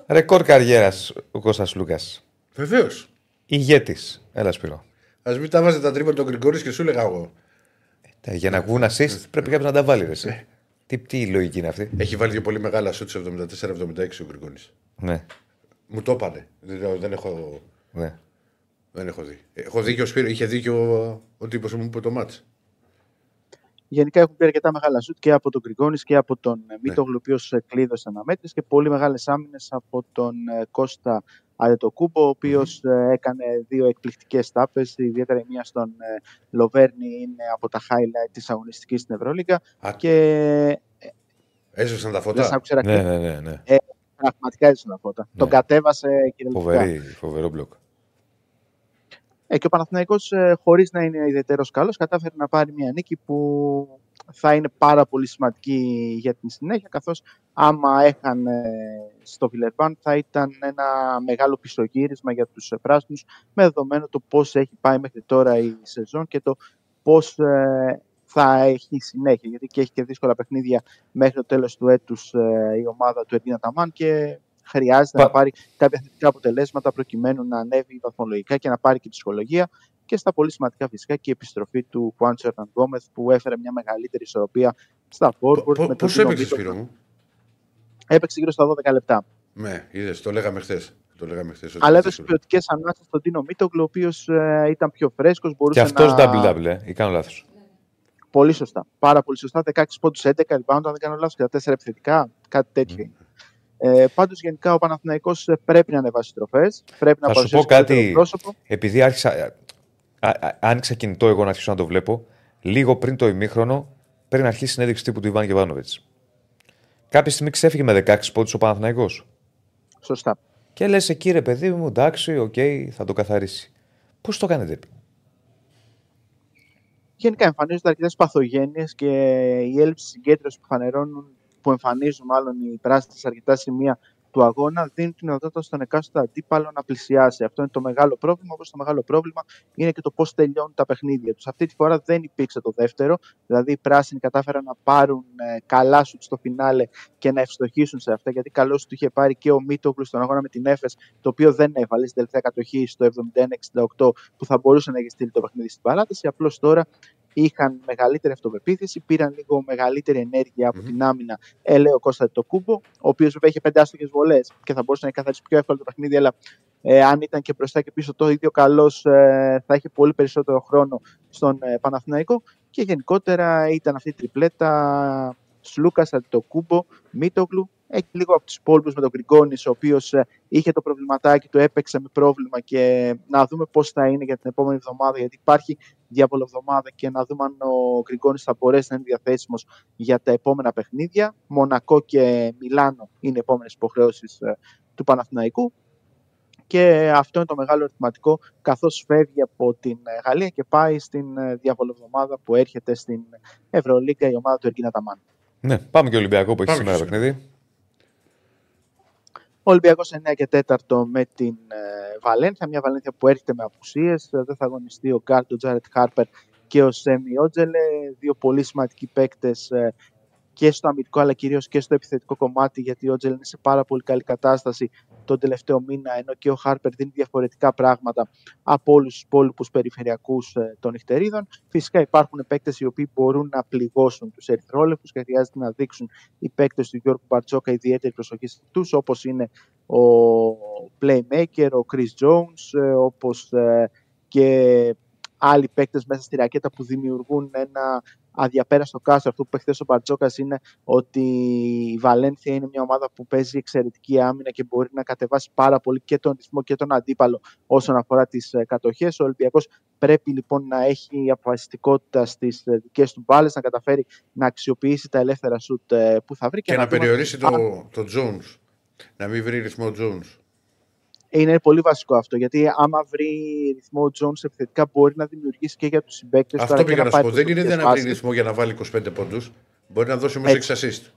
Ρεκόρ καριέρας ο Κώστας Λούκας.
Βεβαίως.
Ηγέτης. Έλα, Σπύρο.
Α μην τα βάζει τα τρύπα τον Γκρικόρη και σου έλεγα εγώ.
Ε, Για να βγουν assist πρέπει κάποιος να τα βάλει. ρε, εσύ. Τι, τι λογική είναι αυτή;
Έχει βάλει δύο πολύ μεγάλα σουτ σε 74-76 ο Γκρικόρη.
Ναι,
Μου το είπανε. Δεν, δεν, έχω,
ναι.
δεν έχω δει. Έχω δει και ο Σπύρο, είχε δίκιο ο, ο τύπος που μου είπε το μάτς.
Γενικά έχουν πει αρκετά μεγάλα σουτ και από τον Γκριγκόνη και από τον ε, Μίτογλου, ο οποίος κλείδωσε αναμέτρηση και πολύ μεγάλες άμυνες από τον ε, Κώστα Αντετοκούμπο, ο οποίος έκανε δύο εκπληκτικές τάπες. Ιδιαίτερα η μία στον ε, Λοβέρνη είναι από τα highlight της αγωνιστικής στην Ευρωλίγα.
Α,
Και
Έσβησαν τα
δεν
φώτα.
σ' άκουσα
Ναι, ναι, ναι, ναι.
πραγματικά έτσι να φώτα. Τον κατέβασε κυριολεκτικά.
Φοβερή, φοβερό μπλοκ.
Ε, και ο Παναθηναϊκός ε, χωρίς να είναι ιδιαίτερος καλός κατάφερε να πάρει μια νίκη που θα είναι πάρα πολύ σημαντική για την συνέχεια καθώς άμα έχανε στο Βιλερμπάν θα ήταν ένα μεγάλο πισωγύρισμα για τους ε, πράσινους με δεδομένο το πώς έχει πάει μέχρι τώρα η σεζόν και το πώς ε, θα έχει συνέχεια, γιατί και έχει και δύσκολα παιχνίδια μέχρι το τέλος του έτους ε, η ομάδα του Ερντίνα Ταμάν και χρειάζεται
Πα-
να πάρει κάποια θετικά αποτελέσματα προκειμένου να ανέβει βαθμολογικά και να πάρει και ψυχολογία και στα πολύ σημαντικά φυσικά και η επιστροφή του Juan Hernan Γκόμεθ που έφερε μια μεγαλύτερη ισορροπία στα forward. με τον
Πώς
Dino
έπαιξες,
Mito.
Σπύρο μου;
Έπαιξε γύρω στα 12 λεπτά.
Ναι, είδες, το λέγαμε χθες. Το λέγαμε χθες, ότι
Αλλά
είναι
έδωσε
δύσκολο.
ποιοτικές ανάσε στον Τίνο Μίτογκλου, ο οποίος ήταν πιο φρέσκος.
Και
Μπορούσε
αυτός
να...
double-double, ε, ή κάνω λάθος.
Πολύ σωστά. Πάρα πολύ σωστά. 16 πόντους 11 rebound, αν δεν κάνω λάθος, και τα 4 επιθετικά. Κάτι τέτοιο είναι. Ε, Πάντως, γενικά ο Παναθηναϊκός ε, πρέπει να ανεβάσει τροφές. Πρέπει να
Θα σου πω
παρουσιάσει καλύτερο
κάτι.
πρόσωπο.
Επειδή άρχισα. Α, α, άνοιξα κινητό εγώ να αρχίσω να το βλέπω, λίγο πριν το ημίχρονο πρέπει να αρχίσει η συνέντευξη τύπου του Ιβάν Γιοβάνοβιτς. Κάποια στιγμή ξέφυγε με 16 πόντους ο Παναθηναϊκός.
Σωστά.
Και λες εκεί ρε παιδί μου, εντάξει, οκ, θα το καθαρίσει. Πώς το κάνετε,
Γενικά εμφανίζονται αρκετές παθογένειες και η έλλειψη συγκέντρωσης που, φανερώνουν, που εμφανίζουν μάλλον οι πράσινοι σε αρκετά σημεία του αγώνα δίνουν την δυνατότητα στον εκάστοτε αντίπαλο να πλησιάσει. Αυτό είναι το μεγάλο πρόβλημα. Όπως το μεγάλο πρόβλημα είναι και το πώς τελειώνουν τα παιχνίδια τους. Αυτή τη φορά δεν υπήρξε το δεύτερο. Δηλαδή οι πράσινοι κατάφεραν να πάρουν ε, καλά σου στο φινάλε και να ευστοχήσουν σε αυτά. Γιατί καλό του είχε πάρει και ο Μίτογλους στον αγώνα με την Έφε, το οποίο δεν έβαλε στην τελευταία κατοχή στο 71-68 που θα μπορούσε να έχει στείλει το παιχνίδι στην παράταση. Απλώς τώρα είχαν μεγαλύτερη αυτοπεποίθηση, πήραν λίγο μεγαλύτερη ενέργεια από την άμυνα. Έλεε ο Κώστα το Κούμπο, ο οποίος βέβαια είχε πέντε άστοχες βολές και θα μπορούσε να καθαρίσει πιο εύκολα το παιχνίδι, αλλά ε, αν ήταν και μπροστά και πίσω το ίδιο καλός, ε, θα είχε πολύ περισσότερο χρόνο στον ε, Παναθηναϊκό. Και γενικότερα ήταν αυτή η τριπλέτα Σλούκα, Αντιτοκούμπο, Μίτογλου. Έχει λίγο από τους υπόλοιπους με τον Γκριγκόνη, ο οποίος είχε το προβληματάκι του, έπαιξε με πρόβλημα και να δούμε πώς θα είναι για την επόμενη εβδομάδα. Γιατί υπάρχει διαβολοβδομάδα και να δούμε αν ο Γκριγκόνη θα μπορέσει να είναι διαθέσιμος για τα επόμενα παιχνίδια. Μονακό και Μιλάνο είναι οι επόμενες υποχρεώσεις του Παναθηναϊκού. Και αυτό είναι το μεγάλο ερωτηματικό, καθώς φεύγει από την ε, Γαλλία και πάει στην ε, διαβολοβδομάδα που έρχεται στην Ευρωλίγκα η ομάδα του Εργίνα Ταμάν.
Ναι, πάμε και Ολυμπιακό που έχει
Πάμε
σήμερα
και
παιχνίδι.
Ο Ολυμπιακός 9 και 4 με την ε, Βαλένθια. Μια Βαλένθια που έρχεται με απουσίες. Δεν θα αγωνιστεί ο Γκάρτ, ο Τζάρετ Χάρπερ και ο Σέμι Ότζελε. Δύο πολύ σημαντικοί παίκτες και στο αμυντικό αλλά κυρίως και στο επιθετικό κομμάτι. Γιατί ο Ότζελε είναι σε πάρα πολύ καλή κατάσταση τον τελευταίο μήνα. Ενώ και ο Χάρπερ δίνει διαφορετικά πράγματα από όλους τους υπόλοιπους περιφερειακούς των νυχτερίδων. Φυσικά υπάρχουν παίκτες οι οποίοι μπορούν να πληγώσουν τους ερυθρόλεπτου και χρειάζεται να δείξουν οι παίκτες του Γιώργου Μπαρτζόκα ιδιαίτερη προσοχή σε αυτούς, όπως είναι ο Playmaker, ο Chris Jones, ε, όπως ε, και άλλοι παίκτες μέσα στη ρακέτα που δημιουργούν ένα αδιαπέραστο κάστρο. Αυτό που είπε χθες ο Μπαρτζόκας είναι ότι η Βαλένθια είναι μια ομάδα που παίζει εξαιρετική άμυνα και μπορεί να κατεβάσει πάρα πολύ και τον ρυθμό και τον αντίπαλο όσον αφορά τις ε, κατοχές. Ο Ολυμπιακός πρέπει λοιπόν να έχει αποφασιστικότητα στις ε, δικές του μπάλες, να καταφέρει να αξιοποιήσει τα ελεύθερα σουτ ε, που θα βρει
Και, να,
δούμε
περιορίσει
αν-
το, το Jones. Να μην βρει ρυθμό Jones.
Είναι πολύ βασικό αυτό. Γιατί άμα βρει ρυθμό ο Jones επιθετικά μπορεί να δημιουργήσει και για τους συμπαίκτες
Αυτό πήγα να σου πω. Δεν είναι δεν να βρει ρυθμό για να βάλει 25 πόντους. Μπορεί να δώσει όμως 6
Έτσι.
assist.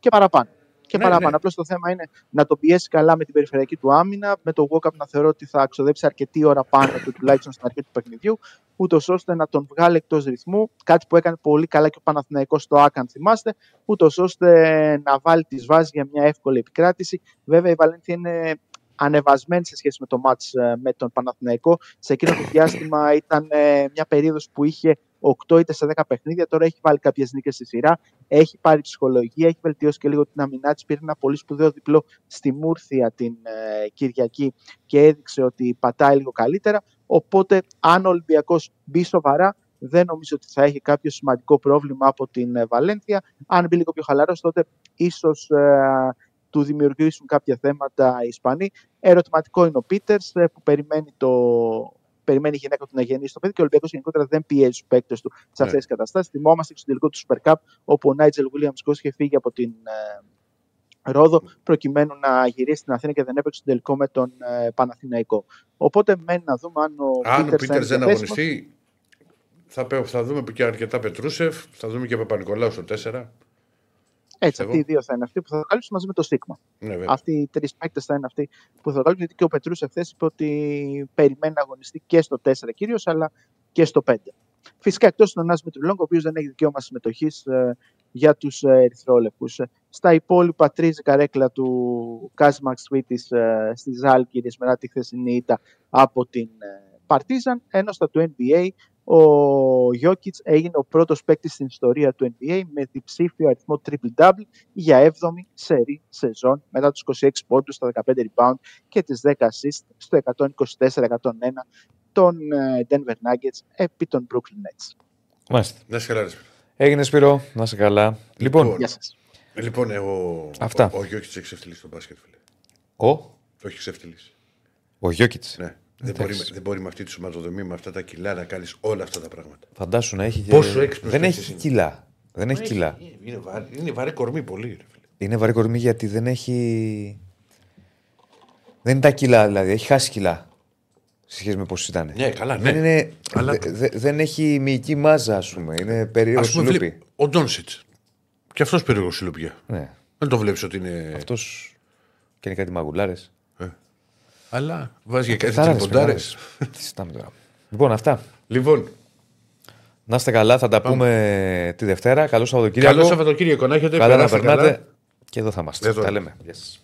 Και παραπάνω. Και
Ναι,
παραπάνω.
ναι.
Απλώς το θέμα είναι να τον πιέσει καλά με την περιφερειακή του άμυνα, με το walk-up να θεωρώ ότι θα ξοδέψει αρκετή ώρα πάνω του, τουλάχιστον στην αρχή του παιχνιδιού, ούτως ώστε να τον βγάλει εκτός ρυθμού. Κάτι που έκανε πολύ καλά και ο Παναθηναϊκός στο ΑΚΑΝ, θυμάστε, ούτως ώστε να βάλει τις βάσεις για μια εύκολη επικράτηση. Βέβαια, η Βαλένθια είναι ανεβασμένη σε σχέση με το μάτς ε, με τον Παναθηναϊκό. Σε εκείνο το διάστημα ήταν ε, μια περίοδος που είχε 8 είτε σε 10 παιχνίδια. Τώρα έχει βάλει κάποιες νίκες στη σειρά. Έχει πάρει ψυχολογία, έχει βελτιώσει και λίγο την αμυνά της. Πήρε ένα πολύ σπουδαίο διπλό στη Μούρθια την ε, Κυριακή και έδειξε ότι πατάει λίγο καλύτερα. Οπότε, αν ο Ολυμπιακός μπει σοβαρά, δεν νομίζω ότι θα έχει κάποιο σημαντικό πρόβλημα από την ε, Βαλένθια. Αν μπει λίγο πιο χαλαρός, τότε ίσως ε, του δημιουργήσουν κάποια θέματα οι Ισπανοί. Ερωτηματικό είναι ο Πίτερς που περιμένει το, περιμένει η γυναίκα του να γεννήσει το παιδί και ο Ολυμπιακός γενικότερα δεν πιέζει του παίκτες του σε
Ναι.
αυτές τις καταστάσεις. Θυμόμαστε και στο τελικό του Super Cup, όπου ο Νάιτζελ Βίλιαμς είχε φύγει από την ε, Ρόδο προκειμένου να γυρίσει στην Αθήνα και δεν έπαιξε τον τελικό με τον ε, Παναθηναϊκό. Οπότε μένει να δούμε αν ο
Αν ο
Πίτερς θα
Πίτερς
είναι
δεν
διαθέσιμος.
αγωνιστεί, θα, πέ- θα δούμε και αρκετά Πετρούσεφ, θα δούμε και Παπα-Νικολάου στο 4.
Έτσι,
Εγώ.
αυτοί οι δύο θα είναι αυτοί που θα το καλύψουν μαζί με το Σίγμα.
Ναι, βέβαια.
Αυτοί οι τρεις παίκτες θα είναι αυτοί που θα το καλύψουν. Γιατί και ο Πετρούς εχθές είπε ότι περιμένει να αγωνιστεί και στο 4 κυρίως, αλλά και στο 5. Φυσικά εκτός του Νάσμι Τρουλόγκ, ο οποίος δεν έχει δικαίωμα συμμετοχής για τους Ερυθρόλευκους. Στα υπόλοιπα, τρίζει καρέκλα του Κάσμαξ Σβίτη στι Ζάλκυρε μετά τη χθεσινή ήττα από την Παρτίζαν. Ενώ στα του NBA, ο Γιώκητς έγινε ο πρώτος παίκτης στην ιστορία του NBA με διψήφιο αριθμό triple-double για 7η σερή σεζόν μετά τους 26 πόντους, τα 15 rebound και τις 10 assist στο 124-101 των ε, Denver Nuggets επί των Brooklyn Nets.
Μάλιστα.
Να σε καλά, ρε.
Έγινε Σπύρο, να σε καλά. Λοιπόν,
Γεια σας.
Λοιπόν, εγώ.
Αυτά.
Ο, ο Γιώκητς έχει ξεφτυλίσει στο μπάσκετ, φίλε.
ο,
Το έχει ξεφτυλίσει.
ο Γιώκητς.
Ναι. Δεν μπορεί, με- δεν μπορεί με αυτή τη σωματοδομή, με αυτά τα κιλά να κάνεις όλα αυτά τα πράγματα.
Φαντάσου να έχει. και-
Πόσο έξυπνος
Δεν
παίκτης
έχει
είναι.
κιλά. Δεν έχει κιλά.
Είναι, είναι, βαρύ, είναι βαρύ κορμί πολύ, ρε φίλε.
Είναι βαρύ κορμί γιατί δεν έχει. Δεν είναι τα κιλά, δηλαδή. Έχει χάσει κιλά. Σε σχέση με πώ ήταν.
Ναι, καλά, ναι.
Δεν, είναι...
Αλλά-
δε- δε- δεν έχει μυϊκή μάζα, ας πούμε. Είναι περίεργο
Α πούμε,
σιλούπι.
φίλε, ο Ντόνσιτς. Και αυτός περίεργος σιλουπιά.
Ναι.
Δεν το βλέπεις ότι είναι.
Αυτός και είναι κάτι μαγουλάρες.
Αλλά βάζεις και κάτι
Πετάρες,
τσιμποντάρε.
πετάρες. Τι συζητάμε τώρα. Λοιπόν, αυτά.
Λοιπόν,
Να είστε καλά, θα τα πούμε τη Δευτέρα. Καλό Σαββατοκύριακο.
καλό Σαββατοκύριακο να έχετε.
Καλά να
περάστε καλά.
περνάτε. Και εδώ θα είμαστε.
Εδώ.
Τα λέμε. Γεια σας.